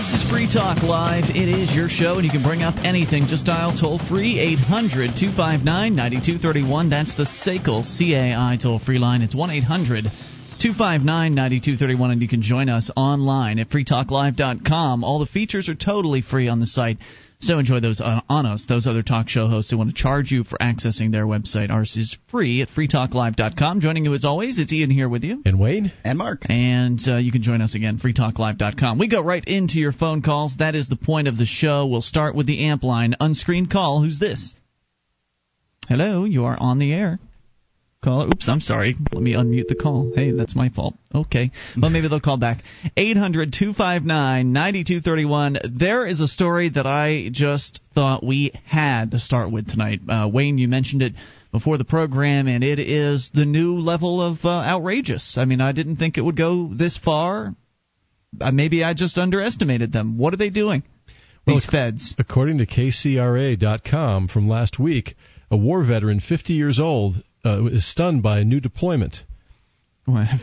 This is Free Talk Live. It is your show, and you can bring up anything. Just dial toll free 800 259 9231. That's the SACL CAI toll free line. It's 1 800 259 9231, and you can join us online at freetalklive.com. All the features are totally free on the site. So enjoy those on, on us, those other talk show hosts who want to charge you for accessing their website. Ours is free at freetalklive.com. Joining you as always, it's Ian here with you. And Wade. And Mark. And uh, you can join us again, freetalklive.com. We go right into your phone calls. That is the point of the show. We'll start with the amp line. Unscreened call. Who's this? Hello, you are on the air. Caller. Oops, I'm sorry. Let me unmute the call. Hey, that's my fault. Okay. Well, maybe they'll call back. 800 259 9231. There is a story that I just thought we had to start with tonight. Uh, Wayne, you mentioned it before the program, and it is the new level of uh, outrageous. I mean, I didn't think it would go this far. Uh, maybe I just underestimated them. What are they doing? These well, feds. According to KCRA.com from last week, a war veteran, 50 years old, uh, is stunned by a new deployment.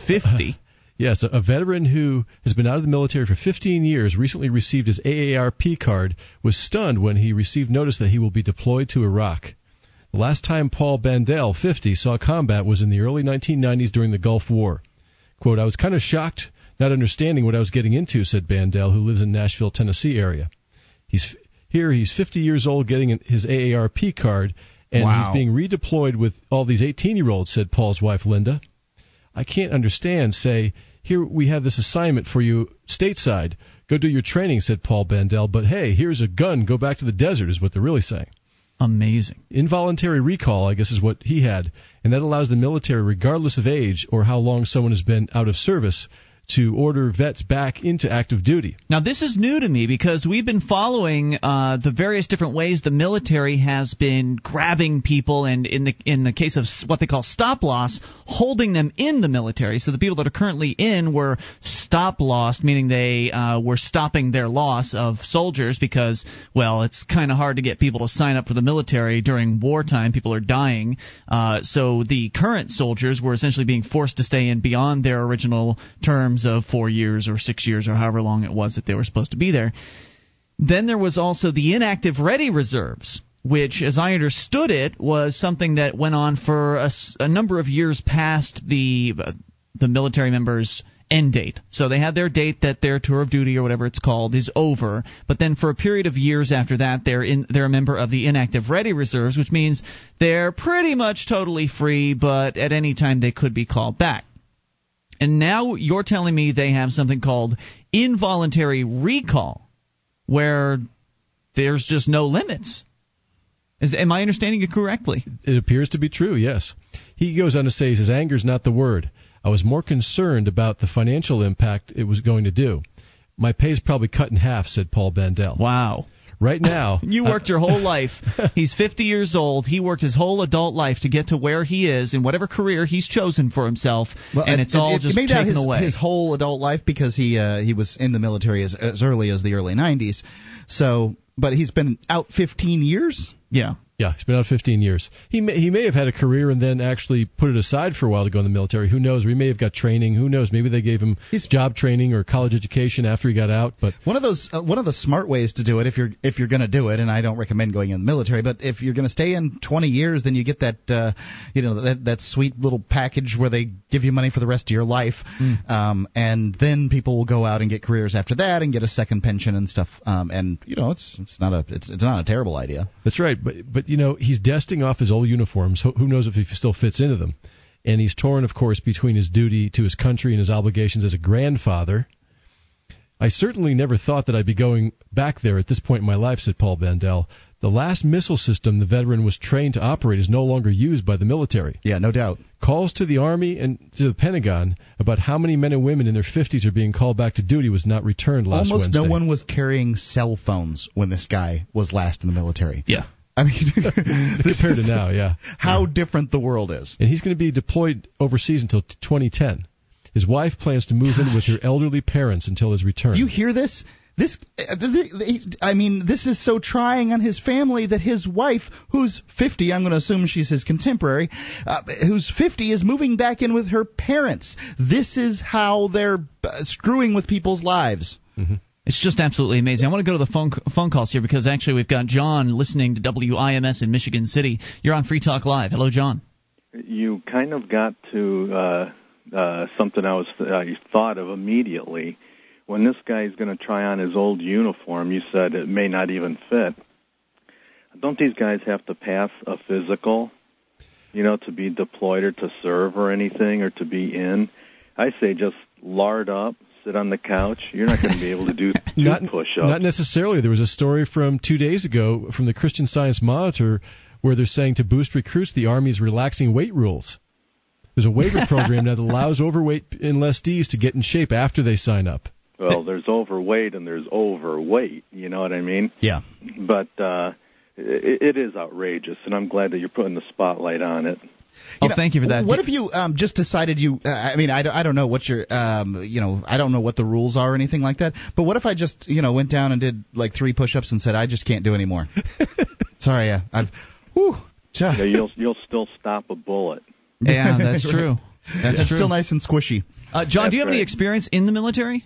50? yes, a, a veteran who has been out of the military for 15 years recently received his AARP card was stunned when he received notice that he will be deployed to Iraq. The last time Paul Bandel, 50, saw combat was in the early 1990s during the Gulf War. Quote, I was kind of shocked, not understanding what I was getting into, said Bandel, who lives in Nashville, Tennessee area. He's here, he's 50 years old getting his AARP card, and wow. he's being redeployed with all these 18 year olds, said Paul's wife, Linda. I can't understand, say, here we have this assignment for you stateside. Go do your training, said Paul Bandel, but hey, here's a gun, go back to the desert, is what they're really saying. Amazing. Involuntary recall, I guess, is what he had, and that allows the military, regardless of age or how long someone has been out of service, to order vets back into active duty. Now, this is new to me because we've been following uh, the various different ways the military has been grabbing people, and in the in the case of what they call stop loss, holding them in the military. So the people that are currently in were stop lost, meaning they uh, were stopping their loss of soldiers because, well, it's kind of hard to get people to sign up for the military during wartime. People are dying, uh, so the current soldiers were essentially being forced to stay in beyond their original terms of four years or six years or however long it was that they were supposed to be there. Then there was also the inactive ready reserves, which, as I understood it, was something that went on for a, a number of years past the uh, the military members' end date. So they had their date that their tour of duty or whatever it's called is over, but then for a period of years after that, they're in they're a member of the inactive ready reserves, which means they're pretty much totally free, but at any time they could be called back. And now you're telling me they have something called involuntary recall, where there's just no limits. Is, am I understanding it correctly? It appears to be true, yes. He goes on to say, he says, anger's not the word. I was more concerned about the financial impact it was going to do. My pay's probably cut in half, said Paul Bandel. Wow. Right now, you worked your whole life. He's 50 years old. He worked his whole adult life to get to where he is in whatever career he's chosen for himself, well, and it's all it, just taken his, away. His whole adult life because he uh, he was in the military as, as early as the early 90s. So, but he's been out 15 years. Yeah. Yeah, he's been out 15 years. He may, he may have had a career and then actually put it aside for a while to go in the military. Who knows? We may have got training. Who knows? Maybe they gave him He's, job training or college education after he got out. But one of those uh, one of the smart ways to do it if you're if you're going to do it, and I don't recommend going in the military, but if you're going to stay in 20 years, then you get that uh, you know that that sweet little package where they give you money for the rest of your life, mm. um, and then people will go out and get careers after that and get a second pension and stuff. Um, and you know it's it's not a it's it's not a terrible idea. That's right, but but you know he's dusting off his old uniforms. Who knows if he still fits into them? And he's torn, of course, between his duty to his country and his obligations as a grandfather. I certainly never thought that I'd be going back there at this point in my life, said Paul Bandel. The last missile system the veteran was trained to operate is no longer used by the military. Yeah, no doubt. Calls to the Army and to the Pentagon about how many men and women in their 50s are being called back to duty was not returned last Almost Wednesday. Almost no one was carrying cell phones when this guy was last in the military. Yeah. I mean, compared to now, yeah. How yeah. different the world is. And he's going to be deployed overseas until 2010. His wife plans to move Gosh. in with her elderly parents until his return. You hear this? This, uh, I mean, this is so trying on his family that his wife, who's 50, I'm going to assume she's his contemporary, uh, who's 50, is moving back in with her parents. This is how they're uh, screwing with people's lives. Mm-hmm. It's just absolutely amazing. I want to go to the phone phone calls here because actually we've got John listening to WIMS in Michigan City. You're on Free Talk Live. Hello, John. You kind of got to uh, uh, something I was I thought of immediately when this guy's going to try on his old uniform. You said it may not even fit. Don't these guys have to pass a physical? You know, to be deployed or to serve or anything or to be in. I say just lard up, sit on the couch. You're not going to be able to do, not, push-ups. Not necessarily. There was a story from two days ago from the Christian Science Monitor where they're saying to boost recruits, the Army is relaxing weight rules. There's a waiver program that allows overweight enlistees to get in shape after they sign up. Well, there's overweight and there's overweight. You know what I mean? Yeah. But uh, it, it is outrageous, and I'm glad that you're putting the spotlight on it. Oh, you know, thank you for that. What if you um, just decided you? Uh, I mean, I, I don't know what your, um, you know, I don't know what the rules are or anything like that. But what if I just, you know, went down and did like three push-ups and said I just can't do anymore? Sorry, uh, I've, whew, yeah, you'll you'll still stop a bullet. Yeah, that's true. That's it's true. still nice and squishy. Uh, John, that's do you have right. any experience in the military?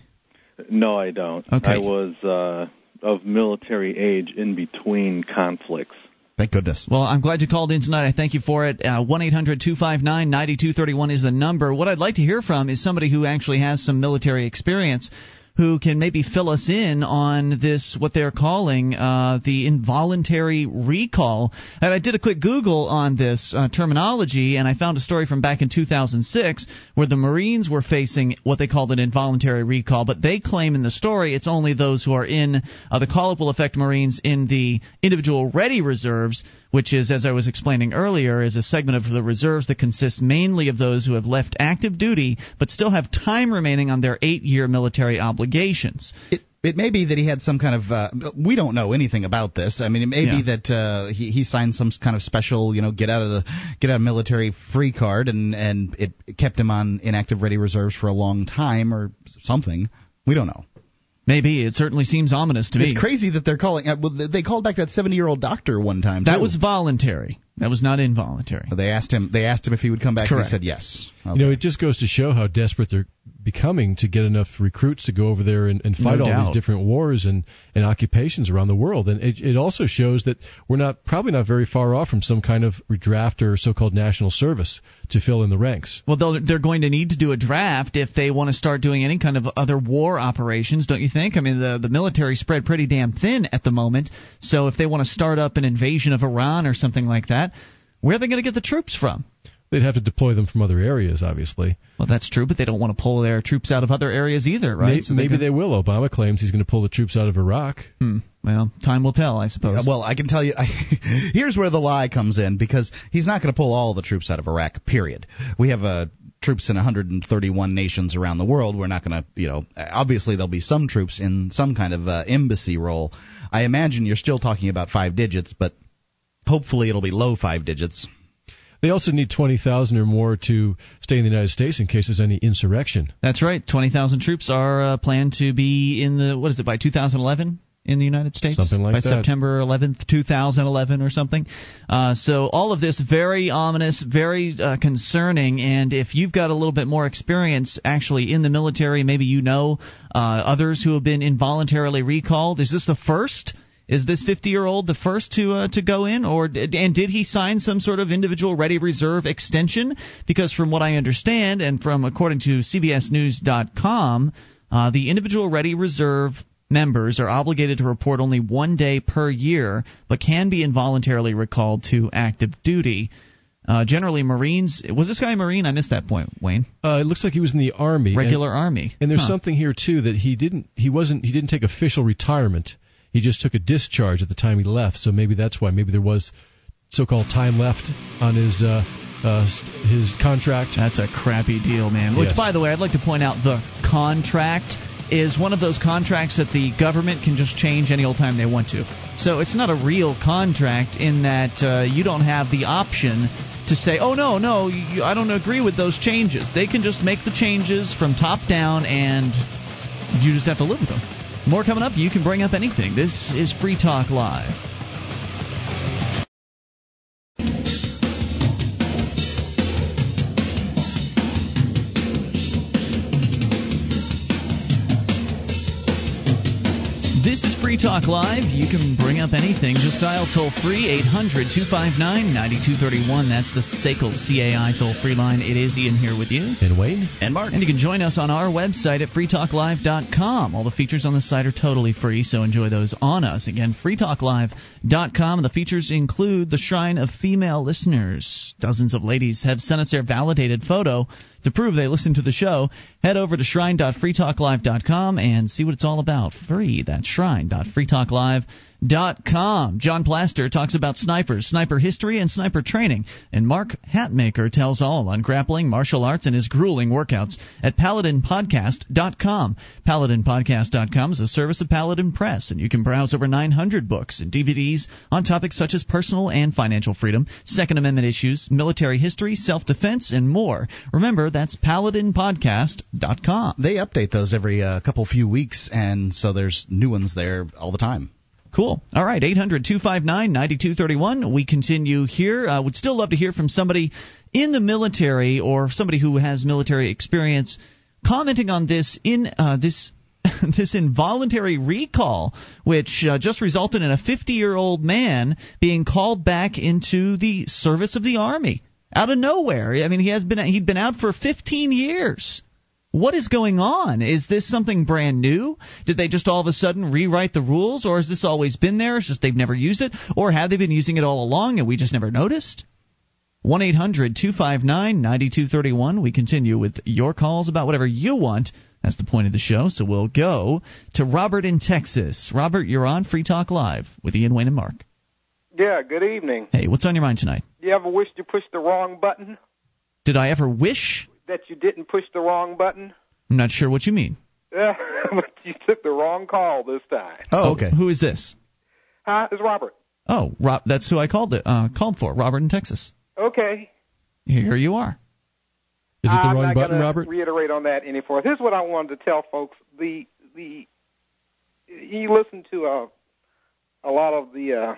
No, I don't. Okay. I was uh, of military age in between conflicts. Thank goodness. Well, I'm glad you called in tonight. I thank you for it. Uh, one eight hundred two five nine ninety two thirty one is the number. What I'd like to hear from is somebody who actually has some military experience who can maybe fill us in on this, what they're calling uh, the involuntary recall. And I did a quick Google on this uh, terminology, and I found a story from back in 2006 where the Marines were facing what they called an involuntary recall, but they claim in the story it's only those who are in uh, the call up will affect Marines in the individual ready reserves which is, as I was explaining earlier, is a segment of the reserves that consists mainly of those who have left active duty but still have time remaining on their eight year military obligations. It, it may be that he had some kind of. Uh, we don't know anything about this. I mean, it may Yeah. be that uh, he he signed some kind of special, you know, get out of the get out of military free card, and and it kept him on inactive ready reserves for a long time or something. We don't know. Maybe it certainly seems ominous to me. It's crazy that they're calling. Uh, well, they called back that seventy-year-old doctor one time. That too. was voluntary. That was not involuntary. They asked him. They asked him if he would come back. And he said yes. You know, it just goes to show how desperate they're becoming to get enough recruits to go over there and, and fight No all doubt. these different wars and, and occupations around the world. And it, it also shows that we're not probably not very far off from some kind of draft or so-called national service to fill in the ranks. Well, they'll, they're going to need to do a draft if they want to start doing any kind of other war operations, don't you think? I mean, the the military spread pretty damn thin at the moment. So if they want to start up an invasion of Iran or something like that, where are they going to get the troops from? They'd have to deploy them from other areas, obviously. Well, that's true, but they don't want to pull their troops out of other areas either, right? May- So maybe could- they will. Obama claims he's going to pull the troops out of Iraq. Hmm. Well, time will tell, I suppose. Uh, Well, I can tell you, here's where the lie comes in because he's not going to pull all the troops out of Iraq. Period. We have uh, troops in 131 nations around the world. We're not going to, you know, obviously there'll be some troops in some kind of uh, embassy role. I imagine you're still talking about five digits, but hopefully it'll be low five digits. They also need 20,000 or more to stay in the United States in case there's any insurrection. That's right. Twenty thousand troops are uh, planned to be in the what is it by 2011 in the United States? Something like by that. September 11th, 2011 or something. Uh, so all of this very ominous, very uh, concerning. And if you've got a little bit more experience actually in the military, maybe you know uh, others who have been involuntarily recalled. Is this the first? Is this 50-year-old the first to uh, to go in, or and did he sign some sort of individual ready reserve extension? Because from what I understand, and from according to CBSNews.com, uh, the individual ready reserve members are obligated to report only one day per year, but can be involuntarily recalled to active duty. Uh, generally, Marines. Was this guy a Marine? I missed that point, Wayne. Uh, it looks like he was in the army. and- Regular Army. And there's Huh. something here too that he didn't he wasn't he didn't take official retirement. He just took a discharge at the time he left. So maybe that's why. Maybe there was so-called time left on his uh, uh, st- his contract. That's a crappy deal, man. Which, Yes. by the way, I'd like to point out the contract is one of those contracts that the government can just change any old time they want to. So it's not a real contract in that uh, you don't have the option to say, oh, no, no, you, I don't agree with those changes. They can just make the changes from top down and you just have to live with them. More coming up. You can bring up anything. This is Free Talk Live. Free Talk Live. You can bring up anything. Just dial toll free 800 259 9231. That's the SACL CAI toll free line. It is Ian here with you. And Wayne? And Mark. And you can join us on our website at freetalklive.com. All the features on the site are totally free, so enjoy those on us. Again, freetalklive.com. The features include the Shrine of Female Listeners. Dozens of ladies have sent us their validated photo to prove they listen to the show, head over to shrine.freetalklive.com and see what it's all about. Free. That's Free Talk Live shrine.freetalklive.com. John Plaster talks about snipers, sniper history, and sniper training. And Mark Hatmaker tells all on grappling, martial arts, and his grueling workouts at paladinpodcast.com. Paladinpodcast.com is a service of Paladin Press, and you can browse over 900 books and DVDs on topics such as personal and financial freedom, Second Amendment issues, military history, self defense, and more. Remember, that's paladinpodcast.com. They update those every uh, couple few weeks, and so there's new ones there all the time. Cool. All right, 800 259 9231. We continue here. I uh, would still love to hear from somebody in the military or somebody who has military experience commenting on this in uh, this this involuntary recall, which uh, just resulted in a 50 year old man being called back into the service of the army out of nowhere. I mean, he has been he'd been out for 15 years. What is going on? Is this something brand new? Did they just all of a sudden rewrite the rules, or has this always been there? It's just they've never used it, or have they been using it all along and we just never noticed? 1 800 259 9231. We continue with your calls about whatever you want. That's the point of the show. So we'll go to Robert in Texas. Robert, you're on Free Talk Live with Ian Wayne and Mark. Yeah, good evening. Hey, what's on your mind tonight? You ever wish you pushed the wrong button? Did I ever wish? That you didn't push the wrong button? I'm not sure what you mean. Yeah, but you took the wrong call this time. Oh, okay. Who is this? Hi, it's Robert. Oh, Rob, that's who I called it. Uh, called for Robert in Texas. Okay. Here you are. Is it the I'm wrong not button, gonna Robert? Reiterate on that any further. Here's what I wanted to tell folks: the the you listen to a a lot of the uh,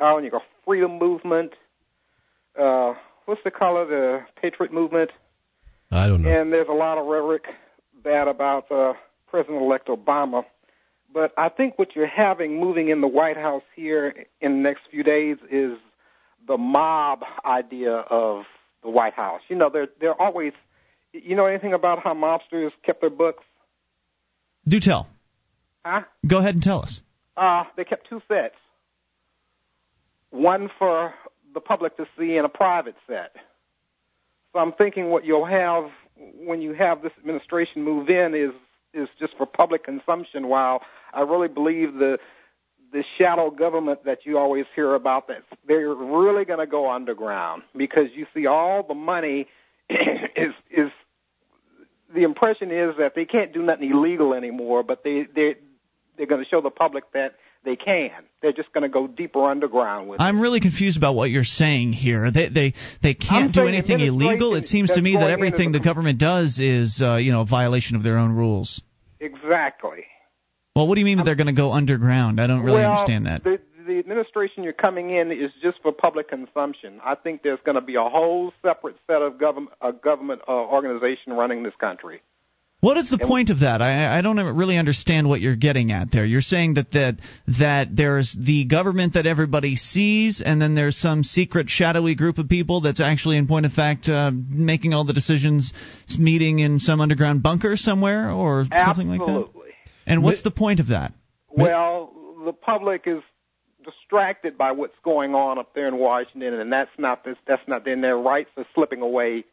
oh, you go freedom movement. Uh, what's the color? Of the patriot movement. I don't know. And there's a lot of rhetoric bad about uh, President-elect Obama. But I think what you're having moving in the White House here in the next few days is the mob idea of the White House. You know, they're they're always. You know anything about how mobsters kept their books? Do tell. Huh? Go ahead and tell us. Uh, they kept two sets. One for the public to see and a private set. So I'm thinking what you'll have when you have this administration move in is is just for public consumption. While I really believe the the shadow government that you always hear about that they're really going to go underground because you see all the money is is the impression is that they can't do nothing illegal anymore, but they they they're going to show the public that they can. They're just going to go deeper underground with. I'm it. really confused about what you're saying here. They they they can't do anything illegal. It seems to me that everything the government does is uh, you know a violation of their own rules. Exactly. Well, what do you mean that they're going to go underground? I don't really well, understand that. The, the administration you're coming in is just for public consumption. I think there's going to be a whole separate set of government a government uh, organization running this country. What is the point of that? I, I don't really understand what you're getting at there. You're saying that, that that there's the government that everybody sees, and then there's some secret, shadowy group of people that's actually, in point of fact, uh, making all the decisions, meeting in some underground bunker somewhere, or something like that. Absolutely. And what's the point of that? Well, the public is distracted by what's going on up there in Washington, and that's not this, that's not in their rights are slipping away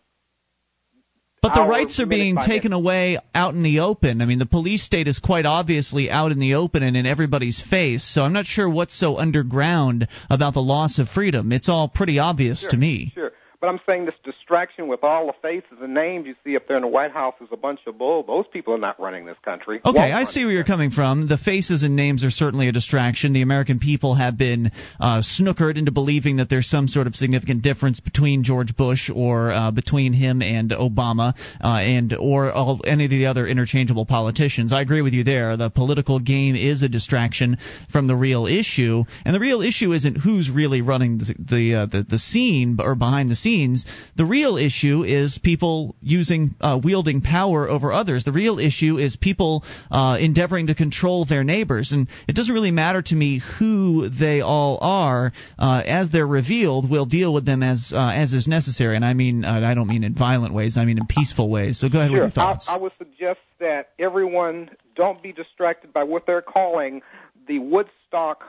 But the rights are being taken away out in the open. I mean, the police state is quite obviously out in the open and in everybody's face. So I'm not sure what's so underground about the loss of freedom. It's all pretty obvious Sure, to me. Sure. But I'm saying this distraction with all the faces and names you see up there in the White House is a bunch of bull. Those people are not running this country. Okay, I see where you're coming from. The faces and names are certainly a distraction. The American people have been uh, snookered into believing that there's some sort of significant difference between George Bush or uh, between him and Obama, uh, and or all, any of the other interchangeable politicians. I agree with you there. The political game is a distraction from the real issue, and the real issue isn't who's really running the the uh, the, the scene or behind the scenes. Scenes. The real issue is people using uh, wielding power over others. The real issue is people uh, endeavoring to control their neighbors, and it doesn't really matter to me who they all are. Uh, as they're revealed, we'll deal with them as uh, as is necessary. And I mean, uh, I don't mean in violent ways. I mean in peaceful ways. So go ahead sure. with your thoughts. I, I would suggest that everyone don't be distracted by what they're calling the Woodstock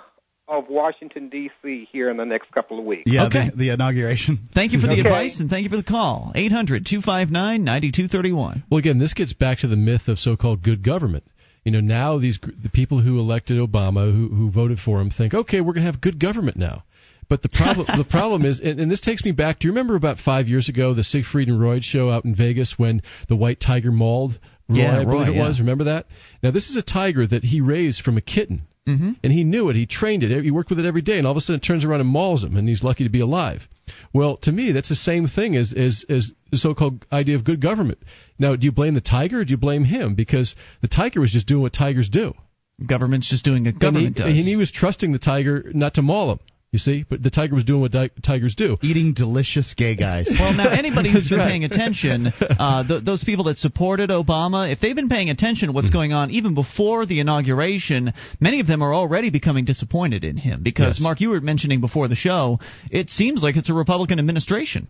of Washington D.C. here in the next couple of weeks. Yeah, Okay. the, the inauguration. Thank you for the Okay. advice and thank you for the call. 800 259 9231. Well, again, this gets back to the myth of so-called good government. You know, now these the people who elected Obama, who who voted for him, think, okay, we're going to have good government now. But the problem the problem is, and, and this takes me back. Do you remember about five years ago the Siegfried and Roy show out in Vegas when the white tiger mauled Roy? Yeah, I believe Roy, it yeah. was. Remember that? Now this is a tiger that he raised from a kitten. Mm-hmm. And he knew it. He trained it. He worked with it every day. And all of a sudden, it turns around and mauls him, and he's lucky to be alive. Well, to me, that's the same thing as as as the so-called idea of good government. Now, do you blame the tiger or do you blame him? Because the tiger was just doing what tigers do. Government's just doing what government and he, does. And he was trusting the tiger not to maul him. You see, but the tiger was doing what di- tigers do. Eating delicious gay guys. Well, now anybody who's That's been right. paying attention, uh, th- those people that supported Obama, if they've been paying attention to what's going on even before the inauguration, many of them are already becoming disappointed in him because, Yes. Mark, you were mentioning before the show, it seems like it's a Republican administration.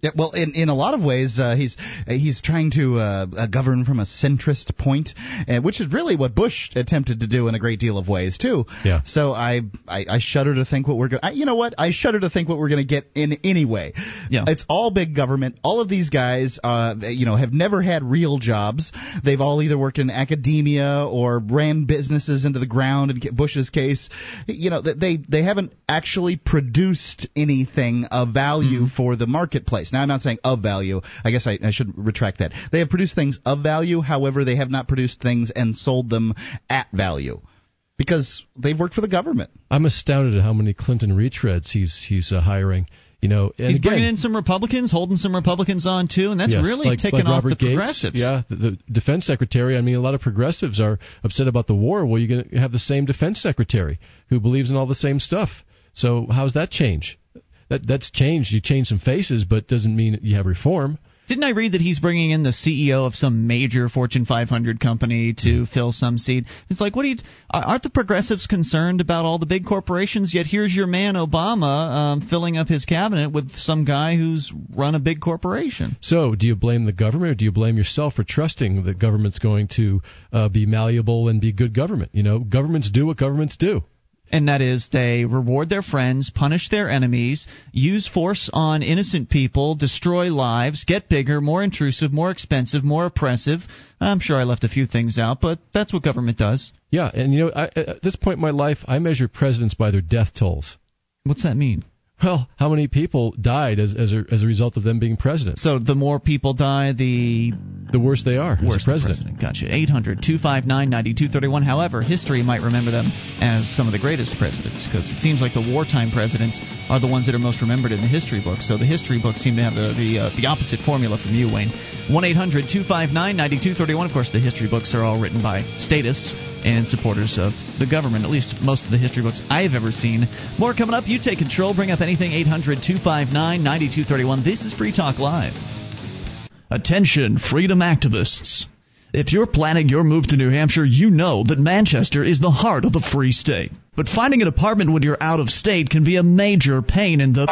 Yeah, well, in in a lot of ways, uh, he's he's trying to uh, uh, govern from a centrist point, uh, which is really what Bush attempted to do in a great deal of ways too. Yeah. So I I, I shudder to think what we're going. You know what? I shudder to think what we're going to get in anyway. Yeah. It's all big government. All of these guys, uh, you know, have never had real jobs. They've all either worked in academia or ran businesses into the ground. In Bush's case, you know, they they haven't actually produced anything of value for the marketplace. Now, I'm not saying of value. I guess I, I should retract that. They have produced things of value. However, they have not produced things and sold them at value because they've worked for the government. I'm astounded at how many Clinton retreads he's he's uh, hiring. You know, and He's again, bringing in some Republicans, holding some Republicans on too, and that's Yes, really like, taking like off the Gates, progressives. Yeah, the, the defense secretary. I mean, a lot of progressives are upset about the war. Well, you're going to have the same defense secretary who believes in all the same stuff. So how's that change? That that's changed. You change some faces, but doesn't mean you have reform. Didn't I read that he's bringing in the CEO of some major Fortune 500 company to fill some seat? It's like, what do you? Aren't the progressives concerned about all the big corporations? Yet here's your man Obama um, filling up his cabinet with some guy who's run a big corporation. So, do you blame the government or do you blame yourself for trusting that government's going to uh, be malleable and be good government? You know, governments do what governments do. And that is, they reward their friends, punish their enemies, use force on innocent people, destroy lives, get bigger, more intrusive, more expensive, more oppressive. I'm sure I left a few things out, but that's what government does. Yeah, and you know, I, at this point in my life, I measure presidents by their death tolls. What's that mean? Well, how many people died as as a, as a result of them being president? So the more people die, the The worse they are worse as the a president. president. Gotcha. 800 259 9231. However, history might remember them as some of the greatest presidents because it seems like the wartime presidents are the ones that are most remembered in the history books. So the history books seem to have the the, uh, the opposite formula from you, Wayne. 1 800 259 9231. Of course, the history books are all written by statists and supporters of the government, at least most of the history books I've ever seen. More coming up. You take control. Bring up anything 800 259 9231. This is Free Talk Live. Attention, freedom activists. If you're planning your move to New Hampshire, you know that Manchester is the heart of the free state. But finding an apartment when you're out of state can be a major pain in the.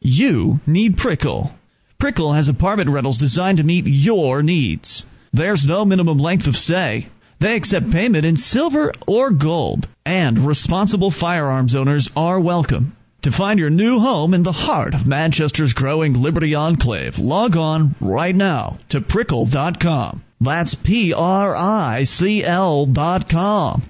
You need Prickle. Prickle has apartment rentals designed to meet your needs. There's no minimum length of stay. They accept payment in silver or gold. And responsible firearms owners are welcome. To find your new home in the heart of Manchester's growing Liberty Enclave, log on right now to prickle.com. That's P R I C L dot com.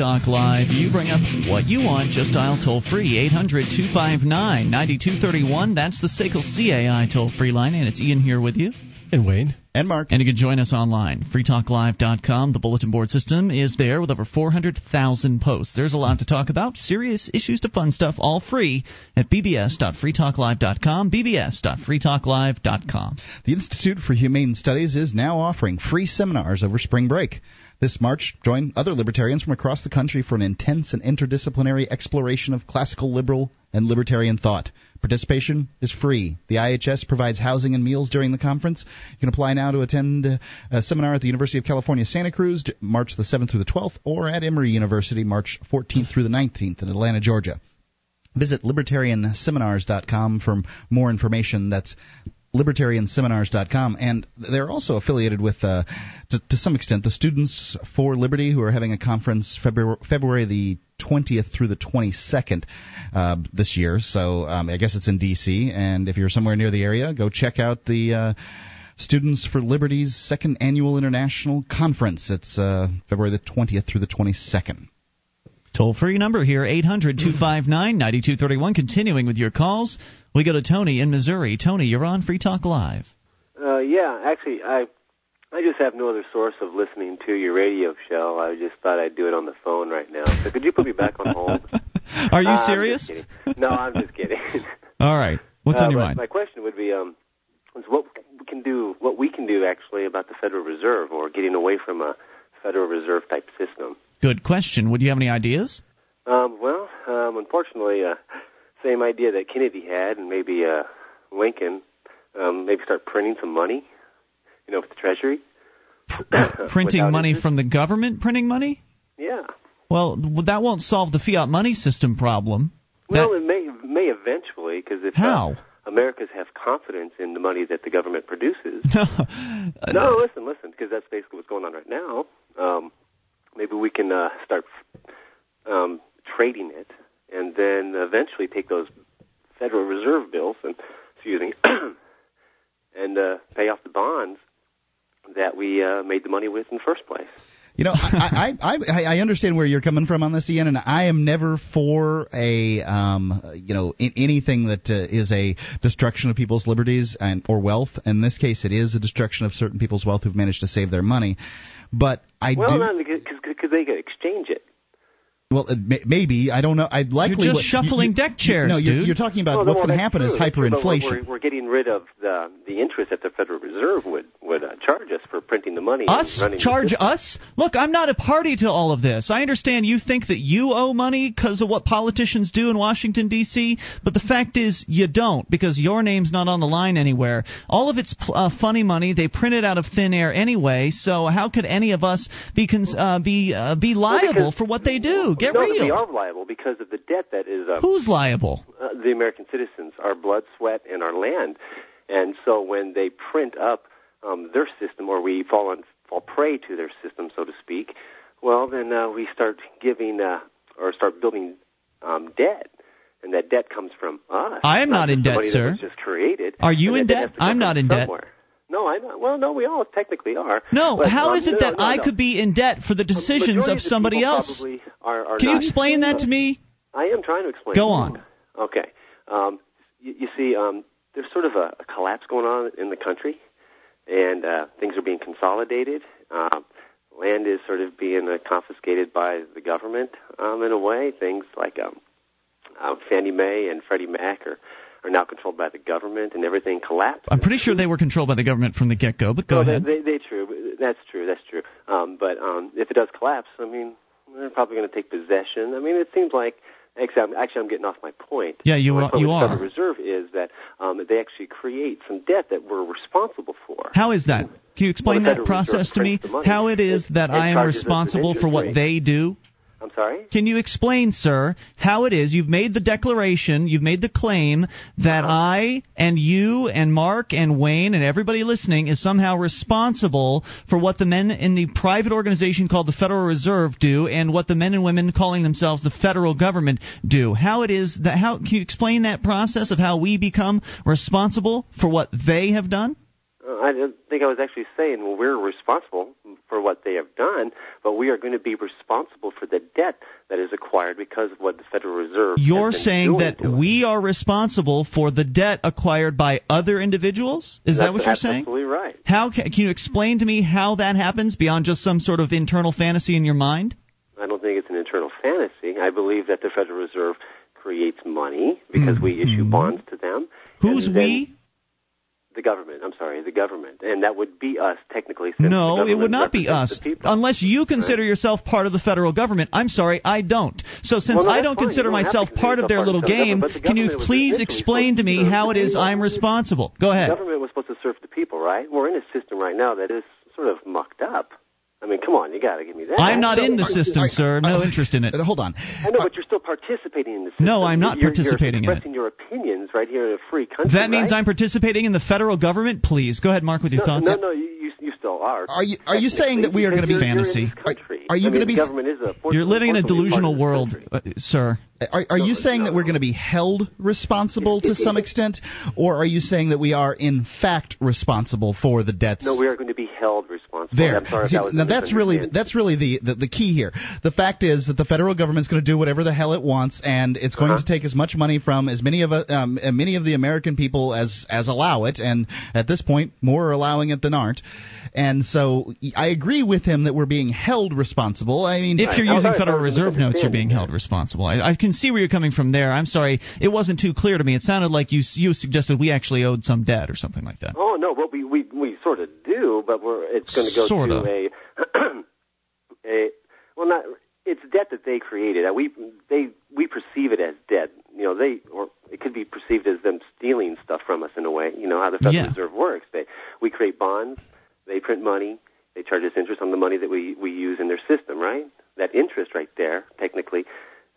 Talk Live. You bring up what you want, just dial toll free 800 259 9231. That's the SACL CAI toll free line, and it's Ian here with you. And Wayne. And Mark. And you can join us online. freetalklive.com. The bulletin board system is there with over 400,000 posts. There's a lot to talk about. Serious issues to fun stuff, all free at bbs.freetalklive.com. bbs.freetalklive.com. The Institute for Humane Studies is now offering free seminars over spring break. This March, join other libertarians from across the country for an intense and interdisciplinary exploration of classical liberal and libertarian thought. Participation is free. The IHS provides housing and meals during the conference. You can apply now to attend a seminar at the University of California, Santa Cruz, March the 7th through the 12th, or at Emory University, March 14th through the 19th in Atlanta, Georgia. Visit libertarianseminars.com for more information. That's libertarianseminars.com and they're also affiliated with uh, to, to, some extent the students for liberty who are having a conference february, february the 20th through the 22nd uh, this year. So um, i guess it's in dc and if you're somewhere near the area go check out the uh, students for liberty's second annual international conference. It's uh, february the 20th through the 22nd Toll free number here, 800 259 9231. Continuing with your calls, we go to Tony in Missouri. Tony, you're on Free Talk Live. Uh, yeah, actually, I I just have no other source of listening to your radio show. I just thought I'd do it on the phone right now. So could you put me back on hold? Are you uh, serious? No, I'm just kidding. All right. What's uh, on your mind? My question would be, um, is what we can do, what we can do actually about the Federal Reserve, or getting away from a Federal Reserve type system. Good question. Would you have any ideas? Um, well, um, unfortunately, uh, same idea that Kennedy had, and maybe uh, Lincoln, um, maybe start printing some money, you know, with the Treasury. printing money interest. from the government, printing money. Yeah. Well, that won't solve the fiat money system problem. Well, it may may eventually, because if how uh, Americans have confidence in the money that the government produces. no, listen, listen, because that's basically what's going on right now. Um, maybe we can uh, start um, trading it, and then eventually take those Federal Reserve bills and excuse me, and uh, pay off the bonds that we uh, made the money with in the first place. You know, I, I, I I understand where you're coming from on this, Ian, and I am never for a um, you know in, anything that uh, is a destruction of people's liberties and or wealth. In this case, it is a destruction of certain people's wealth who've managed to save their money. But I well, do. Well, because they could exchange it. Well, maybe I don't know. I'd likely you're just what, shuffling you, deck chairs, no, you're. You're talking about well, what's well, going to happen true, is hyperinflation. We're, we're, getting rid of the the interest that the Federal Reserve would would uh, charge us for printing the money. Us charge us? Look, I'm not a party to all of this. I understand you think that you owe money because of what politicians do in Washington D.C., but the fact is you don't because your name's not on the line anywhere. All of it's uh, funny money. They print it out of thin air anyway. So how could any of us be cons- uh, be uh, be liable well, because, for what they do? Get no, real. We are liable because of the debt that is. Uh, Who's liable? Uh, the American citizens, our blood, sweat, and our land. And so when they print up um, their system, or we fall on fall prey to their system, so to speak, well, then uh, we start giving uh, or start building um, debt, and that debt comes from us. I am not, not in debt, sir. just created. Are you in debt? I'm not in somewhere. debt. No, I not. Well, no, we all technically are. No, but, how um, is it no, that no, I no. could be in debt for the decisions of, somebody else? Are, are Can you explain that to me? I am trying to explain. Go on. Okay. Um, you, you see, um, there's sort of a, a collapse going on in the country, and uh, things are being consolidated. Uh, land is sort of being uh, confiscated by the government um, in a way. Things like um, uh, Fannie Mae and Freddie Mac are are now controlled by the government, and everything collapsed. I'm pretty sure they were controlled by the government from the get-go, but go well, ahead. They, they, they true. That's true. That's true. Um, but um, if it does collapse, I mean, they're probably going to take possession. I mean, it seems like Actually, I'm, actually, I'm getting off my point. Yeah, you my are. Point you with are. The Federal Reserve is that um, they actually create some debt that we're responsible for. How is that? Can you explain well, that process to me? How it is that I am responsible for what they do? I'm sorry? Can you explain, sir, how it is you've made the declaration, you've made the claim that uh-huh. I and you and Mark and Wayne and everybody listening is somehow responsible for what the men in the private organization called the Federal Reserve do and what the men and women calling themselves the federal government do? How it is that how can you explain that process of how we become responsible for what they have done? I don't think I was actually saying well, we're responsible for what they have done, but we are going to be responsible for the debt that is acquired because of what the Federal Reserve. You're saying that we are responsible for the debt acquired by other individuals? Is that's, that what you're saying? Absolutely right. How can, can you explain to me how that happens beyond just some sort of internal fantasy in your mind? I don't think it's an internal fantasy. I believe that the Federal Reserve creates money because mm-hmm. we issue bonds to them. Who's we? The government. I'm sorry, the government, and that would be us technically. no, it would not be us, unless you consider right? yourself part of the federal government. I'm sorry, I don't. So since well, no, I don't fine. consider don't myself part of their little game, can you please explain to me how it is I'm responsible? Go ahead. The government was supposed to serve the people, right? We're in a system right now that is sort of mucked up. I mean, come on, you got to give me that. I'm not so, in the system, sir. No interest in it. Hold on. I know, but you're still participating in the system. No, I'm not you're, participating you're expressing in it. your opinions right here in a free country. That means right? I'm participating in the federal government. Please go ahead, Mark, with your no, thoughts. No, no, you, you still are. Are you are you saying that we are going to be fantasy? Are, are, you going to be? Government is a, you're living in a delusional world, uh, sir. Are, are you saying that we're going to be held responsible to some extent, or are you saying that we are in fact responsible for the debts? No, we are going to be held responsible. There. I'm sorry See, that now that's really that's really the, the, the key here. The fact is that the federal government is going to do whatever the hell it wants, and it's going uh-huh. to take as much money from as many of um, many of the American people as as allow it, and at this point, more are allowing it than aren't. And so I agree with him that we're being held responsible. I mean, if you're using Federal Reserve notes, you're being held responsible. I, I, can see where you're coming from there. I'm sorry, it wasn't too clear to me. It sounded like you you suggested we actually owed some debt or something like that. Oh no, well we we, we sort of do, but we're it's going to go sort to of. a a well not it's debt that they created. We they we perceive it as debt. You know, they or it could be perceived as them stealing stuff from us in a way. You know how the Federal Yeah. Reserve works. They we create bonds, they print money, they charge us interest on the money that we we use in their system, right? That interest right there, technically,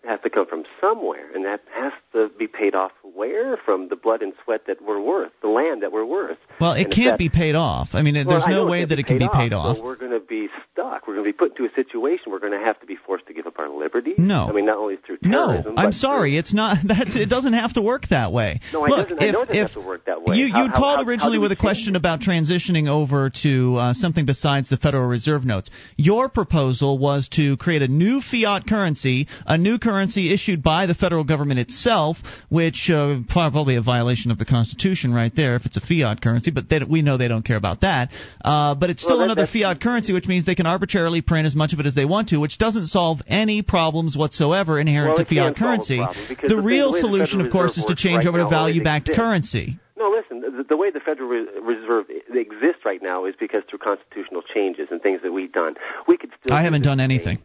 has to come from somewhere, and that has to be paid off where? From the blood and sweat that we're worth, the land that we're worth. Well, it And can't that- be paid off. I mean, well, there's no way that it can be paid off. So we're going to be stuck. We're going to be put into a situation. We're going to have to be forced to give up our liberty. No. I mean, not only through terrorism. No. I'm sorry. through- It's not. That's. It doesn't have to work that way. No, Look, if it doesn't if have to work that way. you How- you how- called how- originally with a question it? about transitioning over to uh, something besides the Federal Reserve notes. Your proposal was to create a new fiat currency, a new currency issued by the federal government itself, which uh, probably a violation of the Constitution right there if it's a fiat currency. But they, we know they don't care about that. Uh, but it's still Well, that- another fiat currency, which means they can arbitrarily print as much of it as they want to, which doesn't solve any problems whatsoever inherent Well, to fiat can solve a currency. The the real the solution, of course, is to change right over to value-backed currency. No, listen. The, the way the Federal Reserve exists right now is because through constitutional changes and things that we've done, we could still. I haven't done thing. anything.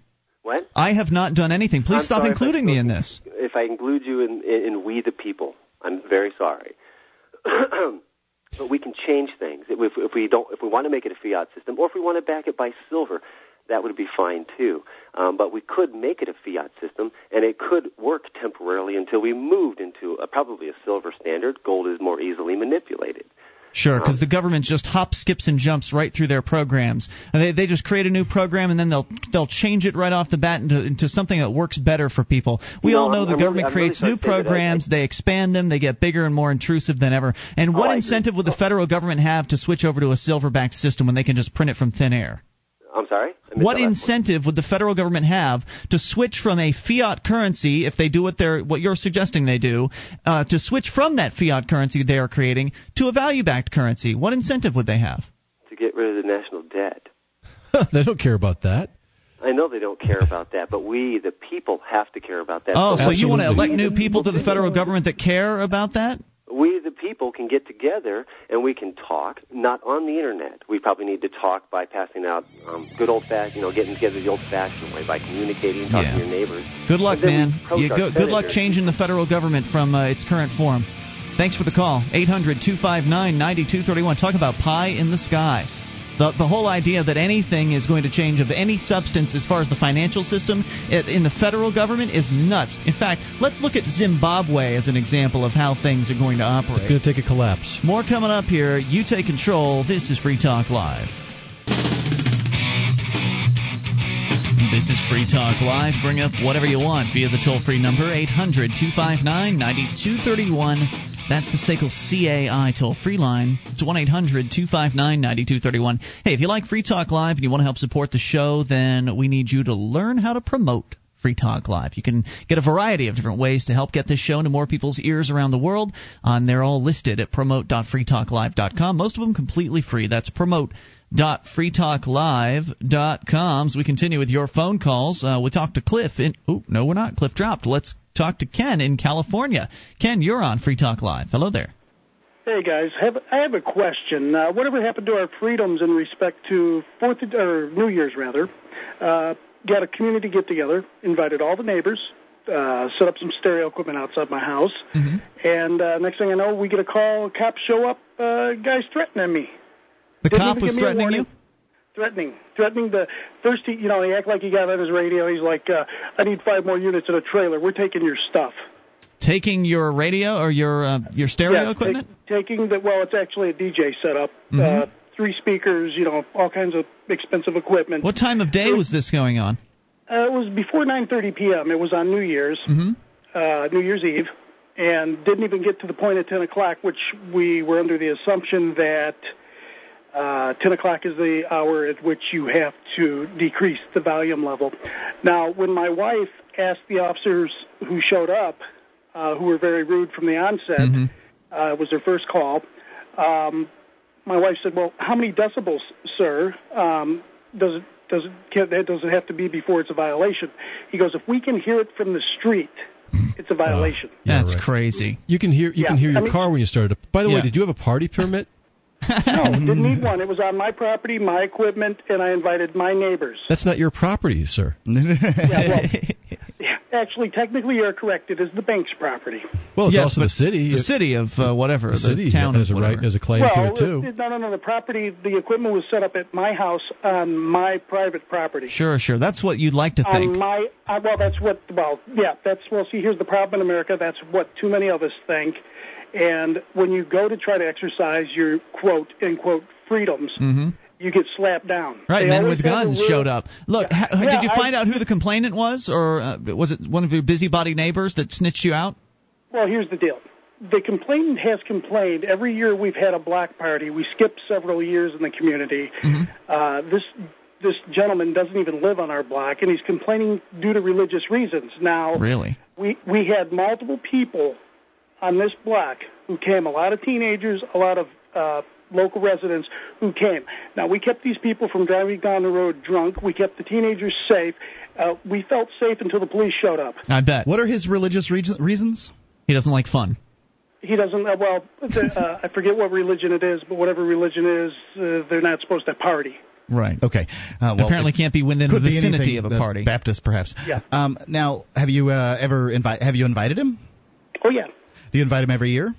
What? I have not done anything. Please I'm stop sorry if I including me in this. If I include you in, in, in we the people, I'm very sorry. but we can change things if, if we don't. If we want to make it a fiat system, or if we want to back it by silver, that would be fine too. Um, but we could make it a fiat system, and it could work temporarily until we moved into a, probably a silver standard. Gold is more easily manipulated. Sure, because the government just hops, skips, and jumps right through their programs. And they they just create a new program and then they'll they'll change it right off the bat into, into something that works better for people. We know, all know I'm- the I'm government really creates sorry new to say I- programs, they expand them, they get bigger and more intrusive than ever. And Oh, what agree. incentive would the federal government have to switch over to a silver-backed system when they can just print it from thin air? I'm sorry. What the last one. incentive would the federal government have to switch from a fiat currency, if they do what they're what you're suggesting they do, uh, to switch from that fiat currency they are creating to a value-backed currency? What incentive would they have? to get rid of the national debt. they don't care about that. I know they don't care about that, but we, the people, have to care about that. Oh, so you want to elect new people to the federal government that care about that? We, the people, can get together and we can talk, not on the internet. We probably need to talk by passing out um, good old fashioned, you know, getting together the old fashioned way by communicating, talking Yeah. to your neighbors. Good luck, And then we man. our go, good luck changing the federal government from uh, its current form. Thanks for the call. 800 259 9231. Talk about pie in the sky. The, the whole idea that anything is going to change of any substance as far as the financial system in the federal government is nuts. In fact, let's look at Zimbabwe as an example of how things are going to operate. It's going to take a collapse. More coming up here. You take control. This is Free Talk Live. This is Free Talk Live. Bring up whatever you want via the toll free number 800 259 9231. That's the SACL CAI toll free line. It's 1 800 259 9231. Hey, if you like Free Talk Live and you want to help support the show, then we need you to learn how to promote Free Talk Live. You can get a variety of different ways to help get this show into more people's ears around the world. Um, they're all listed at promote.freetalklive.com. Most of them completely free. That's promote.freetalklive.com. So we continue with your phone calls. Uh, we talked to Cliff. In, oh, no, we're not. Cliff dropped. Let's talk to Ken in California. Ken, you're on Free Talk Live. Hello there. Hey guys, have, I have a question. Uh, whatever happened to our freedoms in respect to Fourth or New Year's rather? Uh, got a community get together, invited all the neighbors, uh, set up some stereo equipment outside my house, mm-hmm. and uh, next thing I know, we get a call. Cops show up. Uh, guys threatening me. The Didn't cop was threatening you. Threatening, threatening the first. He, you know, he act like he got on his radio. He's like, uh, "I need five more units in a trailer. We're taking your stuff." Taking your radio or your uh, your stereo yes, equipment? Take, taking the well, it's actually a DJ setup. Mm-hmm. Uh, three speakers, you know, all kinds of expensive equipment. What time of day was this going on? Uh, it was before 9:30 p.m. It was on New Year's, mm-hmm. uh, New Year's Eve, and didn't even get to the point at 10 o'clock, which we were under the assumption that uh, 10 o'clock is the hour at which you have to decrease the volume level. Now, when my wife asked the officers who showed up, uh, who were very rude from the onset, mm-hmm. uh, it was their first call. Um, my wife said, "Well, how many decibels, sir? Um, does it does it that does it have to be before it's a violation?" He goes, "If we can hear it from the street, it's a violation." Uh, yeah, That's right. crazy. You can hear you Yeah, can hear your I mean- car when you started. By the way, did you have a party permit? No, didn't need one. It was on my property, my equipment, and I invited my neighbors. That's not your property, sir. Yeah, well, yeah, actually, technically, you're correct. It is the bank's property. Well, it's yes, also the city. The city of uh, whatever. the city town has a right has a claim to it too. it- no, no, no. The property, the equipment was set up at my house on my private property. Sure, sure. That's what you'd like to think. On my, uh, well, that's what. Well, yeah, that's. Well, see, here's the problem in America. That's what too many of us think. And when you go to try to exercise your quote unquote freedoms, mm-hmm. you get slapped down. Right, They men with guns showed up. Look, ha- Yeah, did you I- find out who the complainant was, or uh, was it one of your busybody neighbors that snitched you out? Well, here's the deal. The complainant has complained every year we've had a block party. We skipped several years in the community. Mm-hmm. Uh, this this gentleman doesn't even live on our block, and he's complaining due to religious reasons. Now, Really? we we had multiple people on this block who came. A lot of teenagers, a lot of uh, local residents who came. Now we kept these people from driving down the road drunk. We kept the teenagers safe. Uh, we felt safe until the police showed up. I bet. What are his religious re- reasons? He doesn't like fun. He doesn't. Uh, well, uh, I forget what religion it is, but whatever religion it is, uh, they're not supposed to party. Right. Okay. Uh, well, Apparently can't be within the vicinity anything, of a party. Baptist, perhaps. Yeah. Um, now, have you uh, ever invite? Have you invited him? Oh yeah. Do you invite him every year?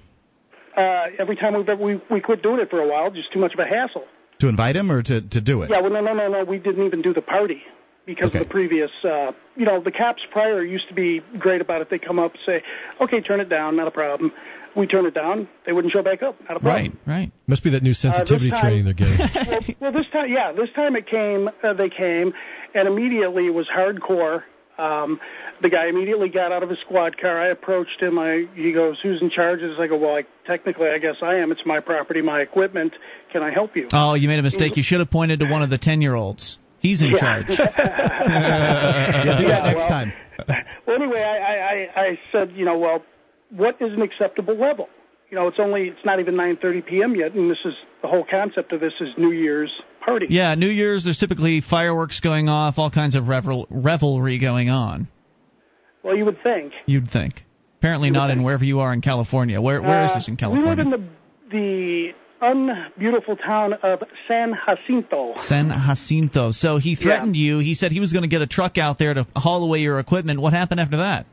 Uh, every time we've ever, we we quit doing it for a while, just too much of a hassle. To invite him or to, to do it? Yeah. Well, no, no, no, no. We didn't even do the party because Okay. of the previous. Uh, you know, the cops prior used to be great about it. They come up say, "Okay, turn it down, not a problem." We turn it down, they wouldn't show back up, not a problem. Right, right. Must be that new sensitivity time- training they're getting. well, well, this time, yeah, this time it came. Uh, they came, and immediately it was hardcore. Um, the guy immediately got out of his squad car. I approached him. I he goes, "Who's in charge?" I go, "Well, I, technically, I guess I am. It's my property, my equipment. Can I help you?" Oh, you made a mistake. You should have pointed to one of the ten-year-olds. He's in Yeah. charge. Yeah, do that next well- time. well, anyway, I, I, I, I said, you know, well, what is an acceptable level? You know, it's only it's not even 9:30 p.m. yet, and this is the whole concept of this is New Year's party. Yeah, New Year's. There's typically fireworks going off, all kinds of revel- revelry going on. Well, you would think. You'd think. Apparently You not in wherever you are in California. Where where is Uh, this in California? We live in the the unbeautiful town of San Jacinto. San Jacinto. So he threatened you. He said he was going to get a truck out there to haul away your equipment. What happened after that?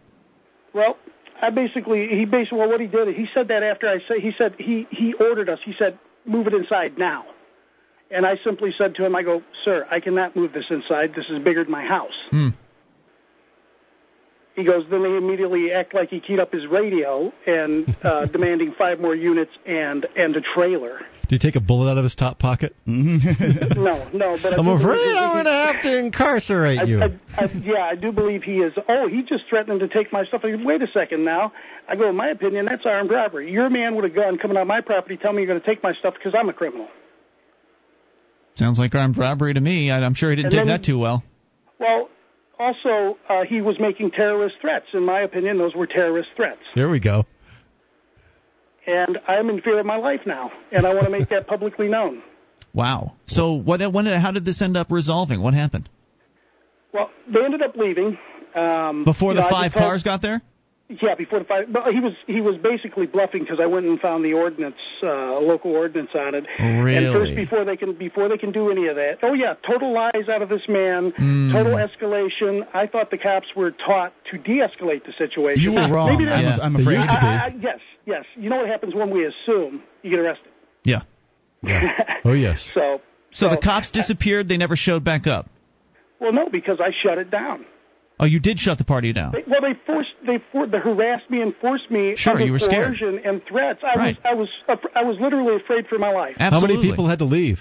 Well, I basically he basically well, what he did he said that after I say he said he he ordered us. He said move it inside now. And I simply said to him, I go, sir, I cannot move this inside. This is bigger than my house. Hmm. He goes, then they immediately act like he keyed up his radio and uh, demanding five more units and and a trailer. Did he take a bullet out of his top pocket? no, no. But I I'm afraid I'm going to have to incarcerate I, you. I, I, yeah, I do believe he is. Oh, he just threatened to take my stuff. I go, Wait a second now. I go, in my opinion, that's armed robbery. You're a man with a gun coming on my property telling me you're going to take my stuff because I'm a criminal. Sounds like armed robbery to me. I'm sure he didn't And take that too well. Well, also, uh, he was making terrorist threats. In my opinion, those were terrorist threats. there we go. And I'm in fear of my life now, and I want to make that publicly known. Wow. So what? When? How did this end up resolving? What happened Well, they ended up leaving. Um, before the know, five cars got there? Yeah, before the five. But he was he was basically bluffing because I went and found the ordinance, uh, local ordinance on it. And first, before they can before they can do any of that, oh yeah, total lies out of this man, Hmm. total escalation. I thought the cops were taught to de-escalate the situation. You were wrong. Maybe they- I'm, Yeah. I'm afraid. used to be. I, I, yes, yes. You know what happens when we assume you get arrested. Yeah. Oh, yes. So. So the cops disappeared. They never showed back up. Well, no, because I shut it down. Oh, you did shut the party down. They, well, they forced, they, for, they harassed me and forced me Sure, under you were scared. and threats. I Right. was, I was, I was literally afraid for my life. Absolutely. How many people had to leave?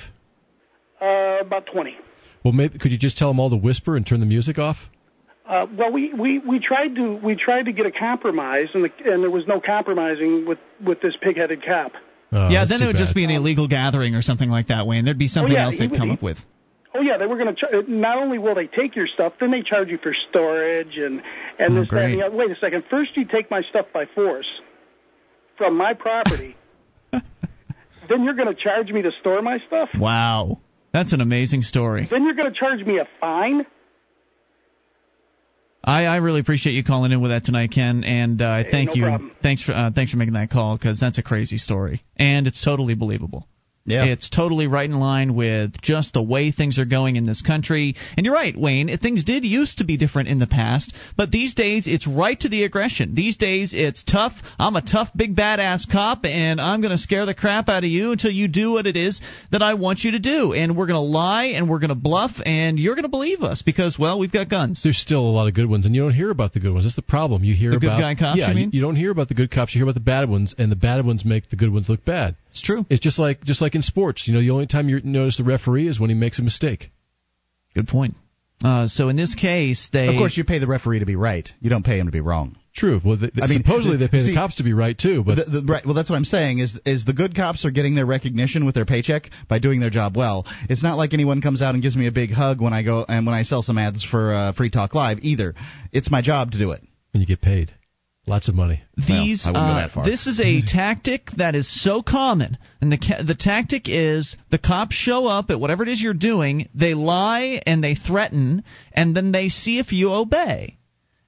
Uh, about twenty. Well, maybe could you just tell them all to whisper and turn the music off? Uh, well, we, we, we tried to we tried to get a compromise, and the, and there was no compromising with with this pig-headed cop. Oh, yeah, then it would just be an illegal gathering or something like that, Wayne. There'd be something yeah, else they'd was- come he- up with. Oh yeah, they were going to. Char- not only will they take your stuff, then they charge you for storage and and Oh, this that, and the other. Wait a second. First, you take my stuff by force from my property. then you're going to charge me to store my stuff. Wow. That's an amazing story. Then you're going to charge me a fine. I, I really appreciate you calling in with that tonight, Ken, and uh, Hey, thank no you. problem. Thanks for uh, thanks for making that call because that's a crazy story, and it's totally believable. Yeah. It's totally right in line with just the way things are going in this country. And you're right, Wayne. Things did used to be different in the past, but these days it's right to the aggression. These days it's tough. I'm a tough, big, badass cop, and I'm going to scare the crap out of you until you do what it is that I want you to do. And we're going to lie and we're going to bluff, and you're going to believe us because, well, we've got guns. There's still a lot of good ones, and you don't hear about the good ones. That's the problem. You hear about The good guy cops, Yeah, you mean? you don't hear about the good cops. You hear about the bad ones, and the bad ones make the good ones look bad. It's true. It's just like just like in sports. You know, the only time you notice the referee is when he makes a mistake. Good point. Uh, so in this case, they Of course, you pay the referee to be right. You don't pay him to be wrong. True. Well, they, I mean, supposedly they pay see- the cops to be right too, but The, the, right. Well, that's what I'm saying. Is is the good cops are getting their recognition with their paycheck by doing their job well. It's not like anyone comes out and gives me a big hug when I go and when I sell some ads for uh, Free Talk Live either. It's my job to do it. and you get paid lots of money. these I wouldn't go uh, that far. this is a tactic that is so common and the ca- the tactic is the cops show up at whatever it is you're doing they lie and they threaten and then they see if you obey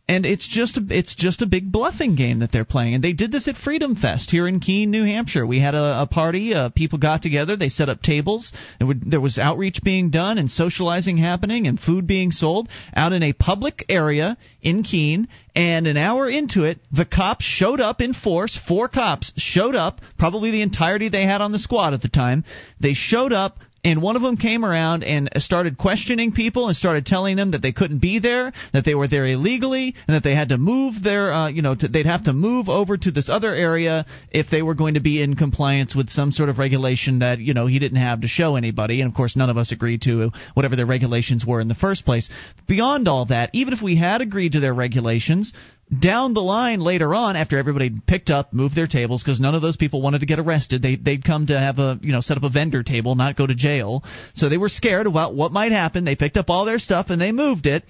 and it's just a, it's just a big bluffing game that they're playing and they did this at Freedom Fest here in Keene, New Hampshire. We had a, a party, uh, people got together, they set up tables, there, would, there was outreach being done and socializing happening and food being sold out in a public area in Keene and an hour into it, the cops showed up in force. Four cops showed up, probably the entirety they had on the squad at the time. They showed up, and one of them came around and started questioning people and started telling them that they couldn't be there, that they were there illegally, and that they had to move their, uh, you know, to, they'd have to move over to this other area if they were going to be in compliance with some sort of regulation that you know he didn't have to show anybody. And of course, none of us agreed to whatever their regulations were in the first place. Beyond all that, even if we had agreed to their regulations, down the line later on after everybody picked up moved their tables because none of those people wanted to get arrested. They they'd come to have a you know set up a vendor table not go to jail. So they were scared about what might happen. They picked up all their stuff and they moved it.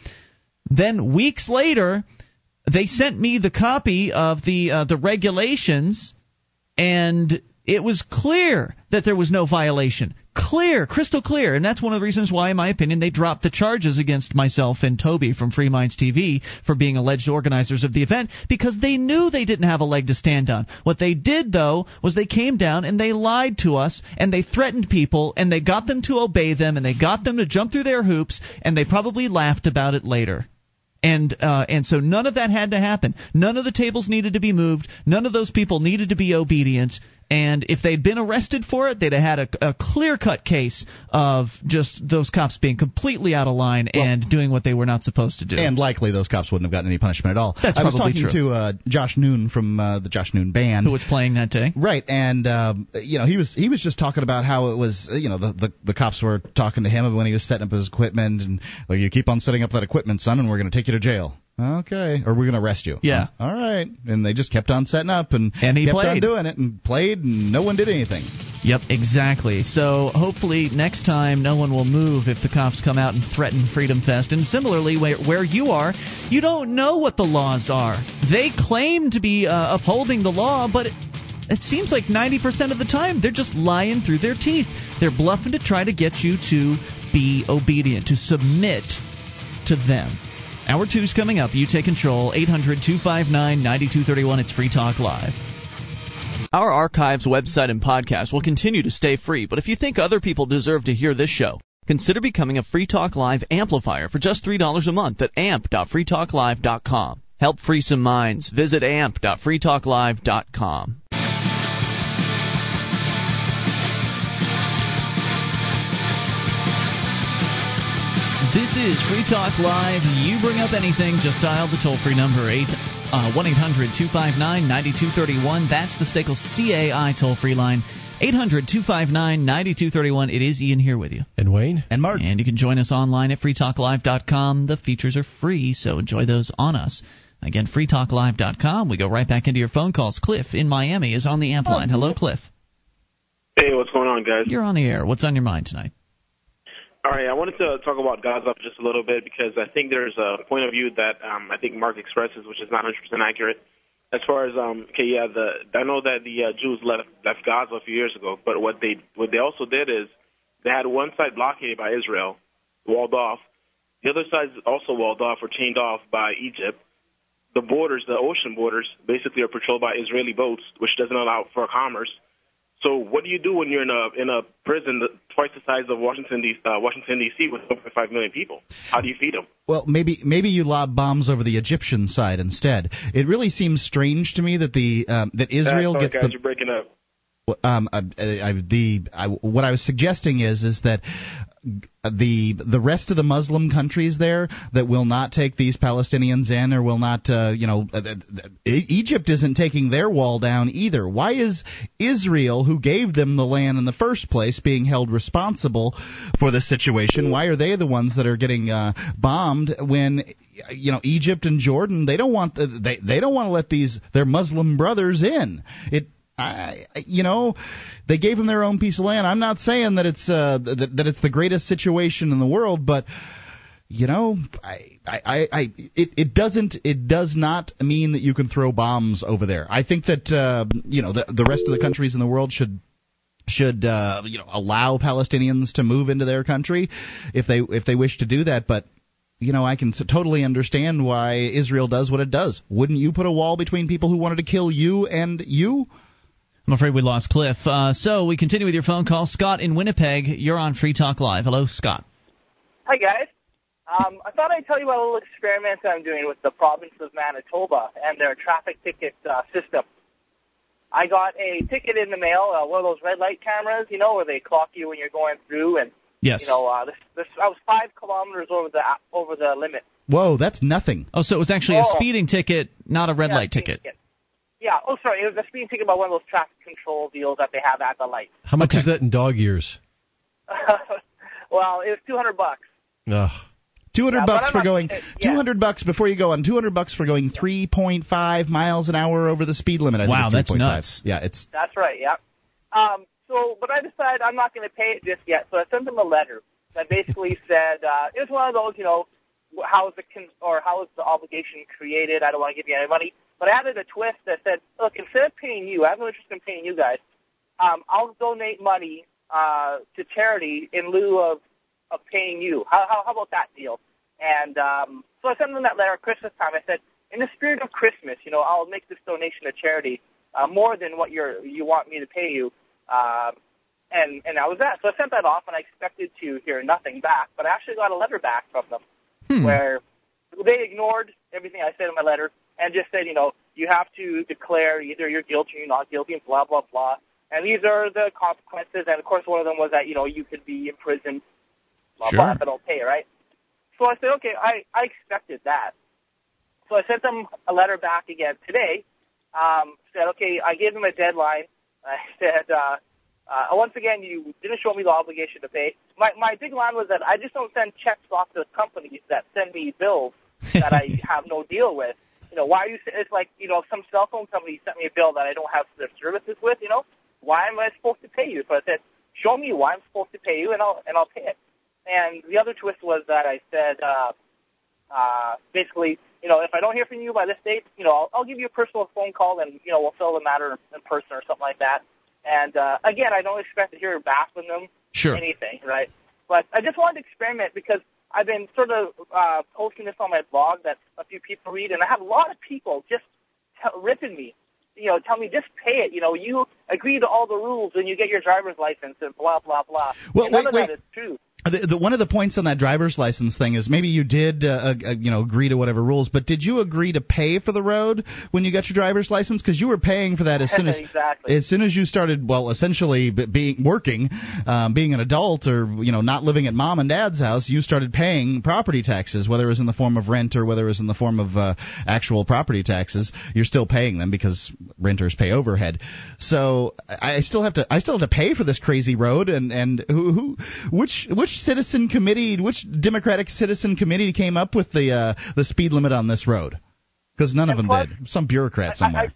Then weeks later they sent me the copy of the uh, the regulations and it was clear that there was no violation. Clear, crystal clear. And that's one of the reasons why, in my opinion, they dropped the charges against myself and Toby from Free Minds TV for being alleged organizers of the event because they knew they didn't have a leg to stand on. What they did, though, was they came down and they lied to us and they threatened people and they got them to obey them and they got them to jump through their hoops and they probably laughed about it later and uh, and so none of that had to happen. None of the tables needed to be moved. None of those people needed to be obedient. And if they'd been arrested for it, they'd have had a, a clear cut case of just those cops being completely out of line well, and doing what they were not supposed to do. And likely those cops wouldn't have gotten any punishment at all. That's I was talking true. to uh, Josh Noon from uh, the Josh Noon band, who was playing that day. Right, and um, you know he was he was just talking about how it was. You know the, the the cops were talking to him when he was setting up his equipment and like you keep on setting up that equipment, son, and we're going to take you to jail. Okay, or we're going to arrest you. Yeah. all right. And they just kept on setting up and, and he kept played. on doing it and played, and no one did anything. Yep, exactly. So hopefully next time no one will move if the cops come out and threaten Freedom Fest. And similarly, where, where you are, you don't know what the laws are. They claim to be uh, upholding the law, but. It, it seems like 90% of the time they're just lying through their teeth. They're bluffing to try to get you to be obedient, to submit to them. Hour two's coming up. You take control. 800 259 9231. It's Free Talk Live. Our archives, website, and podcast will continue to stay free, but if you think other people deserve to hear this show, consider becoming a Free Talk Live amplifier for just $3 a month at amp.freetalklive.com. Help free some minds. Visit amp.freetalklive.com. This is Free Talk Live. You bring up anything, just dial the toll free number 8 uh, 1 800 259 9231. That's the SACL CAI toll free line. 800 259 9231. It is Ian here with you. And Wayne. And Mark. And you can join us online at freetalklive.com. The features are free, so enjoy those on us. Again, freetalklive.com. We go right back into your phone calls. Cliff in Miami is on the amp line. Hello, Cliff. Hey, what's going on, guys? You're on the air. What's on your mind tonight? All right, I wanted to talk about Gaza just a little bit because I think there's a point of view that um, I think Mark expresses, which is not 100% accurate. As far as um, okay, yeah, the I know that the uh, Jews left left Gaza a few years ago, but what they what they also did is they had one side blockaded by Israel, walled off. The other side is also walled off or chained off by Egypt. The borders, the ocean borders, basically are patrolled by Israeli boats, which doesn't allow for commerce. So what do you do when you're in a in a prison twice the size of Washington D, uh, Washington D.C. with 1.5 million people? How do you feed them? Well, maybe maybe you lob bombs over the Egyptian side instead. It really seems strange to me that the um, that Israel uh, gets guys, the. You're breaking up. Um, I, I, the I, what I was suggesting is is that the the rest of the Muslim countries there that will not take these Palestinians in or will not uh, you know uh, Egypt isn't taking their wall down either. Why is Israel, who gave them the land in the first place, being held responsible for the situation? Why are they the ones that are getting uh, bombed when you know Egypt and Jordan they don't want the, they they don't want to let these their Muslim brothers in. It I, you know, they gave them their own piece of land. I'm not saying that it's uh, that, that it's the greatest situation in the world, but you know, I, I, I, it, it doesn't, it does not mean that you can throw bombs over there. I think that uh, you know the the rest of the countries in the world should should uh, you know allow Palestinians to move into their country if they if they wish to do that, but you know, I can totally understand why Israel does what it does. Wouldn't you put a wall between people who wanted to kill you and you? I'm afraid we lost Cliff. Uh, so we continue with your phone call. Scott in Winnipeg, you're on Free Talk Live. Hello, Scott. Hi, guys. Um, I thought I'd tell you about a little experiment I'm doing with the province of Manitoba and their traffic ticket uh, system. I got a ticket in the mail, uh, one of those red light cameras, you know, where they clock you when you're going through, and yes, you know, uh, this, this, I was five kilometers over the over the limit. Whoa, that's nothing. Oh, so it was actually oh. a speeding ticket, not a red yeah, light ticket. ticket. Yeah. Oh, sorry. It was just speeding ticket about one of those traffic control deals that they have at the light. How much Okay. is that in dog years? well, it was two hundred bucks. Ugh. Two hundred Yeah, bucks for not- going. uh, yeah. Two hundred bucks before you go on. Two hundred bucks for going three point five miles an hour over the speed limit. I think Wow, it's that's 3.5. nuts. Yeah, it's That's right. Yeah. Um. So, but I decided I'm not going to pay it just yet. So I sent them a letter that basically said uh, it was one of those, you know, how is the con- or how is the obligation created? I don't want to give you any money, but I added a twist that said, look, instead of paying you, I have no interest in paying you guys. Um, I'll donate money uh, to charity in lieu of of paying you. How how, how about that deal? And um, so I sent them that letter at Christmas time. I said, in the spirit of Christmas, you know, I'll make this donation to charity uh, more than what you're you want me to pay you. Um, and and that was that. So I sent that off, and I expected to hear nothing back, but I actually got a letter back from them Hmm. where they ignored everything I said in my letter and just said, you know, you have to declare either you're guilty or you're not guilty, and blah blah blah. and these are the consequences. And of course, one of them was that you know you could be in prison, blah Sure. blah, don't pay, right? So I said, okay, I I expected that. So I sent them a letter back again today. Um, said, okay, I gave them a deadline. I said, uh, uh, once again, you didn't show me the obligation to pay. My my big line was that I just don't send checks off to companies that send me bills that I have no deal with. You know, why are you? It's like you know, some cell phone company sent me a bill that I don't have their services with. You know, why am I supposed to pay you? So I said, show me why I'm supposed to pay you, and I'll and I'll pay it. And the other twist was that I said, uh, uh, basically, you know, if I don't hear from you by this date, you know, I'll, I'll give you a personal phone call, and you know, we'll settle the matter in person or something like that. And uh, again, I don't expect to hear back from them Sure. anything, right? But I just wanted to experiment because I've been sort of uh, posting this on my blog that a few people read, and I have a lot of people just t- ripping me. You know, tell me just pay it. You know, you agree to all the rules when you get your driver's license and blah blah blah. Well, and none wait, of wait. that is true. The, the, one of the points on that driver's license thing is maybe you did, uh, uh, uh, you know, agree to whatever rules, but did you agree to pay for the road when you got your driver's license? Because you were paying for that as soon as Exactly. as soon as you started, well, essentially being working, um, being an adult, or you know, not living at mom and dad's house, you started paying property taxes, whether it was in the form of rent or whether it was in the form of uh, actual property taxes. You're still paying them because renters pay overhead. So I I still have to, I still have to pay for this crazy road, and and who, who which which citizen committee, which Democratic citizen committee came up with the uh, the speed limit on this road? Because none of them plus- did. Some bureaucrat I- somewhere.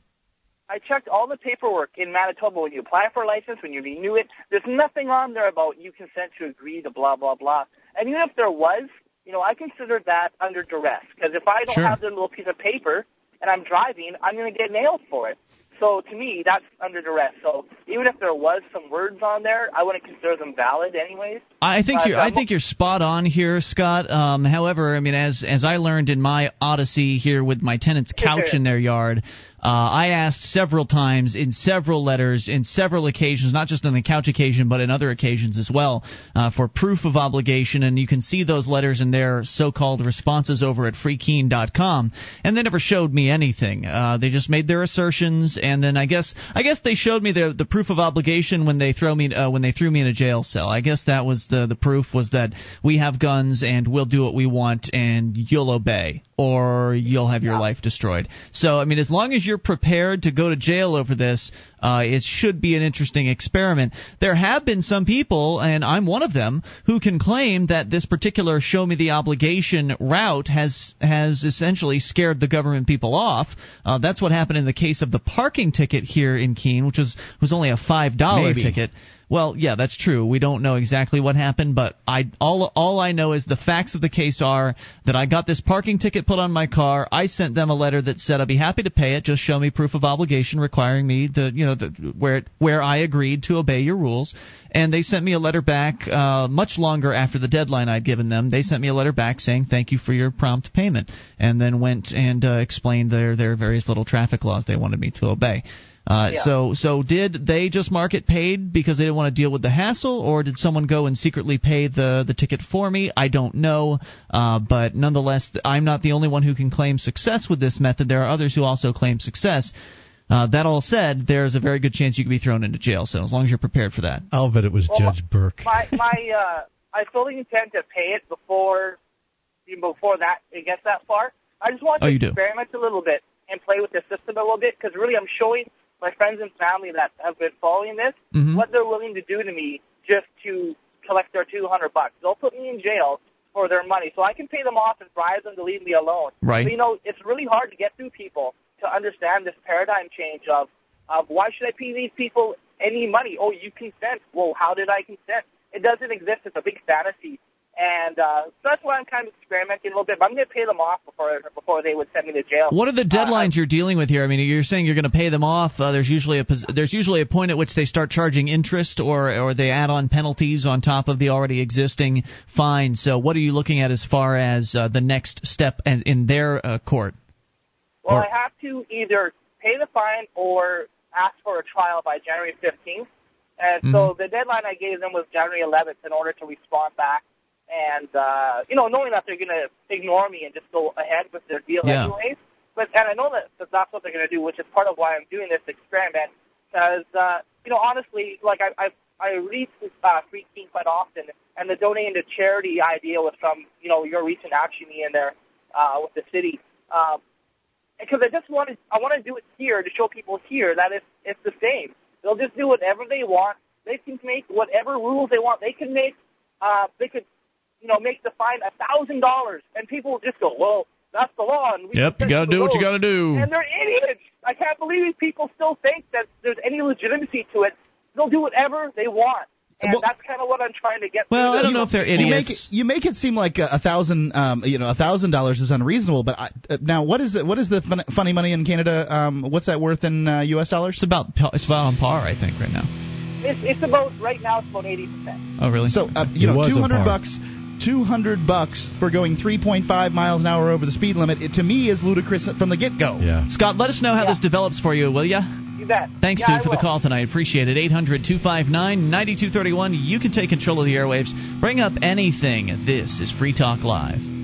I checked all the paperwork in Manitoba when you apply for a license, when you renew it. There's nothing on there about you consent to agree to blah blah blah. And even if there was, you know, I consider that under duress because if I don't Sure. have the little piece of paper and I'm driving, I'm going to get nailed for it. So to me, that's under duress. So even if there was some words on there, I wouldn't consider them valid anyways. I think But, you're. I um, think you're spot on here, Scott. Um, however, I mean, as as I learned in my odyssey here with my tenant's couch in their yard, uh, I asked several times in several letters, in several occasions, not just on the couch occasion, but in other occasions as well, uh, for proof of obligation. And you can see those letters in their so-called responses over at freekeene.com. And they never showed me anything. Uh, they just made their assertions, and then I guess I guess they showed me the the proof of obligation when they throw me uh, when they threw me in a jail cell. I guess that was the the proof was that we have guns and we'll do what we want and you'll obey or you'll have your life destroyed. So I mean, as long as you're prepared to go to jail over this, uh, it should be an interesting experiment. There have been some people, and I'm one of them, who can claim that this particular "show me the obligation" route has has essentially scared the government people off. Uh, that's what happened in the case of the parking ticket here in Keene, which was was only a five dollar ticket. Well, yeah, that's true. We don't know exactly what happened, but I all all I know is the facts of the case are that I got this parking ticket put on my car. I sent them a letter that said I'd be happy to pay it. Just show me proof of obligation requiring me the you know the, where where I agreed to obey your rules. And they sent me a letter back uh, much longer after the deadline I'd given them. They sent me a letter back saying thank you for your prompt payment, and then went and uh, explained their their various little traffic laws they wanted me to obey. Uh, Yeah. So, so did they just mark it paid because they didn't want to deal with the hassle, or did someone go and secretly pay the the ticket for me? I don't know, uh, but nonetheless, I'm not the only one who can claim success with this method. There are others who also claim success. Uh, that all said, there's a very good chance you could be thrown into jail. So, as long as you're prepared for that. I'll bet it was Well, Judge Burke. My my uh, I fully intend to pay it before even before that it gets that far. I just want Oh, to you do? experiment a little bit and play with the system a little bit because really I'm showing my friends and family that have been following this Mhm. what they're willing to do to me just to collect their 200 bucks. They'll put me in jail for their money, so I can pay them off and bribe them to leave me alone. Right. You know, it's really hard to get through people to understand this paradigm change of of why should I pay these people any money? Oh, you consent. Well, how did I consent? It doesn't exist. It's a big fantasy. And uh, so that's why I'm kind of experimenting a little bit. But I'm going to pay them off before before they would send me to jail. What are the Uh, deadlines you're dealing with here? I mean, you're saying you're going to pay them off. Uh, there's usually a there's usually a point at which they start charging interest, or or they add on penalties on top of the already existing fine. So, what are you looking at as far as uh, the next step in, in their uh, court? Well, Or- I have to either pay the fine or ask for a trial by January 15th. And Mm-hmm. so the deadline I gave them was January 11th in order to respond back. And, uh, you know, knowing that they're going to ignore me and just go ahead with their deal Yeah. anyways. But, and I know that, that that's what they're going to do, which is part of why I'm doing this experiment. Because, uh, you know, honestly, like I I, I read uh, Free Keene quite often, and the donating to charity idea was from you know your recent action me in there uh, with the city. Um, because I just wanted, I want to do it here to show people here that it's it's the same. They'll just do whatever they want. They can make whatever rules they want. They can make, uh, they could, you know, make the fine a thousand dollars, and people will just go, well, that's the law. And we yep, you got to do what you got to do. And they're idiots. I can't believe people still think that there's any legitimacy to it. They'll do whatever they want. And well, that's kind of what I'm trying to get. Well, I don't know if they're idiots. You make it, you make it seem like a, a thousand, um, you know, a thousand dollars is unreasonable. But I, uh, now, what is it? What is the fun, funny money in Canada? Um, what's that worth in uh, U.S. dollars? It's about it's about on par, I think, right now. It's, it's about right now. It's about eighty percent. Oh, really? So uh, you It know, two hundred bucks. 200 bucks for going 3.5 miles an hour over the speed limit it, to me is ludicrous from the get-go Yeah. Scott, let us know how Yeah. this develops for you, will ya? You bet. Thanks, yeah, dude, I for the call tonight. Appreciate it. 800 259 9231. You can take control of the airwaves. Bring up anything. This is Free Talk Live.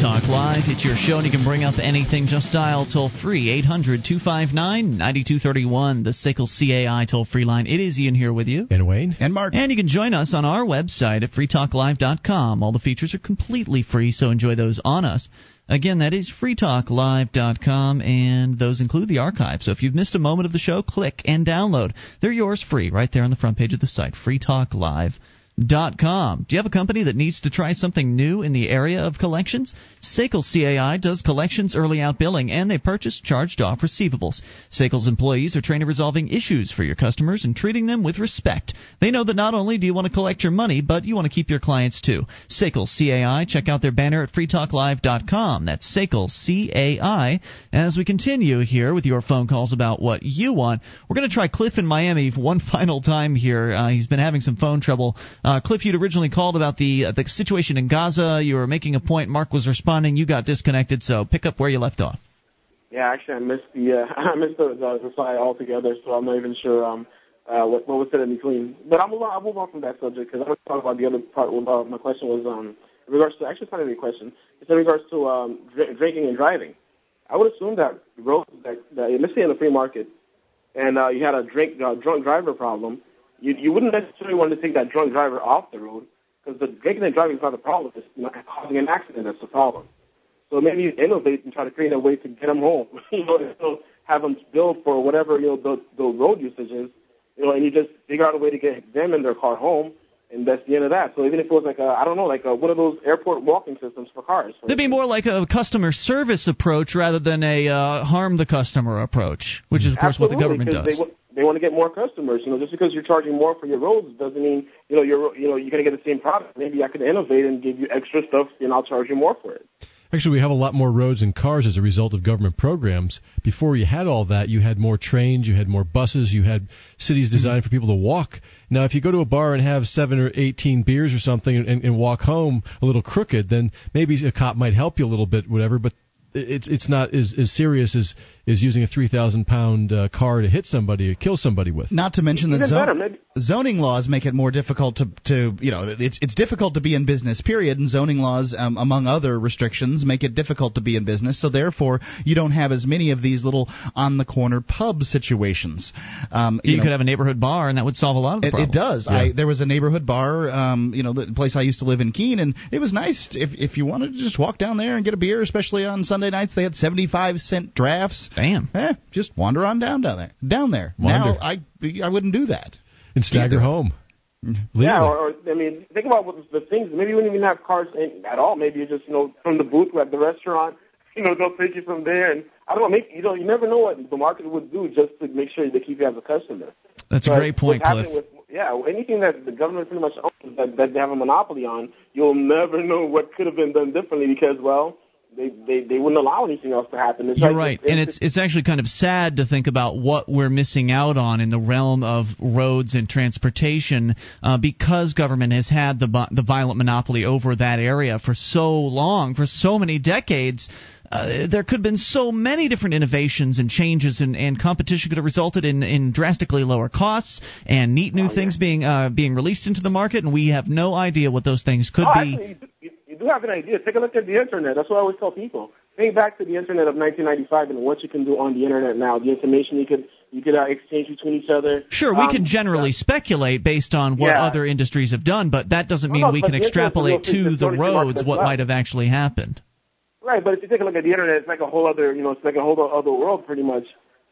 Talk Live. It's your show, and you can bring up anything. Just dial toll free 800 259 9231, the SACL CAI toll free line. It is Ian here with you. And Wayne? and mark And you can join us on our website at freetalklive.com. All the features are completely free, so enjoy those on us. Again, that is freetalklive.com, and those include the archive. So if you've missed a moment of the show, click and download. They're yours free right there on the front page of the site, freetalklive.com. Com. Do you have a company that needs to try something new in the area of collections? SACL CAI does collections early out billing and they purchase charged off receivables. SACL's employees are trained in resolving issues for your customers and treating them with respect. They know that not only do you want to collect your money, but you want to keep your clients too. SACL CAI, check out their banner at freetalklive.com. That's SACL CAI. As we continue here with your phone calls about what you want, we're going to try Cliff in Miami one final time here. Uh, he's been having some phone trouble. Uh, Cliff, you'd originally called about the uh, the situation in Gaza. You were making a point. Mark was responding. You got disconnected. So pick up where you left off. Yeah, actually, I missed the uh, I missed the, the reply altogether, so I'm not even sure um uh what, what was said in between. But I'll move on. I'll move on from that subject because I want to talk about the other part. Uh, my question was um in regards to actually it's not even a question. It's in regards to um dr- drinking and driving. I would assume that roads that, that let's say in the free market, and uh, you had a drink uh, drunk driver problem, you you wouldn't necessarily want to take that drunk driver off the road because the drinking and driving is not the problem. It's not causing an accident that's the problem. So maybe you innovate and try to create a way to get them home. you know, and still have them billed for whatever you know the, the road usage is. You know, and you just figure out a way to get them in their car home, and that's the end of that. So even if it was like a, I don't know, like a, one of those airport walking systems for cars. For That'd be more like a customer service approach rather than a uh, harm the customer approach, which is of course what the government does. They, wa- they want to get more customers. You know, just because you're charging more for your roads doesn't mean you know you're you know you're going to get the same product. Maybe I could innovate and give you extra stuff, and I'll charge you more for it. Actually, we have a lot more roads and cars as a result of government programs. Before you had all that, you had more trains, you had more buses, you had cities designed for people to walk. Now, if you go to a bar and have seven or eighteen beers or something and, and walk home a little crooked, then maybe a cop might help you a little bit, whatever. But it's it's not as, as serious as is using a three thousand pound uh, car to hit somebody or kill somebody with. Not to mention that Even zon- better, maybe- zoning laws make it more difficult to, to you know it's it's difficult to be in business period and zoning laws um, among other restrictions make it difficult to be in business so therefore you don't have as many of these little on the corner pub situations um, you know, could have a neighborhood bar, and that would solve a lot of the it, it does. I there was a neighborhood bar, um, you know, the place I used to live in Keene, and it was nice if if you wanted to just walk down there and get a beer, especially on Sunday nights. They had seventy five cent drafts. Damn. Eh, just wander on down down there. Down there. Wander. Now I I wouldn't do that. And stagger Either. home. Mm-hmm. Yeah, or, or I mean, think about what the things. Maybe you wouldn't even have cars in, at all. Maybe you just you know from the booth at the restaurant. You know, they'll take you from there, and I don't know. Maybe you know, you never know what the market would do just to make sure they keep you as a customer. That's a great point, Cliff. With, yeah, anything that the government pretty much owns that, that they have a monopoly on, you'll never know what could have been done differently because, well, they they, they wouldn't allow anything else to happen. It's You're like- right, and it's it's actually kind of sad to think about what we're missing out on in the realm of roads and transportation uh, because government has had the the violent monopoly over that area for so long, for so many decades. Uh, there could have been so many different innovations and changes, and, and competition could have resulted in, in drastically lower costs and neat new oh, things yeah. being uh, being released into the market, and we have no idea what those things could oh, be. Actually, you, you do have an idea. Take a look at the internet. That's what I always tell people. Think back to the internet of 1995 and what you can do on the internet now. The information you could you could uh, exchange between each other. Sure, we um, can generally yeah. speculate based on what yeah. other industries have done, but that doesn't mean no, we can extrapolate to the roads what well. might have actually happened. Right, but if you take a look at the internet, it's like a whole other, you know, it's like a whole other world pretty much.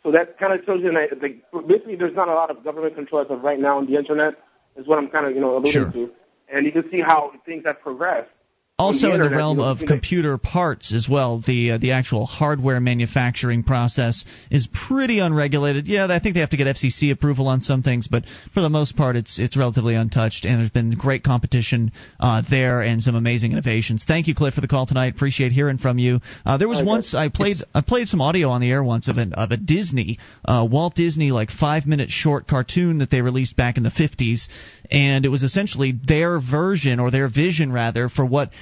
So that kind of shows you that like, basically there's not a lot of government control as of right now on the internet, is what I'm kind of, you know, alluding sure. to. And you can see how things have progressed also the in the realm of computer parts as well the uh, the actual hardware manufacturing process is pretty unregulated. Yeah i think they have to get fcc approval on some things but for the most part it's it's relatively untouched and there's been great competition uh, there and some amazing innovations. Thank you cliff for the call tonight. Appreciate hearing from you. Uh, there was once i played i played some audio on the air once of, an, of a disney uh, walt disney like five minute short cartoon that they released back in the 50s and it was essentially their version or their vision rather for what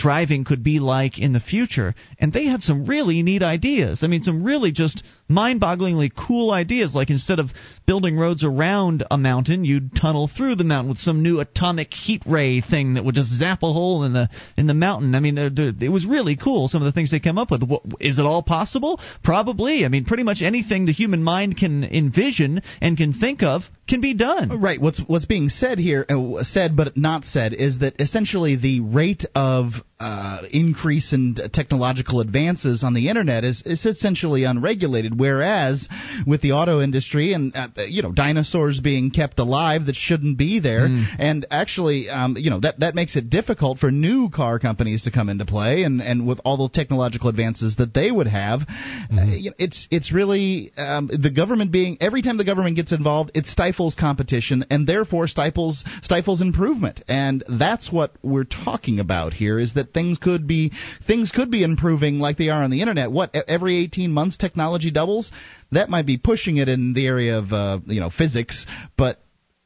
driving could be like in the future. And they had some really neat ideas. I mean, some really just mind bogglingly cool ideas. Like instead of building roads around a mountain, you'd tunnel through the mountain with some new atomic heat ray thing that would just zap a hole in the in the mountain. I mean, it was really cool. Some of the things they came up with. Is it all possible? Probably. I mean, pretty much anything the human mind can envision and can think of can be done. Right. What's what's being said here, uh, said but not said, is that essentially the rate of uh, increase in technological advances on the internet is, is essentially unregulated. Whereas with the auto industry and uh, you know dinosaurs being kept alive that shouldn't be there, mm. and actually um, you know that that makes it difficult for new car companies to come into play, and, and with all the technological advances that they would have, mm-hmm. uh, it's it's really um, the government being every time the government gets involved, it stifles competition and therefore stifles stifles improvement, and that's what we're talking about here. Is that things could be things could be improving like they are on the internet. What every 18 months technology doubles? That might be pushing it in the area of uh, you know physics, but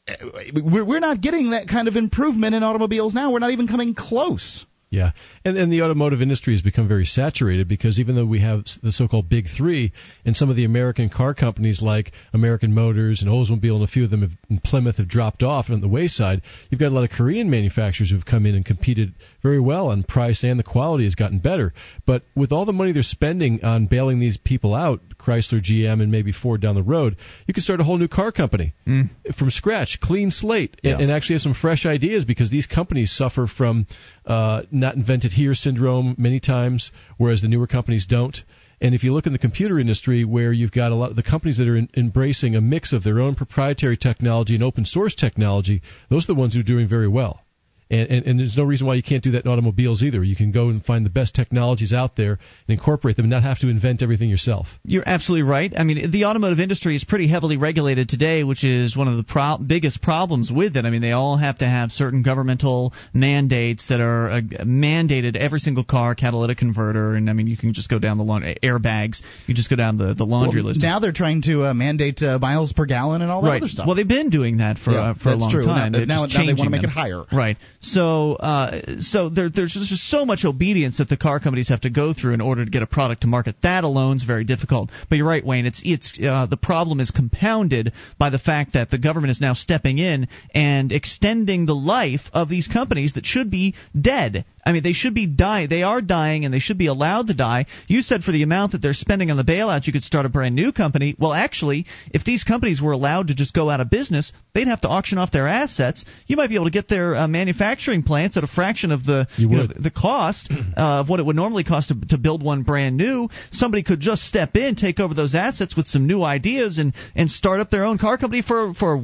uh, we're not getting that kind of improvement in automobiles now. We're not even coming close. Yeah, and and the automotive industry has become very saturated because even though we have the so-called big three, and some of the American car companies like American Motors and Oldsmobile and a few of them have, in Plymouth have dropped off on the wayside. You've got a lot of Korean manufacturers who've come in and competed very well on price and the quality has gotten better. But with all the money they're spending on bailing these people out, Chrysler, GM, and maybe Ford down the road, you could start a whole new car company mm. from scratch, clean slate, yeah. and, and, actually have some fresh ideas because these companies suffer from uh, not invented here syndrome many times, whereas the newer companies don't. And if you look in the computer industry, where you've got a lot of the companies that are in, embracing a mix of their own proprietary technology and open source technology, those are the ones who are doing very well. And, and, and, there's no reason why you can't do that in automobiles either. You can go and find the best technologies out there and incorporate them and not have to invent everything yourself. You're absolutely right. I mean, the automotive industry is pretty heavily regulated today, which is one of the pro- biggest problems with it. I mean, they all have to have certain governmental mandates that are uh, mandated every single car, catalytic converter, and I mean, you can just go down the laundry, airbags. You just go down the, the laundry well, list. Now they're trying to uh, mandate uh, miles per gallon and all that right. other stuff. Well, they've been doing that for yeah, uh, for a long true. time. Now, now, now they want to make them. it higher. Right. So, uh, so there, there's just so much obedience that the car companies have to go through in order to get a product to market. That alone is very difficult. But you're right, Wayne. It's it's uh, the problem is compounded by the fact that the government is now stepping in and extending the life of these companies that should be dead. I mean, they should be dying. They are dying, and they should be allowed to die. You said for the amount that they're spending on the bailouts, you could start a brand new company. Well, actually, if these companies were allowed to just go out of business, they'd have to auction off their assets. You might be able to get their uh, manufacturing plants at a fraction of the you you know, the cost uh, of what it would normally cost to, to build one brand new. Somebody could just step in, take over those assets with some new ideas, and and start up their own car company for for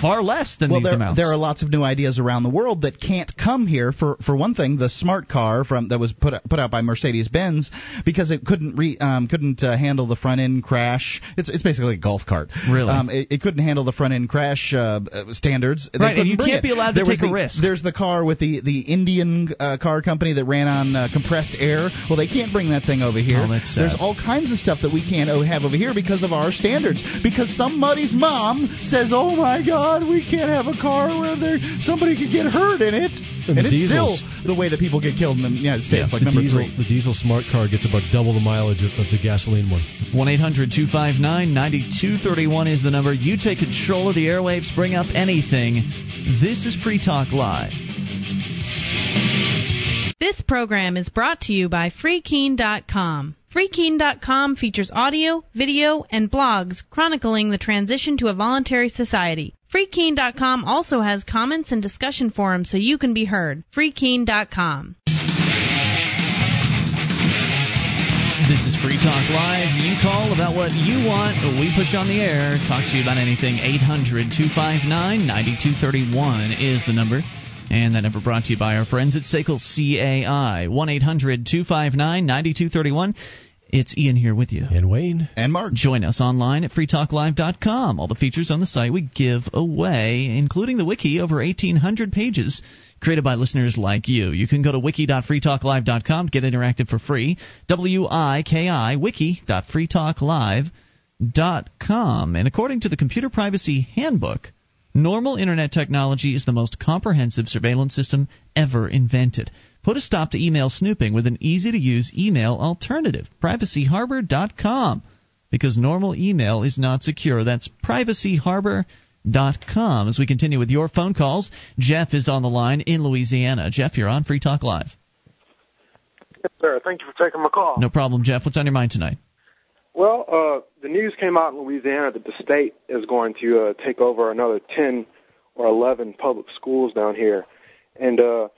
far less than well, these there, amounts. There are lots of new ideas around the world that can't come here. For for one thing, the smart car from that was put put out by Mercedes Benz because it couldn't re, um, couldn't uh, handle the front end crash. It's it's basically a golf cart. Really, um, it, it, couldn't handle the front end crash uh, standards. They right, and you can't it. be allowed there to take the, a risk. There's the the car with the the Indian uh, car company that ran on uh, compressed air. Well, they can't bring that thing over here. Oh, that's sad. There's all kinds of stuff that we can't have over here because of our standards. Because somebody's mom says, "Oh my God, we can't have a car where there somebody could get hurt in it." And And, it's diesels. still the way that people get killed in the United States. like the number diesel, three. the diesel smart car gets about double the mileage of, of the gasoline one. 1 800 259 9231 is the number. You take control of the airwaves, bring up anything. This is Free Talk Live. This program is brought to you by FreeKeene.com. FreeKeene.com features audio, video, and blogs chronicling the transition to a voluntary society. FreeKeene.com also has comments and discussion forums so you can be heard. FreeKeene.com. This is Free Talk Live. You call about what you want. We put you on the air. Talk to you about anything. 800 259 9231 is the number. And that number brought to you by our friends at Sekel CAI. 1 800 259 9231. It's Ian here with you. And Wayne. And Mark. Join us online at freetalklive.com. All the features on the site we give away, including the wiki, over 1,800 pages created by listeners like you. You can go to wiki.freetalklive.com to get interactive for free. W-I-K-I, wiki.freetalklive.com. And according to the Computer Privacy Handbook, normal Internet technology is the most comprehensive surveillance system ever invented. Put a stop to email snooping with an easy to use email alternative. PrivacyHarbor.com. Because normal email is not secure. That's privacyharbor.com. As we continue with your phone calls, Jeff is on the line in Louisiana. Jeff, you're on Free Talk Live. Yes, sir. Thank you for taking my call. No problem, Jeff. What's on your mind tonight? Well, uh, the news came out in Louisiana that the state is going to uh, take over another 10 or 11 public schools down here. And uh,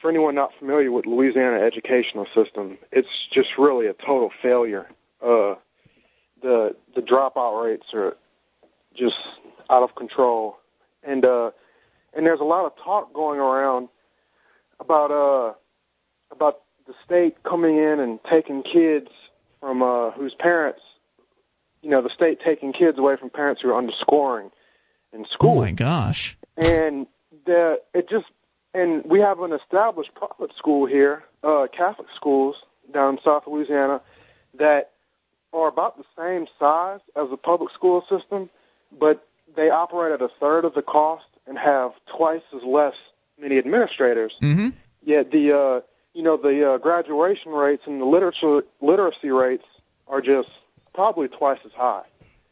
for anyone not familiar with Louisiana educational system, it's just really a total failure. Uh, the the dropout rates are just out of control, and uh, and there's a lot of talk going around about uh about the state coming in and taking kids from uh, whose parents, you know, the state taking kids away from parents who are underscoring in school. Oh my gosh. And the it just and we have an established private school here, uh, Catholic schools down in South Louisiana that are about the same size as the public school system, but they operate at a third of the cost and have twice as less many administrators. Mm-hmm. Yet the uh, you know the uh, graduation rates and the literature literacy rates are just probably twice as high.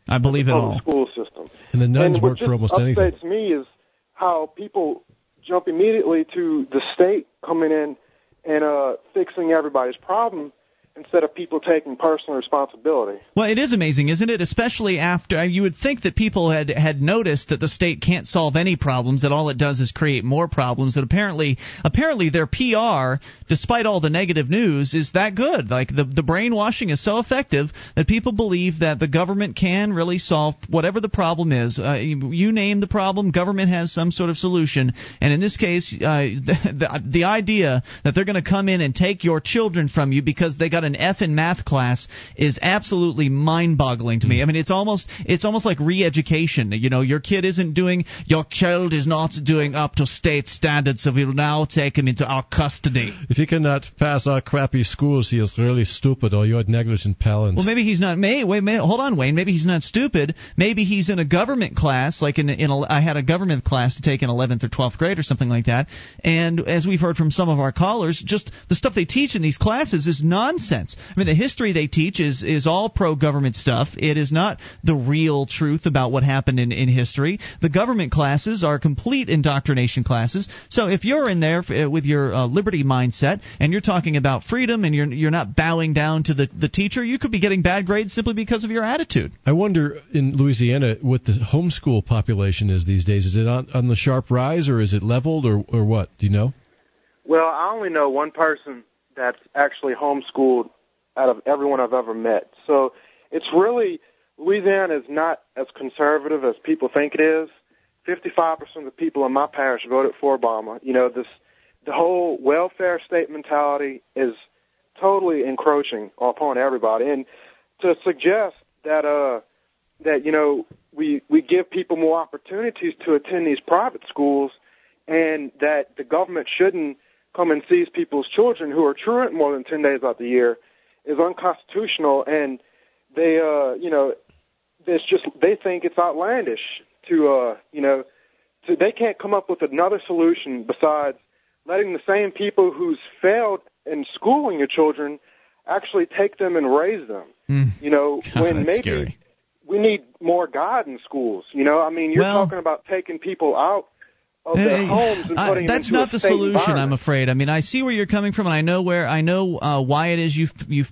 I believe it all. school system. And the nuns and work for almost upsets anything. me is how people jump immediately to the state coming in and uh, fixing everybody's problem instead of people taking personal responsibility. Well, it is amazing, isn't it? Especially after you would think that people had had noticed that the state can't solve any problems, that all it does is create more problems. That apparently, apparently their PR, despite all the negative news, is that good. Like the the brainwashing is so effective that people believe that the government can really solve whatever the problem is. Uh, you, you name the problem, government has some sort of solution. And in this case, uh, the, the the idea that they're going to come in and take your children from you because they got an F in math class is absolutely mind-boggling to me. Hmm. I mean, it's almost it's almost like re-education. You know, your kid isn't doing your child is not doing up to state standards, so we'll now take him into our custody. If he cannot pass our crappy schools, he is really stupid or you're negligent parents. Well, maybe he's not. May wait, may, hold on, Wayne. Maybe he's not stupid. Maybe he's in a government class, like in in a, I had a government class to take in 11th or 12th grade or something like that. And as we've heard from some of our callers, just the stuff they teach in these classes is nonsense. I mean, the history they teach is is all pro government stuff. It is not the real truth about what happened in in history. The government classes are complete indoctrination classes. So if you're in there uh, with your uh, liberty mindset and you're talking about freedom and you're you're not bowing down to the the teacher, you could be getting bad grades simply because of your attitude. I wonder in Louisiana what the homeschool population is these days. Is it on, on the sharp rise or is it leveled or, or what? Do you know? Well, I only know one person that's actually homeschooled out of everyone I've ever met. So it's really Louisiana is not as conservative as people think it is. Fifty-five percent of the people in my parish voted for Obama. You know, this the whole welfare state mentality is totally encroaching upon everybody. And to suggest that uh that you know we we give people more opportunities to attend these private schools and that the government shouldn't come and seize people's children who are truant more than 10 days out the year is unconstitutional and they uh you know it's just they think it's outlandish to uh you know to, they can't come up with another solution besides letting the same people who's failed in schooling your children actually take them and raise them. Mm. You know, God, when maybe scary. we need more God in schools. You know, I mean, you're Well- talking about taking people out Hey, homes and I- putting them that's not the solution, I'm afraid. I mean, I see where you're coming from, and I know where I know uh, why it is you you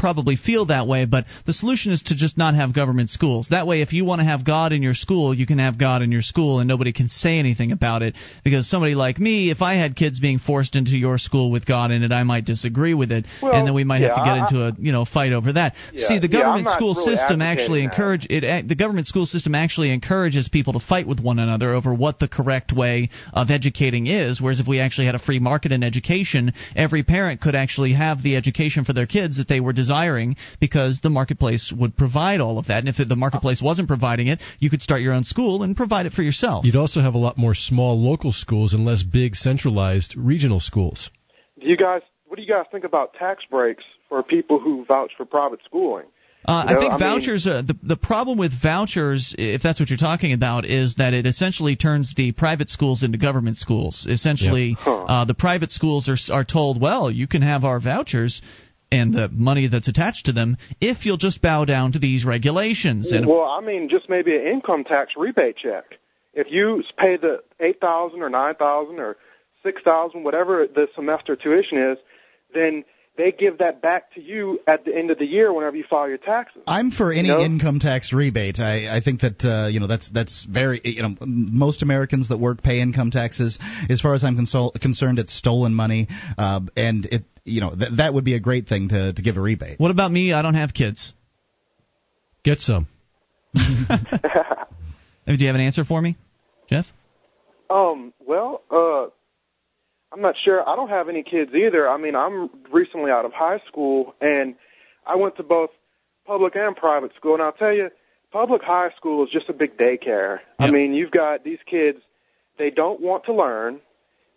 probably feel that way. But the solution is to just not have government schools. That way, if you want to have God in your school, you can have God in your school, and nobody can say anything about it. Because somebody like me, if I had kids being forced into your school with God in it, I might disagree with it, Well, and then we might have to get I- into a you know fight over that. Yeah, see, the government not school really system actually that. encourage it. Eh, the government school system actually encourages people to fight with one another over what the correct way of educating is. Whereas if we actually had a free market in education, every parent could actually have the education for their kids that they were desiring because the marketplace would provide all of that. And if the marketplace wasn't providing it, you could start your own school and provide it for yourself. You'd also have a lot more small local schools and less big centralized regional schools. Do you guys, what do you guys think about tax breaks for people who vouch for private schooling? Uh, You know, I think I mean- vouchers. uh, the the problem with vouchers, if that's what you're talking about, is that it essentially turns the private schools into government schools. Essentially, Huh. uh, the private schools are are told, well, you can have our vouchers and the money that's attached to them if you'll just bow down to these regulations. And well, I mean, just maybe an income tax rebate check. If you pay the eight thousand or nine thousand or six thousand, whatever the semester tuition is, then they give that back to you at the end of the year whenever you file your taxes. I'm for any You know? income tax rebate. I, I think that uh, you know that's that's very you know most Americans that work pay income taxes. As far as I'm consol- concerned, it's stolen money, uh, and it you know th- that would be a great thing to to give a rebate. what about me? I don't have kids. Get some. Do you have an answer for me, Jeff? Um, well, uh, I'm not sure. I don't have any kids either. I mean, I'm recently out of high school, and I went to both public and private school. And I'll tell you, public high school is just a big daycare. I mean, you've got these kids, they don't want to learn,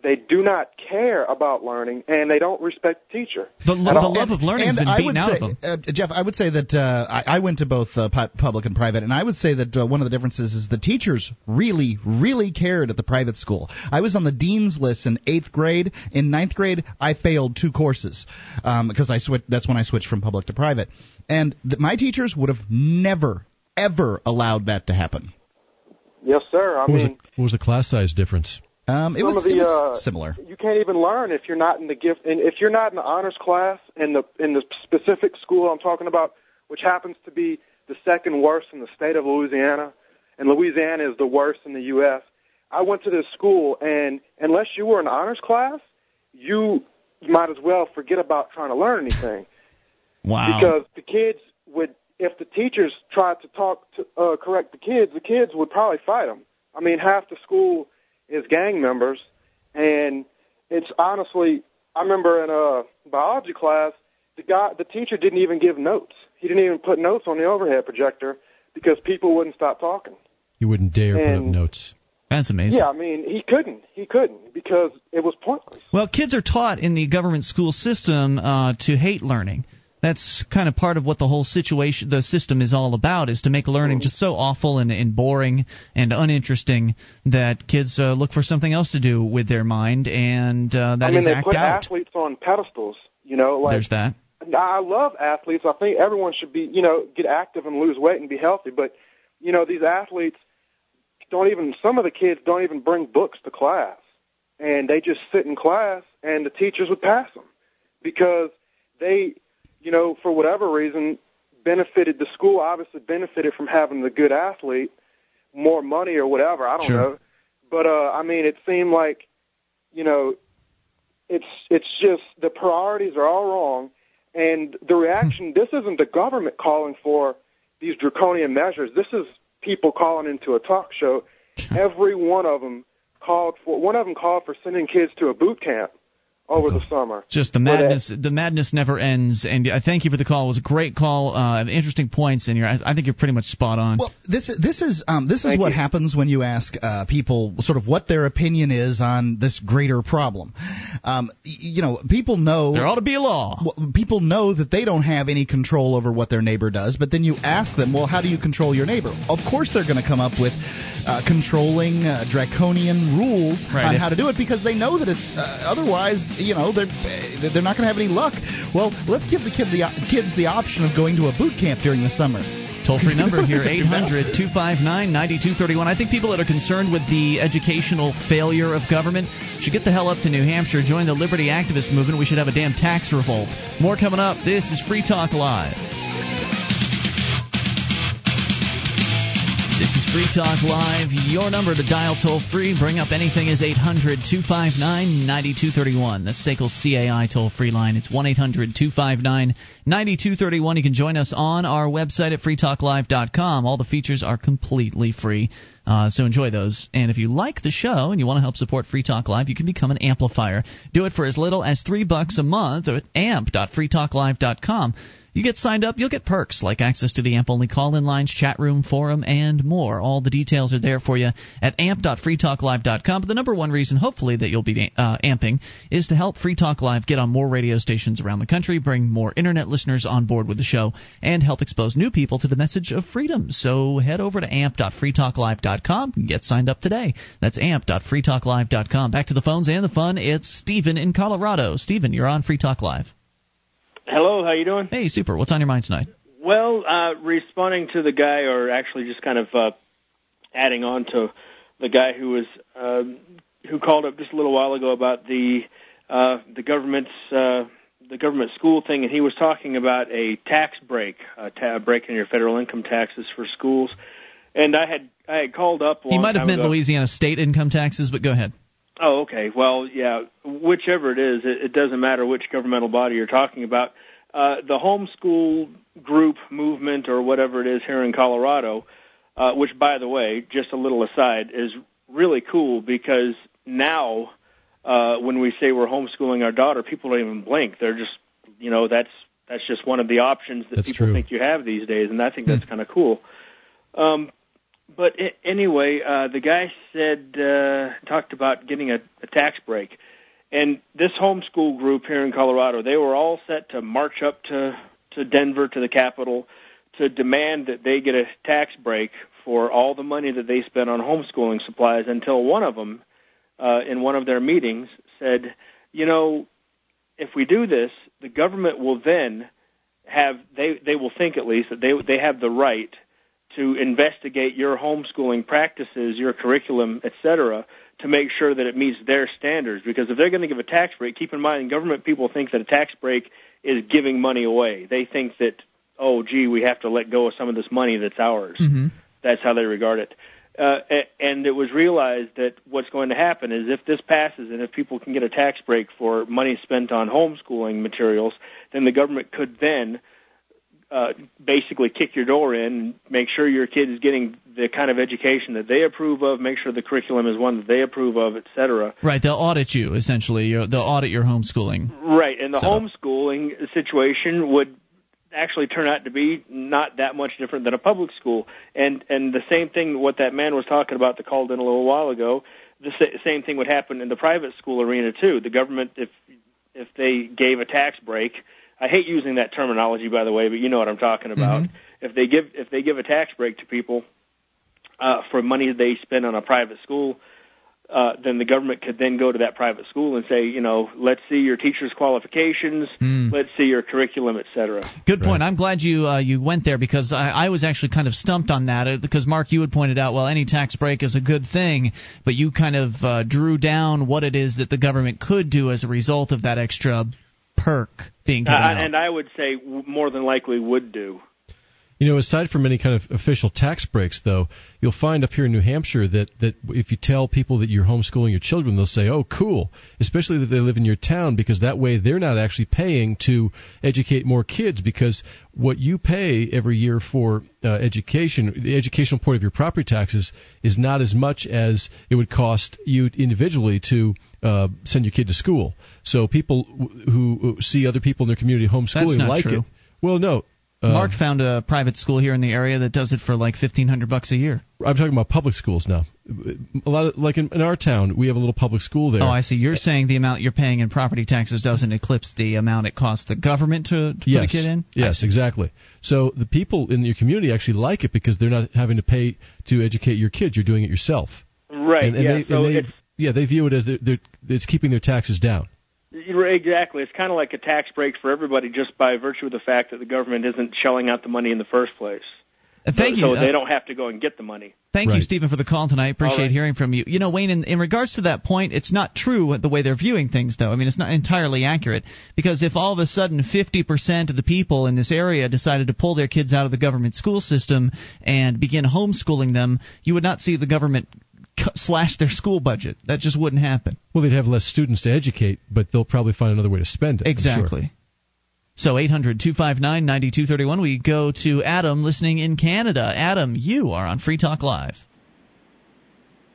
they do not care about learning, and they don't respect the teacher. The, lo- the all. love of learning has been I beaten out say, of them. Uh, Jeff, I would say that uh, I, I went to both uh, pu- public and private, and I would say that uh, one of the differences is the teachers really, really cared at the private school. I was on the dean's list in eighth grade. In ninth grade, I failed two courses um, because I switched. That's when I switched from public to private, and th- my teachers would have never, ever allowed that to happen. Yes, sir. I What was, mean, the, what was the class size difference? Um, it some was, the it was uh, similar. You can't even learn if you're not in the gift, and if you're not in the honors class in the in the specific school I'm talking about, which happens to be the second worst in the state of Louisiana, and Louisiana is the worst in the U.S. I went to this school, and unless you were in honors class, you might as well forget about trying to learn anything Wow. because the kids would if the teachers tried to talk to uh, correct the kids, the kids would probably fight them. I mean, half the school is gang members, and it's honestly. I remember in a biology class, the guy, the teacher didn't even give notes. He didn't even put notes on the overhead projector because people wouldn't stop talking. He wouldn't dare put up notes. That's amazing. Yeah, I mean, he couldn't. He couldn't because it was pointless. Well, kids are taught in the government school system uh, to hate learning. That's kind of part of what the whole situation, the system is all about, is to make learning just so awful and, and boring and uninteresting that kids uh, look for something else to do with their mind, and uh, that I mean, is they act put out. athletes on pedestals. You know, like There's that. I love athletes. I think everyone should be, you know, get active and lose weight and be healthy. But, you know, these athletes don't even, some of the kids don't even bring books to class. And they just sit in class and the teachers would pass them because they, you know, for whatever reason, benefited, the school obviously benefited from having the good athlete, more money or whatever. I don't Sure. know. But, uh, I mean, it seemed like, you know, it's it's just the priorities are all wrong and the reaction this isn't the government calling for these draconian measures this is people calling into a talk show every one of them called for one of them called for sending kids to a boot camp over the summer. Just the madness. The madness never ends. And I thank you for the call. It was a great call. Uh, interesting points, and you're. I think you're pretty much spot on. Well, this this is um, this Thank is what you. happens when you ask uh, people sort of what their opinion is on this greater problem. Um, you know, people know there ought to be a law. well, people know that they don't have any control over what their neighbor does, but then you ask them, well, how do you control your neighbor? Of course, they're going to come up with uh, controlling uh, draconian rules Right, on if- how to do it because they know that it's uh, otherwise, you know, they're they're not going to have any luck. Well, let's give the kid the kids the option of going to a boot camp during the summer. Toll free number here 800 259 9231. I think people that are concerned with the educational failure of government should get the hell up to New Hampshire, join the liberty activist movement. We should have a damn tax revolt. More coming up. This is Free Talk Live. Free Talk Live. Your number to dial toll free, bring up anything is 800 259 9231. That's SACL's CAI toll free line. It's 1 800 259 9231. You can join us on our website at freetalklive.com. All the features are completely free. Uh, so enjoy those. And if you like the show and you want to help support Free Talk Live, you can become an amplifier. Do it for as little as three bucks a month at amp.freetalklive.com. You get signed up, you'll get perks like access to the AMP only call in lines, chat room, forum, and more. All the details are there for you at amp.freetalklive.com. But the number one reason, hopefully, that you'll be uh, amping is to help Free Talk Live get on more radio stations around the country, bring more internet listeners on board with the show, and help expose new people to the message of freedom. So head over to amp.freetalklive.com and get signed up today. That's amp.freetalklive.com. Back to the phones and the fun. It's Stephen in Colorado. Stephen, you're on Free Talk Live. Hello, how you doing? Hey, super. What's on your mind tonight? Well, uh, responding to the guy, or actually just kind of uh, adding on to the guy who was um who called up just a little while ago about the uh, the government's uh, the government school thing, and he was talking about a tax break, a ta- break in your federal income taxes for schools. And I had I had called up. He might have meant ago. Louisiana state income taxes, but go ahead. Oh, okay. Well, yeah, whichever it is, it, it doesn't matter which governmental body you're talking about. Uh, the homeschool group movement or whatever it is here in Colorado, uh, which, by the way, just a little aside, is really cool because now uh, when we say we're homeschooling our daughter, people don't even blink. They're just, you know, that's that's just one of the options that That's people true. think you have these days, and I think that's kind of cool. Um, but I- anyway, uh, the guy said uh, talked about getting a, a tax break, and this homeschool group here in Colorado, they were all set to march up to to Denver to the capital to demand that they get a tax break for all the money that they spent on homeschooling supplies. Until one of them, uh, in one of their meetings, said, "You know, if we do this, the government will then have they they will think at least that they they have the right to investigate your homeschooling practices, your curriculum, etc., to make sure that it meets their standards. Because if they're going to give a tax break, keep in mind, government people think that a tax break is giving money away. They think that, oh, gee, we have to let go of some of this money that's ours. Mm-hmm. That's how they regard it. Uh, and it was realized that what's going to happen is if this passes and if people can get a tax break for money spent on homeschooling materials, then the government could then uh, basically kick your door in, and make sure your kid is getting the kind of education that they approve of, make sure the curriculum is one that they approve of, et cetera. Right, they'll audit you essentially. You're- They'll audit your homeschooling. Right, and the Set up. homeschooling situation would actually turn out to be not that much different than a public school. And and the same thing what that man was talking about that called in a little while ago, the sa- same thing would happen in the private school arena too. The government if if they gave a tax break, I hate using that terminology by the way, but you know what I'm talking about. If they give if they give a tax break to people uh, for money they spend on a private school, uh, then the government could then go to that private school and say, you know, let's see your teacher's qualifications, Hmm. let's see your curriculum, et cetera. Good point. I'm glad you uh, you went there because I, I was actually kind of stumped on that uh, because Mark, you had pointed out, well, any tax break is a good thing, but you kind of uh, drew down what it is that the government could do as a result of that extra perk being given Uh, out. and I would say more than likely would do. You know, aside from any kind of official tax breaks, though, you'll find up here in New Hampshire that, that if you tell people that you're homeschooling your children, they'll say, oh, cool, especially that they live in your town, because that way they're not actually paying to educate more kids, because what you pay every year for uh, education, the educational part of your property taxes, is not as much as it would cost you individually to uh, send your kid to school. So people who, who see other people in their community homeschooling like true. it. Well, no. Uh, Mark found a private school here in the area that does it for like fifteen hundred bucks a year. I'm talking about public schools now. A lot of like in, in, our town, we have a little public school there. Oh, I see. You're saying the amount you're paying in property taxes doesn't eclipse the amount it costs the government to, to yes. put a kid in. Yes, exactly. So the people in your community actually like it because they're not having to pay to educate your kid. You're doing it yourself. Right. And, and yeah. they, so they, it's yeah, they view it as they're, they're, it's keeping their taxes down. Exactly. It's kind of like a tax break for everybody just by virtue of the fact that the government isn't shelling out the money in the first place. Uh, thank so, you. So they don't have to go and get the money. Thank right. you, Stephen, for the call tonight. Appreciate right. hearing from you. You know, Wayne, in, in regards to that point, it's not true the way they're viewing things, though. I mean, it's not entirely accurate because if all of a sudden 50% of the people in this area decided to pull their kids out of the government school system and begin homeschooling them, you would not see the government slash their school budget. That just wouldn't happen. Well, they'd have less students to educate, but they'll probably find another way to spend it. Exactly. Sure. So 800 259 9231. We go to Adam listening in Canada. Adam, you are on Free Talk Live.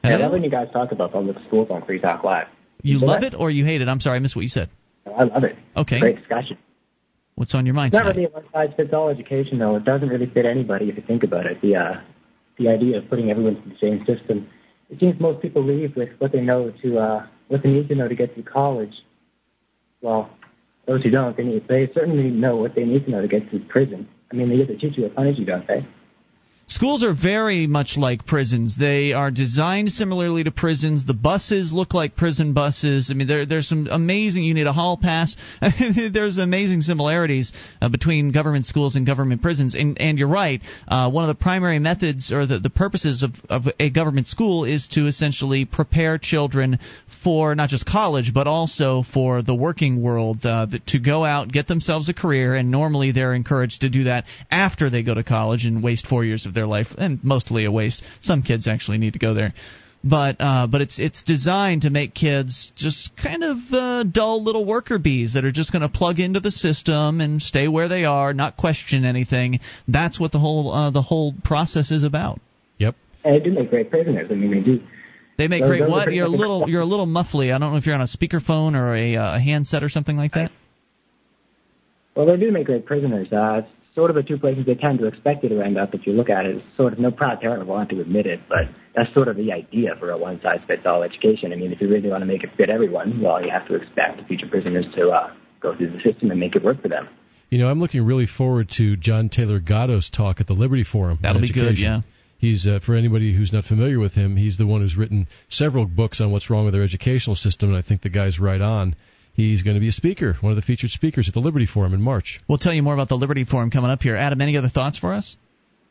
Hello? I love when you guys talk about public schools on Free Talk Live. You, you love it or you hate it? I'm sorry, I missed what you said. I love it. Okay. Great discussion. What's on your mind? It's tonight? not really a one size fits all education, though. It doesn't really fit anybody if you think about it. The uh, the idea of putting everyone in the same system it seems most people leave with what they know to uh, what they need to know to get through college. Well, those who don't, they need, they certainly know what they need to know to get through prison. I mean, they either teach you or punish you, don't they? Schools are very much like prisons. They are designed similarly to prisons. The buses look like prison buses. I mean, there, there's some amazing. You need a hall pass. there's amazing similarities uh, between government schools and government prisons. And, and you're right. Uh, one of the primary methods or the, the purposes of, of a government school is to essentially prepare children for not just college but also for the working world uh, to go out, get themselves a career, and normally they're encouraged to do that after they go to college and waste four years of their life, and mostly a waste. Some kids actually need to go there, but uh, but it's it's designed to make kids just kind of uh, dull little worker bees that are just going to plug into the system and stay where they are, not question anything. That's what the whole uh, the whole process is about. Yep. And they do make great prisoners. I mean, they do. They make those, great those what? You're a little you're a little muffly. I don't know if you're on a speakerphone or a, uh, a handset or something like that. Well, they do make great prisoners. Uh, it's sort of the two places they tend to expect you to end up if you look at it. It's sort of no proud parent will want to admit it, but that's sort of the idea for a one-size-fits-all education. I mean, if you really want to make it fit everyone, well, you have to expect future prisoners to uh, go through the system and make it work for them. You know, I'm looking really forward to John Taylor Gatto's talk at the Liberty Forum. That'll be good, yeah. He's uh, for anybody who's not familiar with him. He's the one who's written several books on what's wrong with our educational system, and I think the guy's right on. He's going to be a speaker, one of the featured speakers at the Liberty Forum in March. We'll tell you more about the Liberty Forum coming up here. Adam, any other thoughts for us?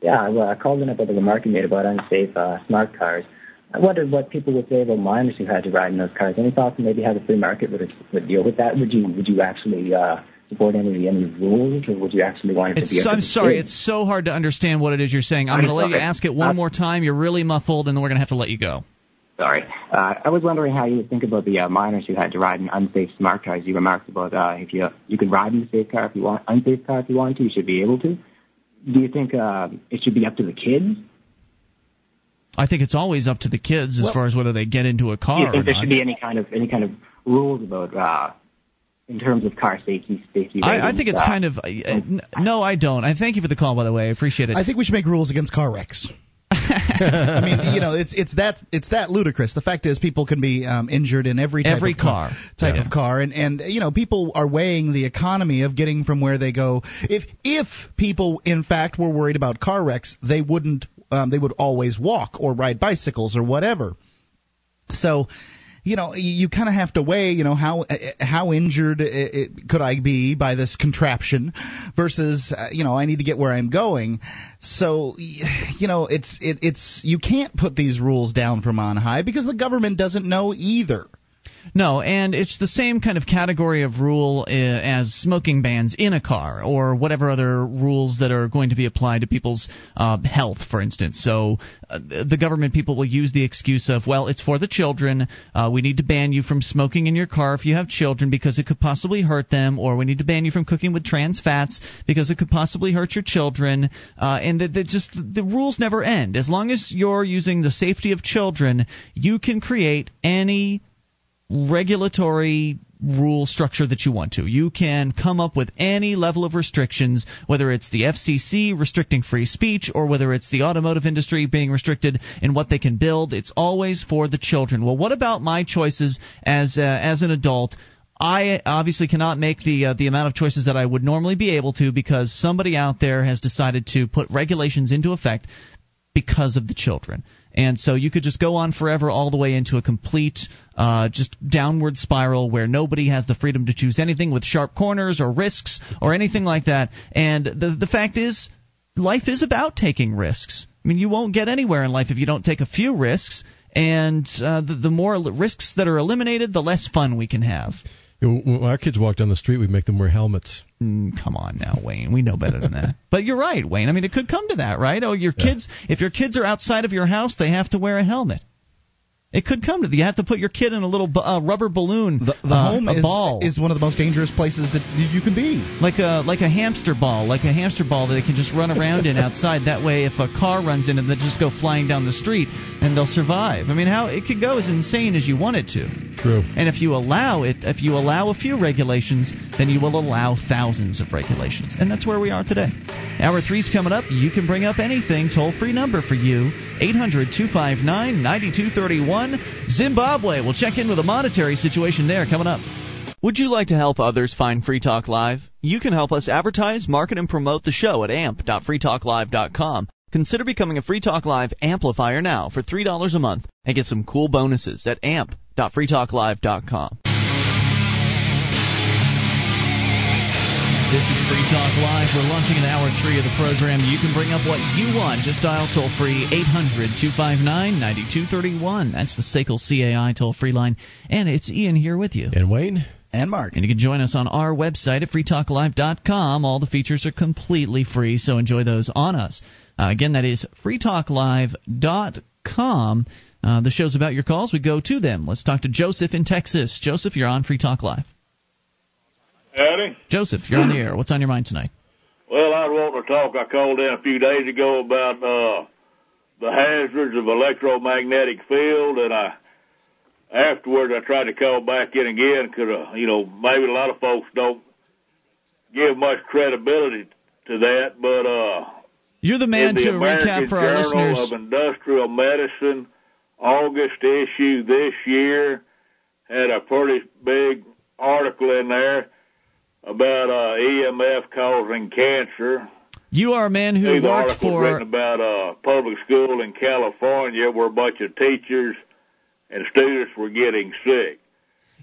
Yeah, well, I called in about the remark you made about unsafe uh, smart cars. I wondered what people would say about minors who had to ride in those cars. Any thoughts on maybe how the free market would would deal with that? Would you would you actually uh, support any any rules, or would you actually want it it's, to be? I'm sorry, it's so hard to understand what it is you're saying. I'm, I'm going to let you ask it one Uh, more time. You're really muffled, and then we're going to have to let you go. Sorry. Uh, I was wondering how you would think about the uh, minors who had to ride in unsafe smart cars. You remarked about uh, if you you could ride in a safe car if you want, unsafe car if you want to, you should be able to. Do you think uh, it should be up to the kids? I think it's always up to the kids as Well- far as whether they get into a car. Do car you think or there not. should be any kind of any kind of rules about uh, in terms of car safety safety? I, I think it's uh, kind of. Uh, n- no, I don't. I thank you for the call, by the way. I appreciate it. I think we should make rules against car wrecks. I mean, you know, it's it's that it's that ludicrous. The fact is, people can be um, injured in every type Every of car, car. type Yeah. of car, and and you know, people are weighing the economy of getting from where they go. If if people in fact were worried about car wrecks, they wouldn't. Um, they would always walk or ride bicycles or whatever. So, you know, you, kind of have to weigh, you know, how uh, how injured it, it, could I be by this contraption versus, uh, you know, I need to get where I'm going. So, you know, it's it, it's you can't put these rules down from on high because the government doesn't know either. No, and it's the same kind of category of rule uh, as smoking bans in a car or whatever other rules that are going to be applied to people's uh, health, for instance. So uh, the government people will use the excuse of, well, it's for the children. Uh, we need to ban you from smoking in your car if you have children because it could possibly hurt them, or we need to ban you from cooking with trans fats because it could possibly hurt your children. Uh, and that that just the rules never end. As long as you're using the safety of children, you can create any regulatory rule structure that you want to. You can come up with any level of restrictions, whether it's the FCC restricting free speech or whether it's the automotive industry being restricted in what they can build. It's always for the children. Well, what about my choices as uh, as an adult? I obviously cannot make the uh, the amount of choices that I would normally be able to because somebody out there has decided to put regulations into effect because of the children. And so you could just go on forever all the way into a complete uh, just downward spiral where nobody has the freedom to choose anything with sharp corners or risks or anything like that. And the the fact is life is about taking risks. I mean, you won't get anywhere in life if you don't take a few risks. And uh, the, the more risks that are eliminated, the less fun we can have. When our kids walk down the street, we make them wear helmets. Mm, come on now, Wayne. We know better than that. but you're right, Wayne. I mean, it could come to that, right? Oh, your kids. If your kids are outside of your house, they have to wear a helmet. It could come to that. You have to put your kid in a little uh, rubber balloon. The, the uh, home a is, ball. is one of the most dangerous places that you can be. like a like a hamster ball, like a hamster ball that they can just run around in outside. That way, if a car runs in, and they just go flying down the street, and they'll survive. I mean, how it could go as insane as you want it to. True. And if you allow it, if you allow a few regulations, then you will allow thousands of regulations. And that's where we are today. Hour three's coming up. You can bring up anything. Toll free number for you 800 259 9231. Zimbabwe. We'll check in with the monetary situation there coming up. Would you like to help others find Free Talk Live? You can help us advertise, market, and promote the show at amp.freetalklive.com. Consider becoming a Free Talk Live amplifier now for $3 a month and get some cool bonuses at amp.freetalklive.com. This is Free Talk Live. We're launching in hour three of the program. You can bring up what you want. Just dial toll free 800 259 9231. That's the SACL CAI toll free line. And it's Ian here with you. And Wayne? And Mark. And you can join us on our website at freetalklive.com. All the features are completely free, so enjoy those on us. Uh, again, that is freetalklive.com. Uh, the show's about your calls. We go to them. Let's talk to Joseph in Texas. Joseph, you're on Free Talk Live. Howdy. Joseph, you're on the air. What's on your mind tonight? Well, I want to talk. I called in a few days ago about uh, the hazards of electromagnetic field, and I afterwards I tried to call back in again because uh, you know maybe a lot of folks don't give much credibility to that, but uh, You're the man the to American recap for our Journal listeners. of Industrial Medicine August issue this year had a pretty big article in there about uh, EMF causing cancer. You are a man who the worked article for. written about a public school in California where a bunch of teachers and students were getting sick.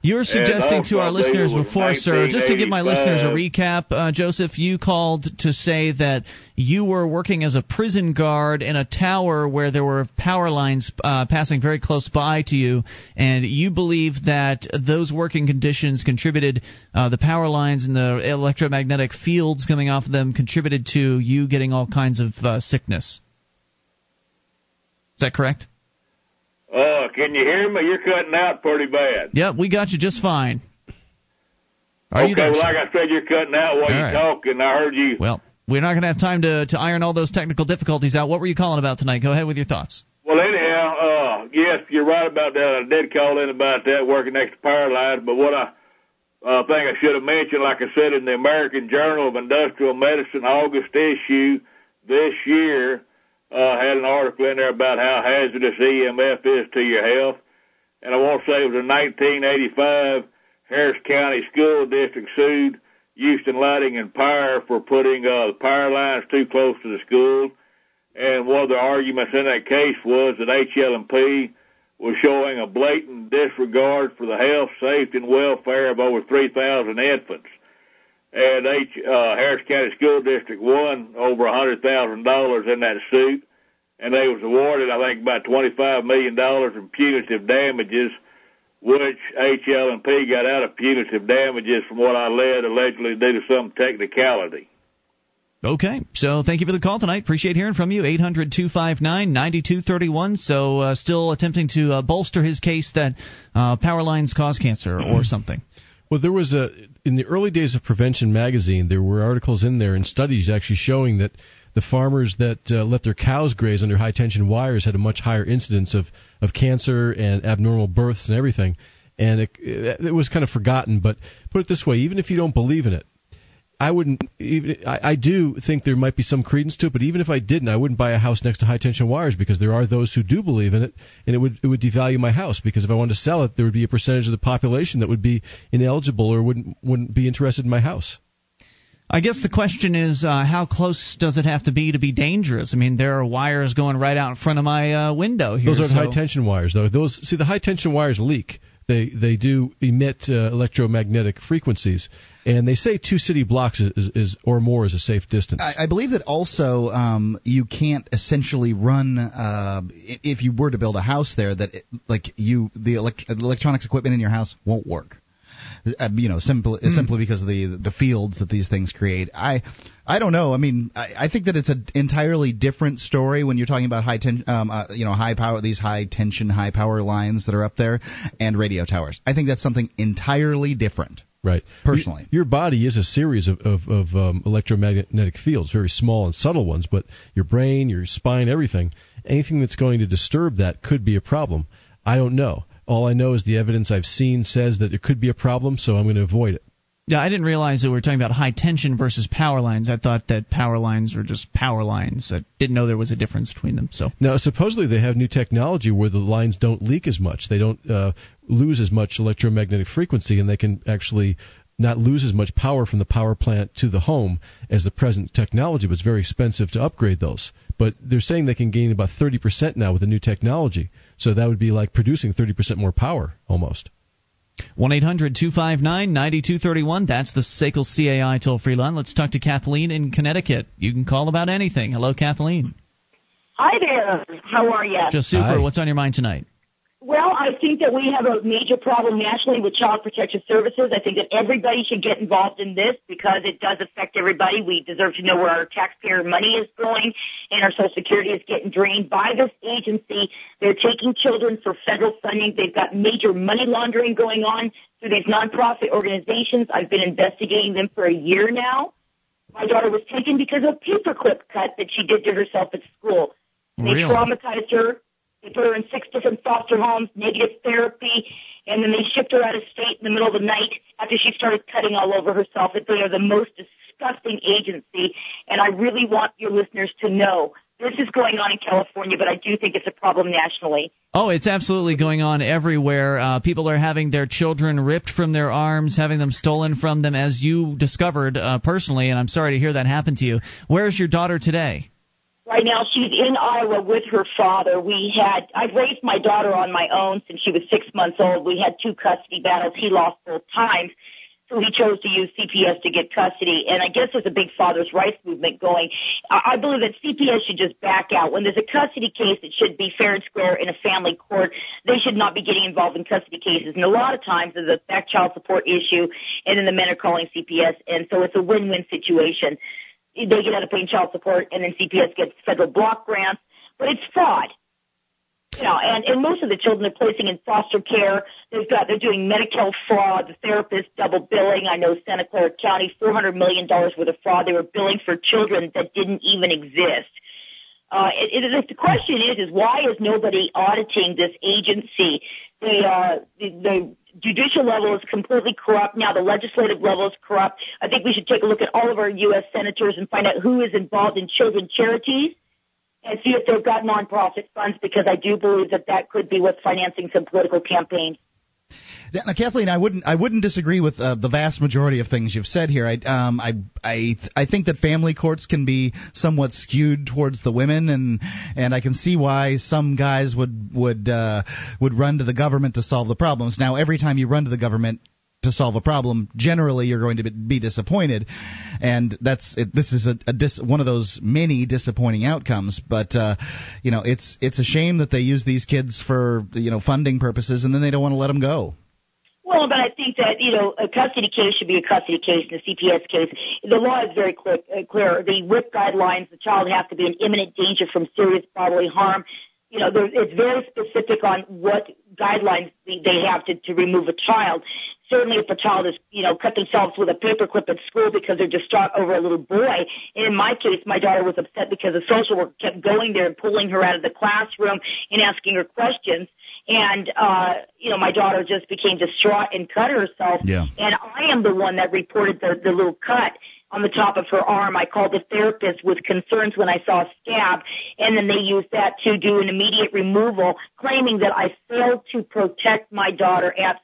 You're suggesting to our also, I believe listeners before, sir, just to give my listeners a recap, uh, Joseph, you called to say that you were working as a prison guard in a tower where there were power lines uh, passing very close by to you, and you believe that those working conditions contributed, uh, the power lines and the electromagnetic fields coming off of them contributed to you getting all kinds of uh, sickness. Is that correct? Uh, can you hear me? You're cutting out pretty bad. Yep, we got you just fine. Are okay, you there, well, sir? like I said, you're cutting out while All you're right. talking. I heard you. Well, we're not going to have time to, to iron all those technical difficulties out. What were you calling about tonight? Go ahead with your thoughts. Well, anyhow, uh, yes, you're right about that. I did call in about that, working next to power lines. But what I uh, think I should have mentioned, like I said, in the American Journal of Industrial Medicine August issue this year, uh, had an article in there about how hazardous EMF is to your health. And I want to say it was in 1985, Harris County School District sued Houston Lighting and Power for putting uh, the power lines too close to the school. And one of the arguments in that case was that HL&P was showing a blatant disregard for the health, safety, and welfare of over 3,000 infants. And H, uh, Harris County School District won over a $100,000 in that suit. And they was awarded, I think, about $25 million in punitive damages, which HL&P got out of punitive damages from what I led allegedly due to some technicality. Okay, so thank you for the call tonight. Appreciate hearing from you. 800 259 9231. So, uh, still attempting to uh, bolster his case that uh, power lines cause cancer or something. Well, there was a in the early days of Prevention magazine, there were articles in there and studies actually showing that the farmers that uh, let their cows graze under high tension wires had a much higher incidence of of cancer and abnormal births and everything. and it, it was kind of forgotten. But put it this way: even if you don't believe in it, I wouldn't even. I, I do think there might be some credence to it, but even if I didn't, I wouldn't buy a house next to high tension wires because there are those who do believe in it, and it would it would devalue my house because if I wanted to sell it, there would be a percentage of the population that would be ineligible or wouldn't wouldn't be interested in my house. I guess the question is, uh, how close does it have to be to be dangerous? I mean, there are wires going right out in front of my uh, window here. Those are so. high tension wires, though. Those see the high tension wires leak. They they do emit uh, electromagnetic frequencies, and they say two city blocks is, is, or more is a safe distance. I, I believe that also um, you can't essentially run uh, if you were to build a house there that it, like you the elect- electronics equipment in your house won't work. Uh, you know, simply simply because of the the fields that these things create. I I don't know. I mean, I, I think that it's an entirely different story when you're talking about high ten, um, uh, you know, high power these high tension, high power lines that are up there and radio towers. I think that's something entirely different. Right. Personally. Your, your body is a series of, of, of um, electromagnetic fields, very small and subtle ones, but your brain, your spine, everything, anything that's going to disturb that could be a problem. I don't know. All I know is the evidence I've seen says that it could be a problem, so I'm going to avoid it. Yeah, I didn't realize that we were talking about high tension versus power lines. I thought that power lines were just power lines. I didn't know there was a difference between them. So Now, supposedly they have new technology where the lines don't leak as much. They don't uh, lose as much electromagnetic frequency, and they can actually not lose as much power from the power plant to the home as the present technology. But it's very expensive to upgrade those. But they're saying they can gain about 30% now with the new technology. So that would be like producing 30% more power almost. 1 800 259 9231. That's the SACL CAI toll free line. Let's talk to Kathleen in Connecticut. You can call about anything. Hello, Kathleen. Hi there. How are you? Just super. What's on your mind tonight? Well, I think that we have a major problem nationally with child protective services. I think that everybody should get involved in this because it does affect everybody. We deserve to know where our taxpayer money is going and our social security is getting drained by this agency. They're taking children for federal funding. They've got major money laundering going on through these nonprofit organizations. I've been investigating them for a year now. My daughter was taken because of a paperclip cut that she did to herself at school. They Really? traumatized her. They put her in six different foster homes, negative therapy, and then they shipped her out of state in the middle of the night after she started cutting all over herself. That they are the most disgusting agency, and I really want your listeners to know this is going on in California, but I do think it's a problem nationally. Oh, it's absolutely going on everywhere. Uh, people are having their children ripped from their arms, having them stolen from them, as you discovered uh, personally, and I'm sorry to hear that happen to you. Where's your daughter today? Right now, she's in Iowa with her father. We had, I've raised my daughter on my own since she was six months old. We had two custody battles. He lost both times. So he chose to use CPS to get custody. And I guess there's a big father's rights movement going. I I believe that CPS should just back out. When there's a custody case, it should be fair and square in a family court. They should not be getting involved in custody cases. And a lot of times there's a back child support issue and then the men are calling CPS. And so it's a win-win situation they get out of paying child support, and then CPS gets federal block grants. But it's fraud. You know, and, and most of the children they're placing in foster care, they've got they're doing Medi-Cal fraud, the therapist double billing. I know Santa Clara County, four hundred million dollars worth of fraud. They were billing for children that didn't even exist. Uh, it, it, the question is, is why is nobody auditing this agency? The, uh, the, the judicial level is completely corrupt. Now the legislative level is corrupt. I think we should take a look at all of our U.S. senators and find out who is involved in children charities and see if they've got nonprofit funds because I do believe that that could be what's financing some political campaigns. Now, Kathleen, I wouldn't I wouldn't disagree with uh, the vast majority of things you've said here. I um I I I think that family courts can be somewhat skewed towards the women, and and I can see why some guys would would uh, would run to the government to solve the problems. Now, every time you run to the government to solve a problem, generally you're going to be disappointed, and that's it, this is a, a dis, one of those many disappointing outcomes. But uh, you know, it's it's a shame that they use these kids for you know funding purposes, and then they don't want to let them go. Well, but I think that you know a custody case should be a custody case, and a CPS case. The law is very clear. Uh, clear. The WIC guidelines: the child has to be in imminent danger from serious bodily harm. You know, there, it's very specific on what guidelines they have to, to remove a child. Certainly, if a child is, you know, cut themselves with a paperclip at school because they're distraught over a little boy. And in my case, my daughter was upset because the social worker kept going there and pulling her out of the classroom and asking her questions. And uh you know my daughter just became distraught and cut herself. Yeah. and i am the one that reported the the little cut on the top of her arm. I called the therapist with concerns when i saw a scab and then they used that to do an immediate removal claiming that i failed to protect my daughter at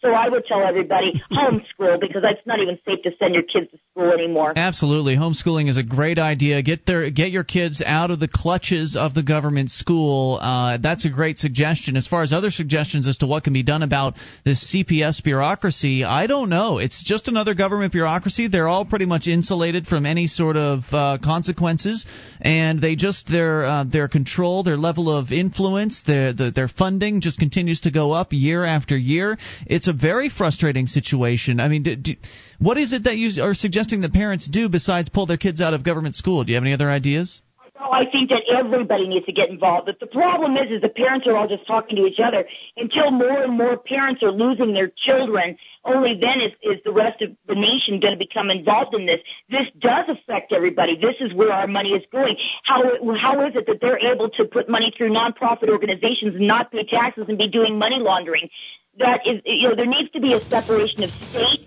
so i would tell everybody homeschool because it's not even safe to send your kids to school anymore Absolutely, homeschooling is a great idea. Get their get your kids out of the clutches of the government school. Uh, that's a great suggestion. As far as other suggestions as to what can be done about this CPS bureaucracy, I don't know. It's just another government bureaucracy. They're all pretty much insulated from any sort of uh, consequences, and they just their uh, their control, their level of influence, their the, their funding just continues to go up year after year. It's a very frustrating situation. I mean, do, do, what is it that you are suggesting that parents do besides pull their kids out of government school? Do you have any other ideas? No, I think that everybody needs to get involved. But the problem is, is the parents are all just talking to each other. Until more and more parents are losing their children, only then is, is the rest of the nation going to become involved in this. This does affect everybody. This is where our money is going. How how is it that they're able to put money through nonprofit organizations and not pay taxes and be doing money laundering? That is, you know, there needs to be a separation of state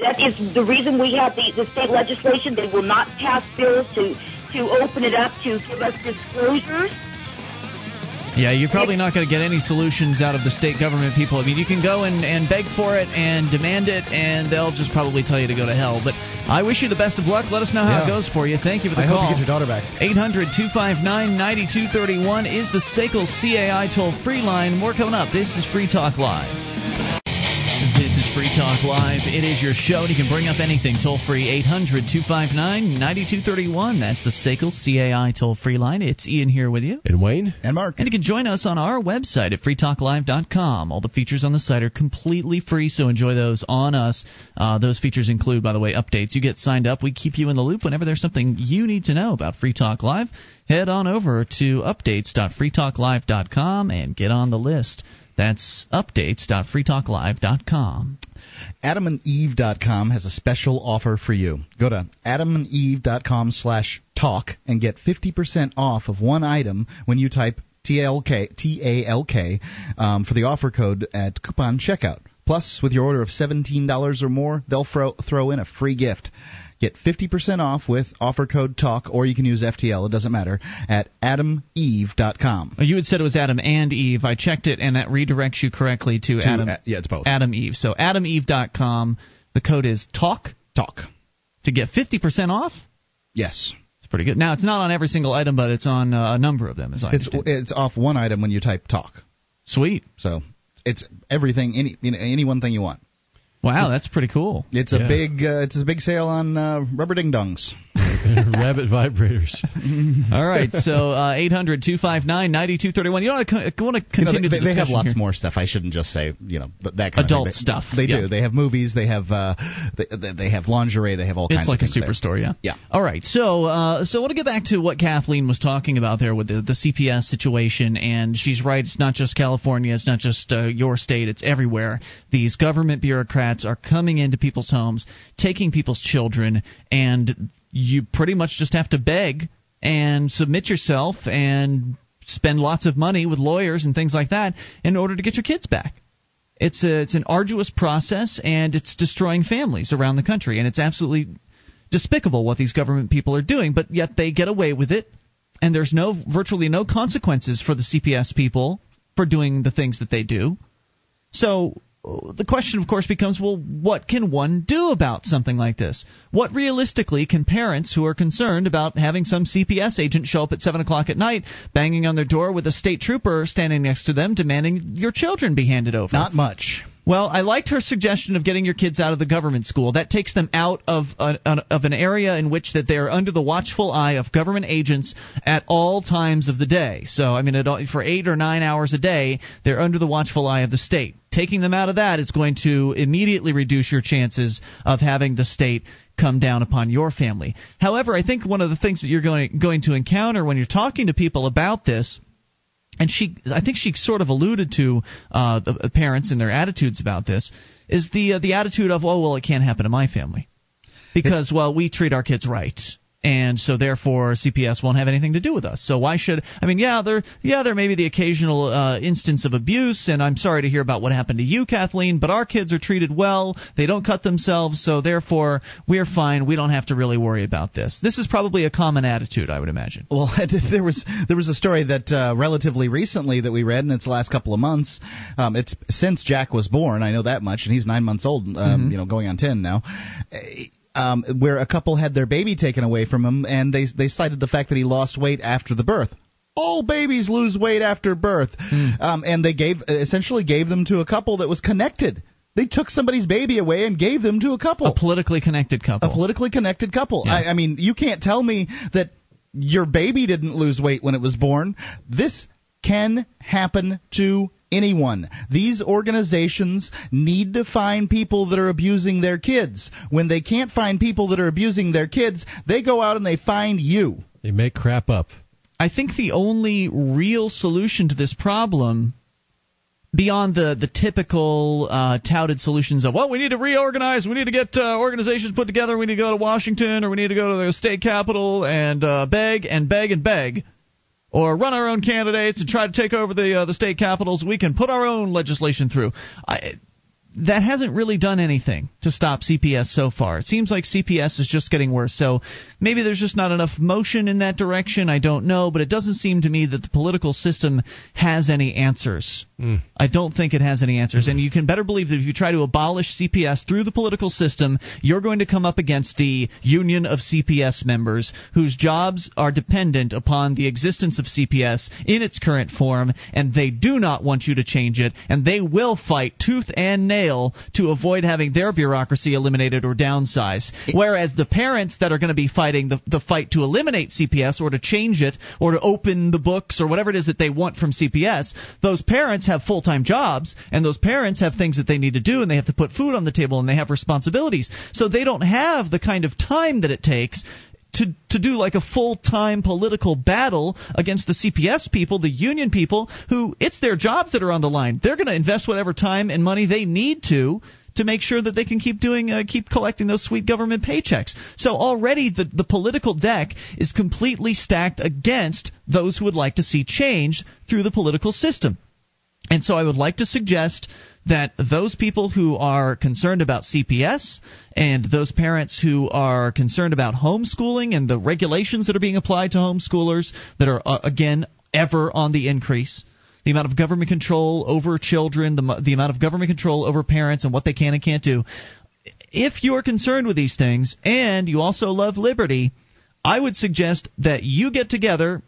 that is the reason we have the, the state legislation. They will not pass bills to to open it up to give us disclosures. Yeah, you're probably not going to get any solutions out of the state government people. I mean, you can go and, and beg for it and demand it, and they'll just probably tell you to go to hell. But I wish you the best of luck. Let us know how Yeah. it goes for you. Thank you for the I call. hope you get your daughter back. 800 259 9231 is the SACL CAI toll free line. More coming up. This is Free Talk Live. This is Free Talk Live. It is your show, and you can bring up anything toll free 800 259 9231. That's the SACL CAI toll free line. It's Ian here with you. And Wayne? And Mark. And you can join us on our website at freetalklive.com. All the features on the site are completely free, so enjoy those on us. Uh, those features include, by the way, updates. You get signed up. We keep you in the loop whenever there's something you need to know about Free Talk Live. Head on over to updates.freetalklive.com and get on the list. That's updates.freetalklive.com. AdamandEve.com has a special offer for you. Go to AdamandEve.com slash talk and get 50% off of one item when you type TALK, um, for the offer code at coupon checkout. Plus, with your order of $17 or more, they'll throw, throw in a free gift. Get 50% off with offer code TALK, or you can use FTL, it doesn't matter, at AdamEve.com. You had said it was Adam and Eve. I checked it, and that redirects you correctly to, To- Adam. uh, yeah, it's both. Adam Eve. So AdamEve.com. The code is TALK. TALK. To get 50% off? Yes. It's pretty good. Now, it's not on every single item, but it's on uh, a number of them, as I It's, understand. it's off one item when you type TALK. Sweet. So it's everything, any you know, any one thing you want. Wow, that's pretty cool. It's a big uh, it's a big sale on uh, rubber ding dongs. Rabbit vibrators. All right, so uh, 800 259 9231. You want to want to You know, continue they, the they have lots here. more stuff. I shouldn't just say you know that kind Adult of thing. stuff, They yeah. do. They have movies. They have uh, they, they they have lingerie. They have all kinds. of It's like a of things there. superstore, yeah. Yeah. All right, so uh, so I want to get back to what Kathleen was talking about there with the, the CPS situation, and she's right. It's not just California. It's not just uh, your state. It's everywhere. These government bureaucrats are coming into people's homes, taking people's children, and you pretty much just have to beg and submit yourself and spend lots of money with lawyers and things like that in order to get your kids back. It's a, it's an arduous process and it's destroying families around the country and it's absolutely despicable what these government people are doing, but yet they get away with it and there's no virtually no consequences for the CPS people for doing the things that they do. So the question, of course, becomes well, what can one do about something like this? What realistically can parents who are concerned about having some CPS agent show up at 7 o'clock at night, banging on their door with a state trooper standing next to them, demanding your children be handed over? Not much. Well, I liked her suggestion of getting your kids out of the government school. That takes them out of an, of an area in which that they are under the watchful eye of government agents at all times of the day. So, I mean, for eight or nine hours a day, they're under the watchful eye of the state. Taking them out of that is going to immediately reduce your chances of having the state come down upon your family. However, I think one of the things that you're going going to encounter when you're talking to people about this and she I think she sort of alluded to uh, the parents and their attitudes about this is the uh, the attitude of oh well it can't happen to my family. Because well we treat our kids right and so therefore CPS won't have anything to do with us. So why should I mean? Yeah, there yeah there may be the occasional uh, instance of abuse, and I'm sorry to hear about what happened to you, Kathleen. But our kids are treated well; they don't cut themselves, so therefore we're fine. We don't have to really worry about this. This is probably a common attitude, I would imagine. Well, there was there was a story that uh, relatively recently that we read, in it's the last couple of months. Um, it's since Jack was born. I know that much, and he's nine months old. Um, mm-hmm. You know, going on ten now um, where a couple had their baby taken away from him, and they they cited the fact that he lost weight after the birth. All babies lose weight after birth, mm. um, and they gave essentially gave them to a couple that was connected. They took somebody's baby away and gave them to a couple. A politically connected couple. A politically connected couple. Yeah. I, I mean, you can't tell me that your baby didn't lose weight when it was born. This can happen to anyone. These organizations need to find people that are abusing their kids. When they can't find people that are abusing their kids, they go out and they find you. They make crap up. I think the only real solution to this problem beyond the the typical uh, touted solutions of well we need to reorganize we need to get uh, organizations put together we need to go to Washington or we need to go to the state capitol and uh, beg and beg and beg or run our own candidates and try to take over the uh, the state capitals. We can put our own legislation through. I, that hasn't really done anything to stop CPS so far. It seems like CPS is just getting worse. So maybe there's just not enough motion in that direction. I don't know, but it doesn't seem to me that the political system has any answers. Mm. I don't think it has any answers. And you can better believe that if you try to abolish CPS through the political system, you're going to come up against the union of CPS members whose jobs are dependent upon the existence of CPS in its current form, and they do not want you to change it, and they will fight tooth and nail to avoid having their bureaucracy eliminated or downsized. Whereas the parents that are going to be fighting the, the fight to eliminate CPS or to change it or to open the books or whatever it is that they want from CPS, those parents have full time jobs and those parents have things that they need to do and they have to put food on the table and they have responsibilities. So they don't have the kind of time that it takes to to do like a full time political battle against the CPS people, the union people, who it's their jobs that are on the line. They're going to invest whatever time and money they need to to make sure that they can keep doing uh, keep collecting those sweet government paychecks. So already the the political deck is completely stacked against those who would like to see change through the political system. And so I would like to suggest that those people who are concerned about CPS and those parents who are concerned about homeschooling and the regulations that are being applied to homeschoolers that are, uh, again, ever on the increase, the amount of government control over children, the, the amount of government control over parents and what they can and can't do. If you're concerned with these things and you also love liberty, I would suggest that you get together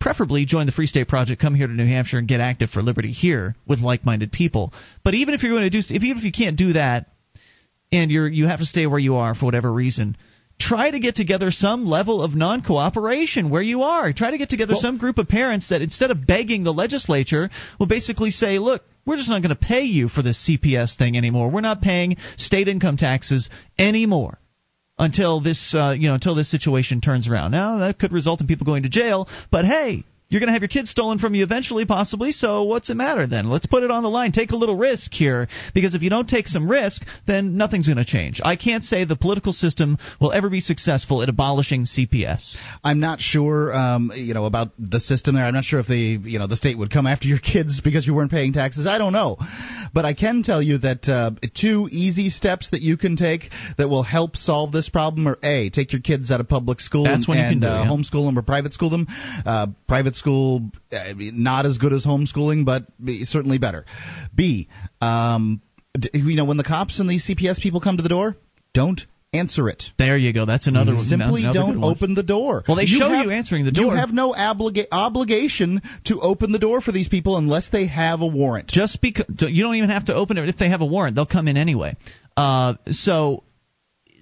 preferably join the Free State Project, come here to New Hampshire and get active for liberty here with like-minded people. But even if you're going to do, if, even if you can't do that, and you're you have to stay where you are for whatever reason, try to get together some level of non-cooperation where you are. Try to get together well, some group of parents that instead of begging the legislature, will basically say, look. We're just not going to pay you for this CPS thing anymore. We're not paying state income taxes anymore until this uh, you know until this situation turns around. Now that could result in people going to jail, but hey, you're going to have your kids stolen from you eventually, possibly. So what's the matter then? Let's put it on the line. Take a little risk here, because if you don't take some risk, then nothing's going to change. I can't say the political system will ever be successful at abolishing CPS. I'm not sure, um, you know, about the system there. I'm not sure if the you know the state would come after your kids because you weren't paying taxes. I don't know, but I can tell you that uh, two easy steps that you can take that will help solve this problem are a take your kids out of public school That's and, and do, uh, yeah. homeschool them or private school them. Uh, private school uh, not as good as homeschooling, but certainly better. B, um, you know, when the cops and the CPS people come to the door, don't answer it. There you go. That's another one. Simply another don't open the door. Well, they you show have, you answering the door. You have no obliga- obligation to open the door for these people unless they have a warrant. Just because you don't even have to open it if they have a warrant. They'll come in anyway. Uh, so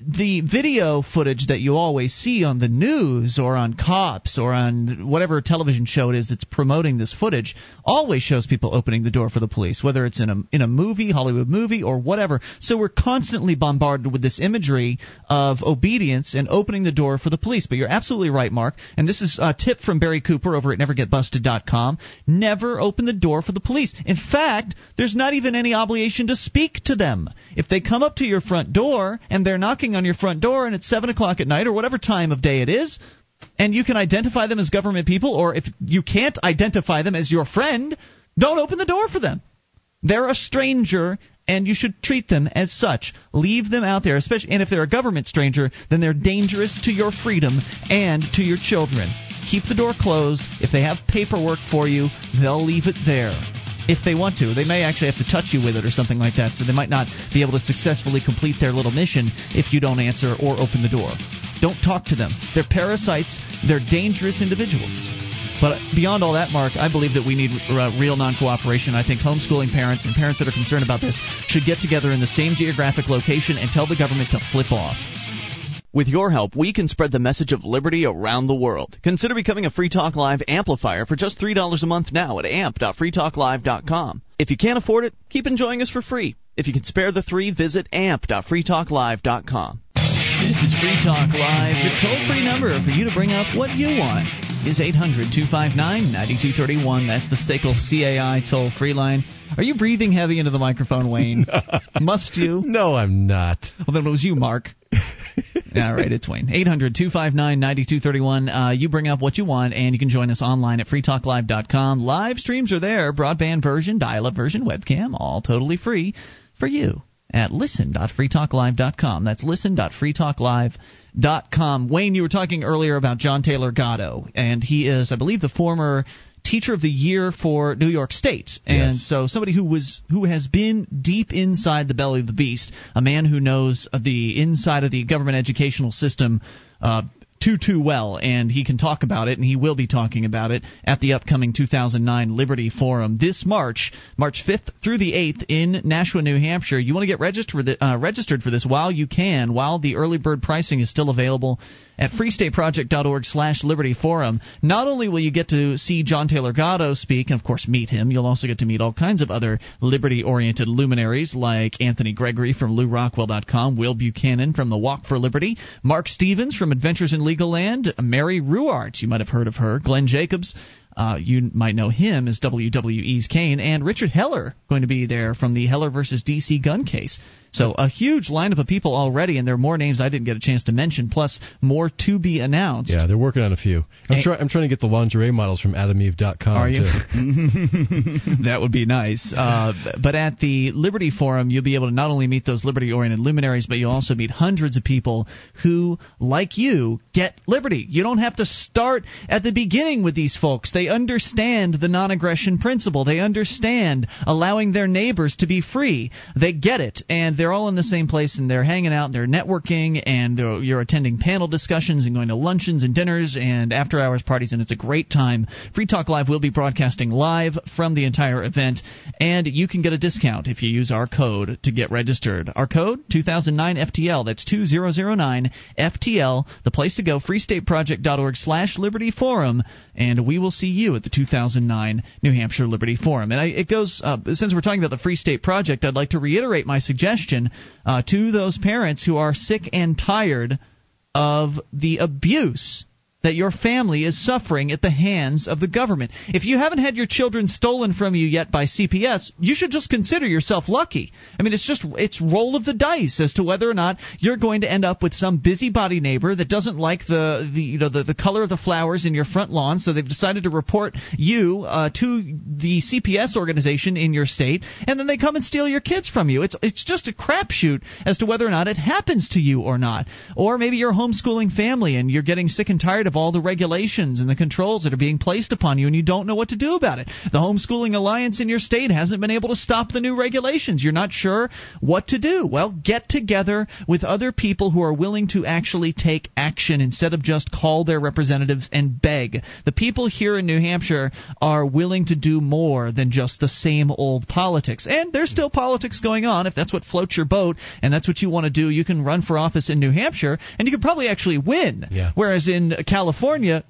the video footage that you always see on the news or on cops or on whatever television show it is that's promoting this footage always shows people opening the door for the police whether it's in a in a movie Hollywood movie or whatever. So we're constantly bombarded with this imagery of obedience and opening the door for the police. But you're absolutely right Mark. And this is a tip from Barry Cooper over at nevergetbusted.com never open the door for the police. In fact there's not even any obligation to speak to them. If they come up to your front door and they're knocking knocking on your front door and it's 7 o'clock at night or whatever time of day it is, and you can identify them as government people, or if you can't identify them as your friend, don't open the door for them. They're a stranger, and you should treat them as such. Leave them out there, especially, and if they're a government stranger, then they're dangerous to your freedom and to your children. Keep the door closed. If they have paperwork for you, they'll leave it there if they want to. They may actually have to touch you with it or something like that, so they might not be able to successfully complete their little mission if you don't answer or open the door. Don't talk to them. They're parasites, they're dangerous individuals. But beyond all that, Mark, I believe that we need uh, real non cooperation. I think homeschooling parents and parents that are concerned about this should get together in the same geographic location and tell the government to flip off. With your help, we can spread the message of liberty around the world. Consider becoming a Free Talk Live amplifier for just $3 a month now at amp.freetalklive.com. If you can't afford it, keep enjoying us for free. If you can spare the three, visit amp.freetalklive.com. This is Free Talk Live. The toll free number for you to bring up what you want is 800 259 9231. That's the SACL CAI toll free line. Are you breathing heavy into the microphone, Wayne? Must you? No, I'm not. Well, then it was you, Mark. All right, it's Wayne. 800 259 9231. Uh, you bring up what you want, and you can join us online at freetalklive.com. Live streams are there broadband version, dial up version, webcam, all totally free for you at listen.freetalklive.com. That's listen.freetalklive.com. Wayne, you were talking earlier about John Taylor Gatto, and he is, I believe, the former teacher of the year for New York State. And Yes. so somebody who was who has been deep inside the belly of the beast, a man who knows the inside of the government educational system uh, too too well, and he can talk about it, and he will be talking about it at the upcoming 2009 Liberty Forum this March, March 5th through the 8th in Nashua, New Hampshire. You want to get registered uh, registered for this while you can, while the early bird pricing is still available at freestateproject.org slash liberty forum. Not only will you get to see John Taylor Gatto speak, and of course meet him, you'll also get to meet all kinds of other liberty-oriented luminaries like Anthony Gregory from LewRockwell.com, Will Buchanan from the Walk for Liberty, Marc Stevens from Adventures in Legal Land, Mary Ruwart, you might have heard of her, Glenn Jacobs, uh, you might know him as WWE's Kane, and Richard Heller going to be there from the Heller versus DC gun case. So a huge lineup of people already, and there are more names I didn't get a chance to mention, plus more to be announced. Yeah, they're working on a few. I'm, try, I'm trying to get the lingerie models from AdamEve.com. Are you? too. that would be nice. Uh, but at the Liberty Forum, you'll be able to not only meet those liberty oriented luminaries, but you'll also meet hundreds of people who, like you, get liberty. You don't have to start at the beginning with these folks. They understand the non aggression principle, they understand allowing their neighbors to be free. They get it, and they're all in the same place, and they're hanging out, and they're networking, and they're, you're attending panel discussions and going to luncheons and dinners and after hours parties, and it's a great time. Free Talk Live will be broadcasting live from the entire event, and you can get a discount if you use our code to get registered. Our code 2009 FTL. That's 2009 FTL. The place to go freestateproject.org/slash Liberty Forum, and we will see you at the 2009 New Hampshire Liberty Forum. And I, it goes uh, since we're talking about the Free State Project, I'd like to reiterate my suggestion uh, to those parents who are sick and tired of the abuse that your family is suffering at the hands of the government. If you haven't had your children stolen from you yet by CPS, you should just consider yourself lucky. I mean, it's just it's roll of the dice as to whether or not you're going to end up with some busybody neighbor that doesn't like the, the you know the, the color of the flowers in your front lawn, so they've decided to report you uh, to the CPS organization in your state, and then they come and steal your kids from you. It's it's just a crapshoot as to whether or not it happens to you or not. Or maybe you're homeschooling family and you're getting sick and tired of all the regulations and the controls that are being placed upon you and you don't know what to do about it. The Homeschooling Alliance in your state hasn't been able to stop the new regulations. You're not sure what to do. Well, get together with other people who are willing to actually take action instead of just call their representatives and beg. The people here in New Hampshire are willing to do more than just the same old politics. And there's still politics going on. If that's what floats your boat and that's what you want to do, you can run for office in New Hampshire and you can probably actually win. Yeah. Whereas in California,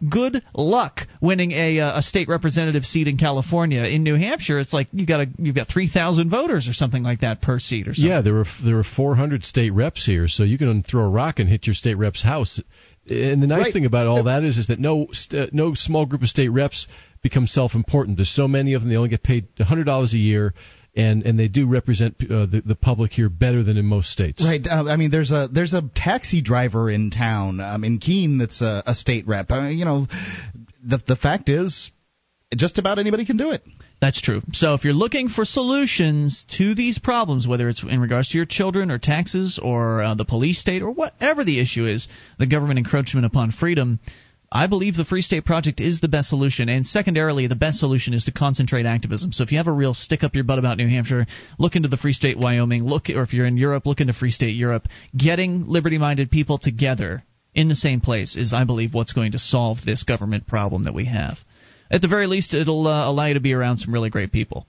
good luck winning a, uh, a state representative seat in California. In New Hampshire, it's like you got a, you've got 3,000 voters or something like that per seat or something. Yeah, there were there were 400 state reps here, so you can throw a rock and hit your state rep's house. And the nice Right. thing about all that is, is that no st- no small group of state reps become self-important. There's so many of them; they only get paid $100 a year. And and they do represent uh, the the public here better than in most states. Right. Uh, I mean, there's a there's a taxi driver in town um, in Keene that's a, a state rep. Uh, you know, the the fact is, just about anybody can do it. That's true. So if you're looking for solutions to these problems, whether it's in regards to your children or taxes or uh, the police state or whatever the issue is, the government encroachment upon freedom, I believe the Free State Project is the best solution. And secondarily, the best solution is to concentrate activism. So if you have a real stick up your butt about New Hampshire, look into the Free State Wyoming. Look, or if you're in Europe, look into Free State Europe. Getting liberty-minded people together in the same place is, I believe, what's going to solve this government problem that we have at the very least, it'll uh, allow you to be around some really great people.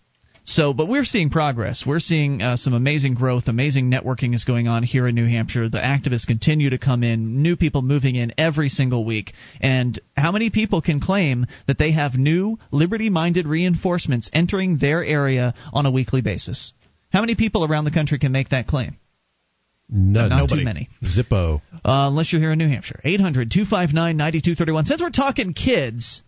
So, but we're seeing progress. We're seeing uh, some amazing growth. Amazing networking is going on here in New Hampshire. The activists continue to come in, new people moving in every single week. And how many people can claim that they have new liberty minded reinforcements entering their area on a weekly basis? How many people around the country can make that claim? No, Not Nobody. too many. Zippo. Uh, unless you're here in New Hampshire. 800 259 9231. Since we're talking kids,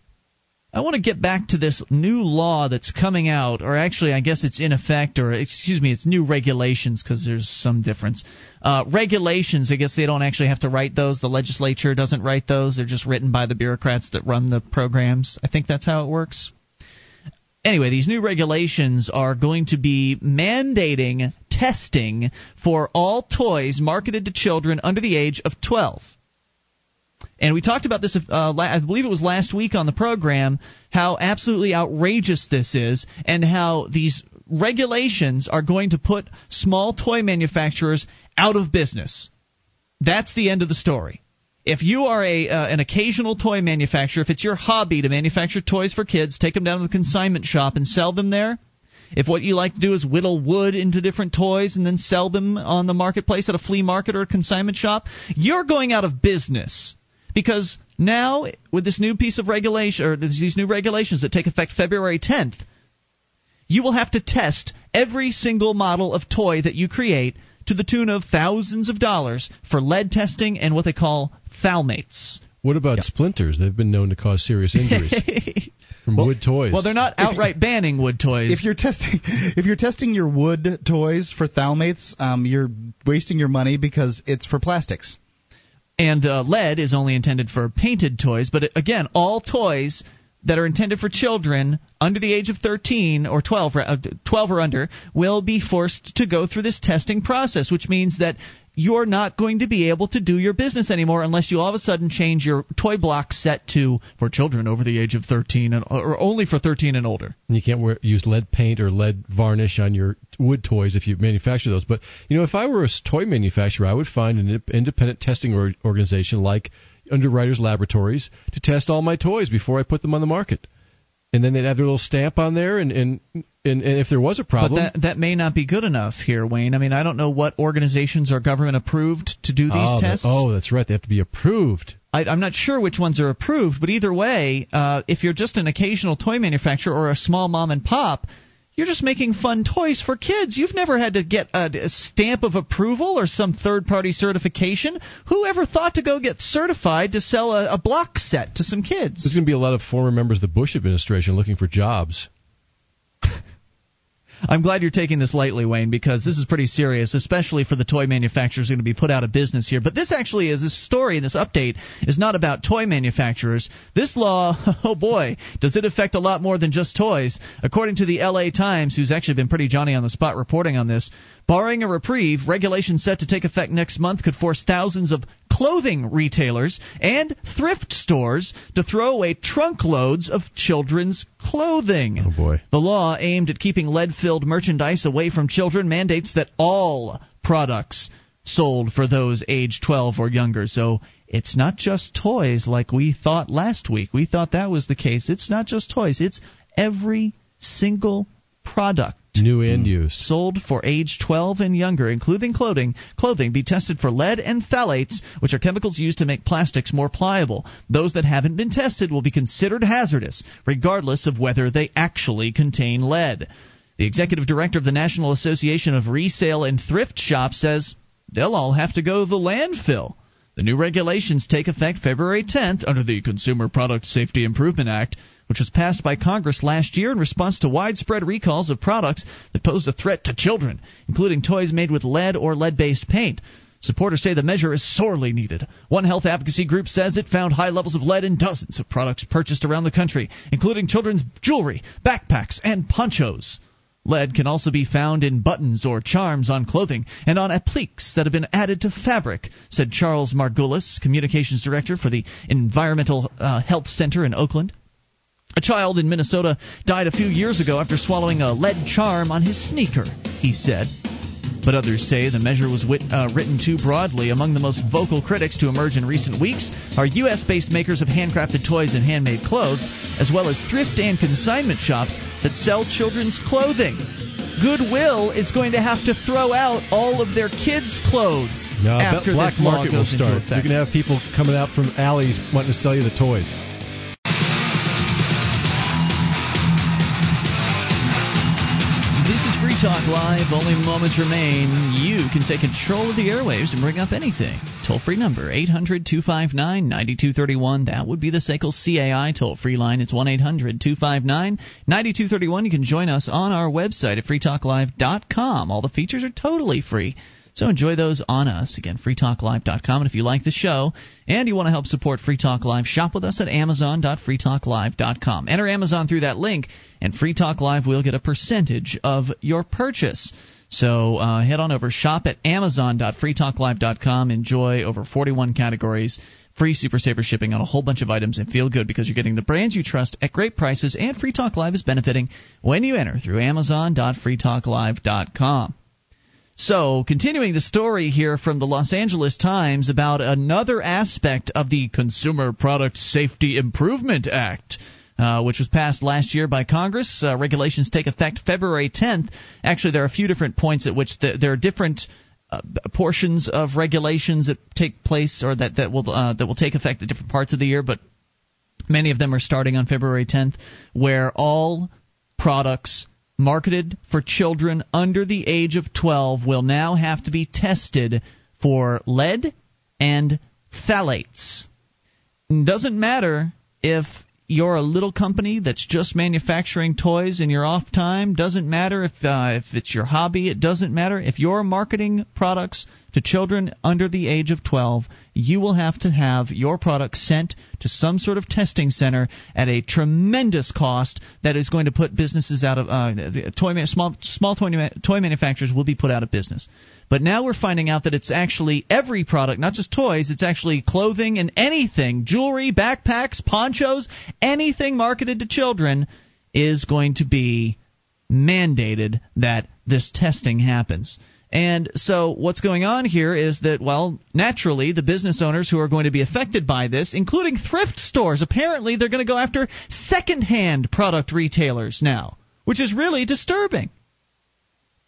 I want to get back to this new law that's coming out, or actually, I guess it's in effect, or excuse me, it's new regulations because there's some difference. Uh, regulations, I guess they don't actually have to write those. The legislature doesn't write those. They're just written by the bureaucrats that run the programs. I think that's how it works. Anyway, these new regulations are going to be mandating testing for all toys marketed to children under the age of 12. And we talked about this, uh, I believe it was last week on the program, how absolutely outrageous this is, and how these regulations are going to put small toy manufacturers out of business. That's the end of the story. If you are a uh, an occasional toy manufacturer, if it's your hobby to manufacture toys for kids, take them down to the consignment shop and sell them there. If what you like to do is whittle wood into different toys and then sell them on the marketplace at a flea market or a consignment shop, you're going out of business because now with this new piece of regulation or these new regulations that take effect February 10th, you will have to test every single model of toy that you create to the tune of thousands of dollars for lead testing and what they call phthalates. What about yep. splinters? They've been known to cause serious injuries. from well, wood toys. Well, they're not outright banning wood toys. If you're testing, if you're testing your wood toys for phthalates, um, you're wasting your money because it's for plastics. And uh, lead is only intended for painted toys, but again, all toys that are intended for children under the age of 13 or 12, uh, 12 or under will be forced to go through this testing process, which means that you're not going to be able to do your business anymore unless you all of a sudden change your toy block set to for children over the age of 13 and, or only for 13 and older. And you can't wear, use lead paint or lead varnish on your wood toys if you manufacture those. But you know, if I were a toy manufacturer, I would find an independent testing organization like Underwriters Laboratories to test all my toys before I put them on the market and then they'd have their little stamp on there and and and, and if there was a problem. But that that may not be good enough here wayne. I mean i don't know what organizations are government approved to do these oh, tests. that, oh that's right. They have to be approved. I, am not sure which ones are approved but either way uh, if you're just an occasional toy manufacturer or a small mom and pop you're just making fun toys for kids. You've never had to get a, a stamp of approval or some third party certification. Who ever thought to go get certified to sell a, a block set to some kids? There's going to be a lot of former members of the Bush administration looking for jobs. I'm glad you're taking this lightly, Wayne, because this is pretty serious, especially for the toy manufacturers going to be put out of business here. But this actually is this story, and this update is not about toy manufacturers. This law, oh boy, does it affect a lot more than just toys. According to the LA Times, who's actually been pretty Johnny on the spot reporting on this, Barring a reprieve, regulations set to take effect next month could force thousands of clothing retailers and thrift stores to throw away trunk loads of children's clothing. Oh boy. The law aimed at keeping lead-filled merchandise away from children mandates that all products sold for those age 12 or younger. So it's not just toys like we thought last week. We thought that was the case. It's not just toys. It's every single product new and mm. use. Sold for age 12 and younger including clothing. Clothing be tested for lead and phthalates which are chemicals used to make plastics more pliable. Those that haven't been tested will be considered hazardous regardless of whether they actually contain lead. The executive director of the National Association of Resale and Thrift Shops says they'll all have to go to the landfill The new regulations take effect February 10th under the Consumer Product Safety Improvement Act, which was passed by Congress last year in response to widespread recalls of products that pose a threat to children, including toys made with lead or lead based paint. Supporters say the measure is sorely needed. One health advocacy group says it found high levels of lead in dozens of products purchased around the country, including children's jewelry, backpacks, and ponchos. Lead can also be found in buttons or charms on clothing and on appliques that have been added to fabric, said Charles Margulis, communications director for the Environmental uh, Health Center in Oakland. A child in Minnesota died a few years ago after swallowing a lead charm on his sneaker, he said. But others say the measure was wit, uh, written too broadly. Among the most vocal critics to emerge in recent weeks are U.S. based makers of handcrafted toys and handmade clothes, as well as thrift and consignment shops that sell children's clothing. Goodwill is going to have to throw out all of their kids' clothes no, after black this law market goes will start. into effect. You're going to have people coming out from alleys wanting to sell you the toys. Talk Live. Only moments remain. You can take control of the airwaves and bring up anything. Toll free number 800 259 9231. That would be the SACL CAI toll free line. It's 1 800 259 9231. You can join us on our website at freetalklive.com. All the features are totally free. So enjoy those on us. Again, freetalklive.com. And if you like the show and you want to help support Free Talk Live, shop with us at amazon.freetalklive.com. Enter Amazon through that link, and Free Talk Live will get a percentage of your purchase. So uh, head on over, shop at amazon.freetalklive.com. Enjoy over 41 categories free Super Saver shipping on a whole bunch of items and feel good because you're getting the brands you trust at great prices and Free Talk Live is benefiting when you enter through amazon.freetalklive.com. So, continuing the story here from the Los Angeles Times about another aspect of the Consumer Product Safety Improvement Act. Uh, which was passed last year by Congress. Uh, regulations take effect February 10th. Actually, there are a few different points at which the, there are different uh, portions of regulations that take place or that that will uh, that will take effect at different parts of the year, but many of them are starting on February 10th, where all products marketed for children under the age of 12 will now have to be tested for lead and phthalates. Doesn't matter if you're a little company that's just manufacturing toys in your off time. Doesn't matter if uh, if it's your hobby. It doesn't matter if you're marketing products to children under the age of 12. You will have to have your product sent to some sort of testing center at a tremendous cost that is going to put businesses out of uh, toy small small toy, toy manufacturers will be put out of business. But now we're finding out that it's actually every product, not just toys, it's actually clothing and anything jewelry, backpacks, ponchos, anything marketed to children is going to be mandated that this testing happens. And so what's going on here is that, well, naturally, the business owners who are going to be affected by this, including thrift stores, apparently they're going to go after secondhand product retailers now, which is really disturbing.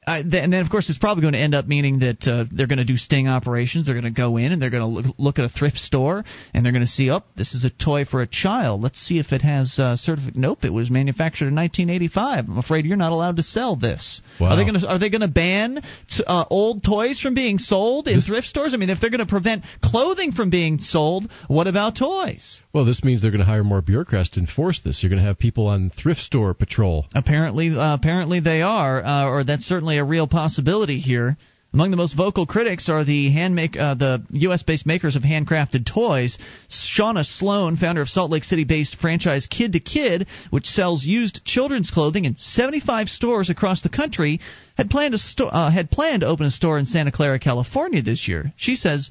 Uh, th- and then, of course, it's probably going to end up meaning that uh, they're going to do sting operations. They're going to go in and they're going to look, look at a thrift store and they're going to see, oh, this is a toy for a child. Let's see if it has uh, certificate. Nope, it was manufactured in 1985. I'm afraid you're not allowed to sell this. Wow. Are they going to Are they going to ban t- uh, old toys from being sold in This- thrift stores? I mean, if they're going to prevent clothing from being sold, what about toys? Well, this means they're going to hire more bureaucrats to enforce this. You're going to have people on thrift store patrol. Apparently, uh, apparently they are, uh, or that's certainly a real possibility here. Among the most vocal critics are the hand make, uh, the U.S.-based makers of handcrafted toys. Shauna Sloan, founder of Salt Lake City-based franchise Kid to Kid, which sells used children's clothing in 75 stores across the country, had planned to sto- uh, had planned to open a store in Santa Clara, California this year. She says,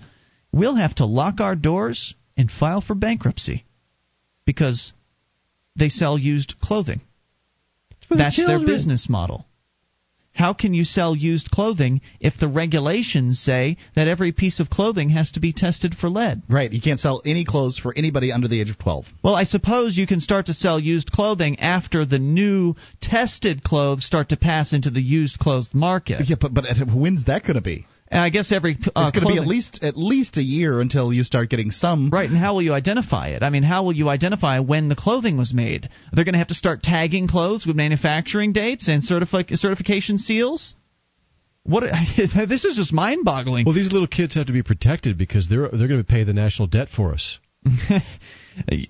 "We'll have to lock our doors and file for bankruptcy because they sell used clothing. the That's their business model." How can you sell used clothing if the regulations say that every piece of clothing has to be tested for lead? Right. You can't sell any clothes for anybody under the age of 12. Well, I suppose you can start to sell used clothing after the new tested clothes start to pass into the used clothes market. Yeah, but, but when's that going to be? And I guess every uh, it's going to be at least at least a year until you start getting some. Right, and how will you identify it? I mean, how will you identify when the clothing was made? They're going to have to start tagging clothes with manufacturing dates and certifi- certification seals. What this is just mind-boggling. Well, these little kids have to be protected because they're they're going to pay the national debt for us.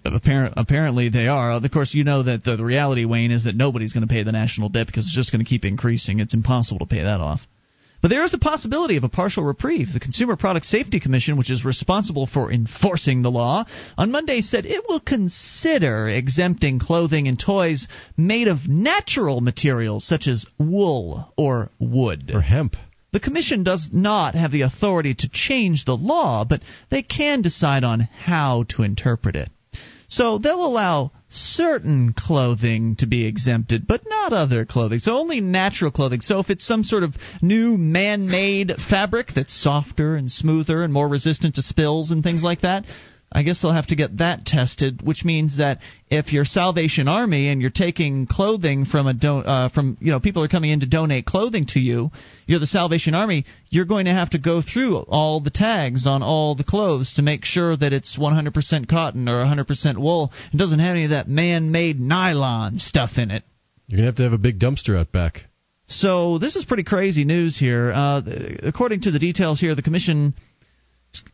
Apparent, apparently they are. Of course, you know that the, the reality, Wayne, is that nobody's going to pay the national debt because it's just going to keep increasing. It's impossible to pay that off. But there is a possibility of a partial reprieve. The Consumer Product Safety Commission, which is responsible for enforcing the law, on Monday said it will consider exempting clothing and toys made of natural materials such as wool or wood. Or hemp. The Commission does not have the authority to change the law, but they can decide on how to interpret it. So they'll allow certain clothing to be exempted, but not other clothing. So only natural clothing. So if it's some sort of new man made fabric that's softer and smoother and more resistant to spills and things like that, I guess they'll have to get that tested, which means that if you're Salvation Army and you're taking clothing from a don- uh, from you know people are coming in to donate clothing to you, you're the Salvation Army. You're going to have to go through all the tags on all the clothes to make sure that it's 100% cotton or 100% wool. and doesn't have any of that man-made nylon stuff in it. You're gonna have to have a big dumpster out back. So this is pretty crazy news here. Uh, according to the details here, the commission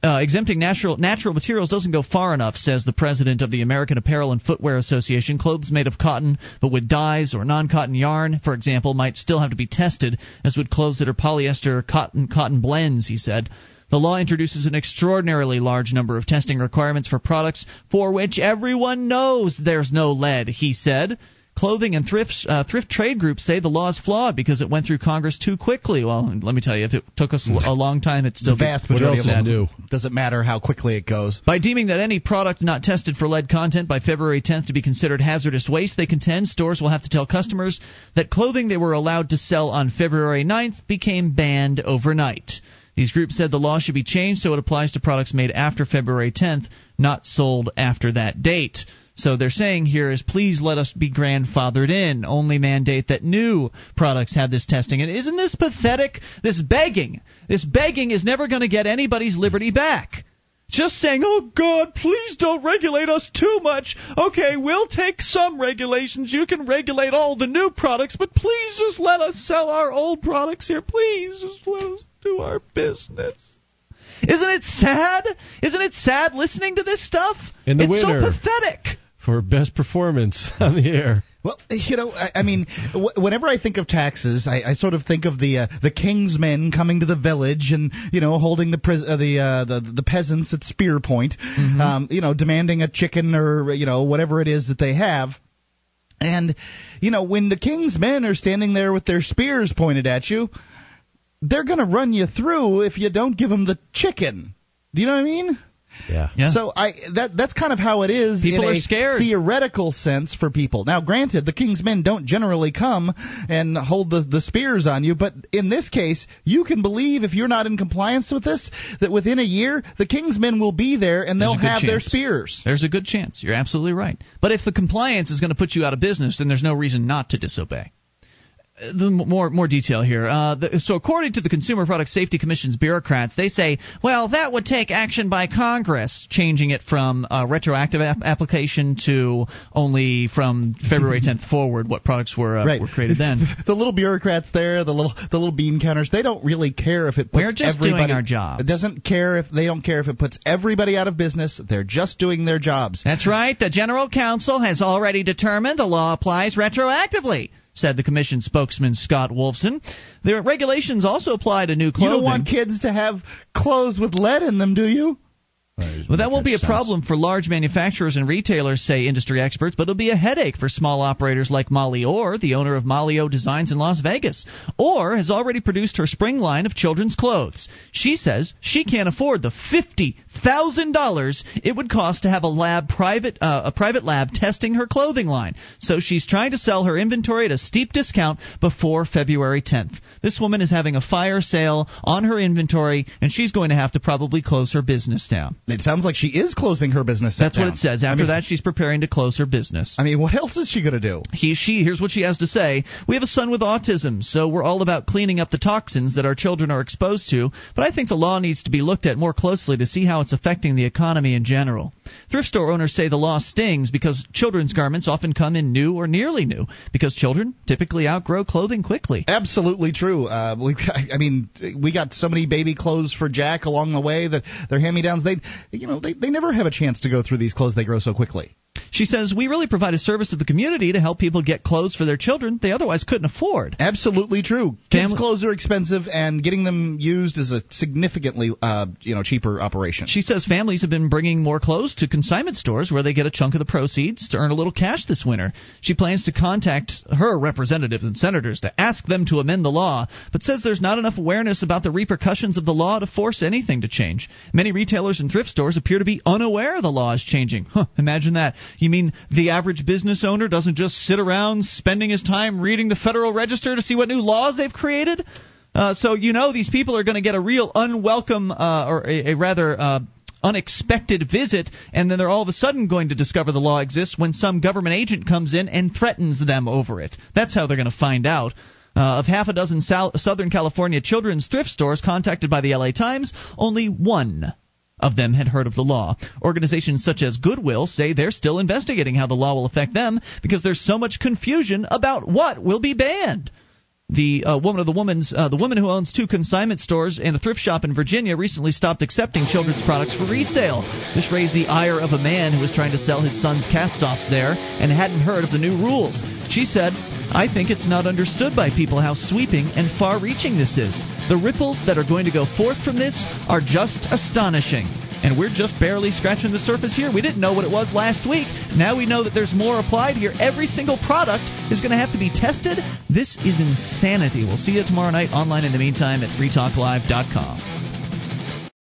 uh, exempting natural natural materials doesn't go far enough, says the president of the American Apparel and Footwear Association. Clothes made of cotton but with dyes or non-cotton yarn, for example, might still have to be tested, as would clothes that are polyester cotton cotton blends. He said. The law introduces an extraordinarily large number of testing requirements for products for which everyone knows there's no lead, he said. Clothing and thrift uh, thrift trade groups say the law is flawed because it went through Congress too quickly. Well, let me tell you, if it took us a long time, it's still the vast majority of them do. doesn't matter how quickly it goes. By deeming that any product not tested for lead content by February 10th to be considered hazardous waste, they contend stores will have to tell customers that clothing they were allowed to sell on February 9th became banned overnight. These groups said the law should be changed so it applies to products made after February 10th, not sold after that date. So they're saying here is please let us be grandfathered in. Only mandate that new products have this testing. And isn't this pathetic? This begging. This begging is never going to get anybody's liberty back. Just saying, oh God, please don't regulate us too much. Okay, we'll take some regulations. You can regulate all the new products, but please just let us sell our old products here. Please just let us do our business. Isn't it sad? Isn't it sad listening to this stuff? And the it's winner. so pathetic for best performance on the air. Well, you know, I, I mean, w- whenever I think of taxes, I, I sort of think of the uh, the king's men coming to the village and you know holding the pres- uh, the, uh, the the peasants at spear point, Mm-hmm. um, you know, demanding a chicken or you know whatever it is that they have. And you know, when the king's men are standing there with their spears pointed at you, they're going to run you through if you don't give them the chicken. Do you know what I mean? Yeah. Yeah. So I that that's kind of how it is People in are a scared. theoretical sense for people. Now, granted, the king's men don't generally come and hold the the spears on you, but in this case, you can believe if you're not in compliance with this that within a year the king's men will be there and they'll a good have their spears. There's a good chance. You're absolutely right. But if the compliance is going to put you out of business, then there's no reason not to disobey. Uh, The more more detail here. Uh, the, so, according to the Consumer Product Safety Commission's bureaucrats, they say, well, that would take action by Congress, changing it from a retroactive ap- application to only from February 10th forward what products were uh, right. were created then. the little bureaucrats there, the little the little bean counters, they don't really care if it puts We're just doing our jobs. It doesn't care if they don't care if it puts everybody out of business. They're just doing their jobs. That's right. The General Counsel has already determined the law applies retroactively, said the Commission spokesman Scott Wolfson. The regulations also apply to new clothing. You don't want kids to have clothes with lead in them, do you? Well, that won't be a problem for large manufacturers and retailers, say industry experts, but it'll be a headache for small operators like Molly Orr, the owner of Molly O Designs in Las Vegas. Orr has already produced her spring line of children's clothes. She says she can't afford the fifty thousand dollars it would cost to have a lab private uh, a private lab testing her clothing line. So she's trying to sell her inventory at a steep discount before February 10th. This woman is having a fire sale on her inventory, and she's going to have to probably close her business down. It sounds like she is closing her business. That's what it says. After I mean, that, she's preparing to close her business. I mean, what else is she going to do? He, she, here's what she has to say. We have a son with autism, so we're all about cleaning up the toxins that our children are exposed to, but I think the law needs to be looked at more closely to see how it's affecting the economy in general. Thrift store owners say the law stings because children's garments often come in new or nearly new, because children typically outgrow clothing quickly. Absolutely true. Uh, we, I mean, we got so many baby clothes for Jack along the way that they're hand-me-downs. They, you know, they, they never have a chance to go through these clothes. They grow so quickly. She says, We really provide a service to the community to help people get clothes for their children they otherwise couldn't afford. Absolutely true. Kids' Family- clothes are expensive, and getting them used is a significantly, uh, you know, cheaper operation. She says families have been bringing more clothes to consignment stores where they get a chunk of the proceeds to earn a little cash this winter. She plans to contact her representatives and senators to ask them to amend the law, but says there's not enough awareness about the repercussions of the law to force anything to change. Many retailers and thrift stores appear to be unaware the law is changing. Huh, imagine that. You mean the average business owner doesn't just sit around spending his time reading the Federal Register to see what new laws they've created? Uh, so you know these people are going to get a real unwelcome uh, or a, a rather uh, unexpected visit, and then they're all of a sudden going to discover the law exists when some government agent comes in and threatens them over it. That's how they're going to find out. Uh, of half a dozen Sou- Southern California children's thrift stores contacted by the LA Times, only one of them had heard of the law. Organizations such as Goodwill say they're still investigating how the law will affect them because there's so much confusion about what will be banned. The uh, woman of the woman's uh, the woman who owns two consignment stores and a thrift shop in Virginia recently stopped accepting children's products for resale. This raised the ire of a man who was trying to sell his son's cast-offs there and hadn't heard of the new rules. She said, "I think it's not understood by people how sweeping and far-reaching this is. The ripples that are going to go forth from this are just astonishing." And we're just barely scratching the surface here. We didn't know what it was last week. Now we know that there's more applied here. Every single product is going to have to be tested. This is insanity. We'll see you tomorrow night online in the meantime at freetalklive.com.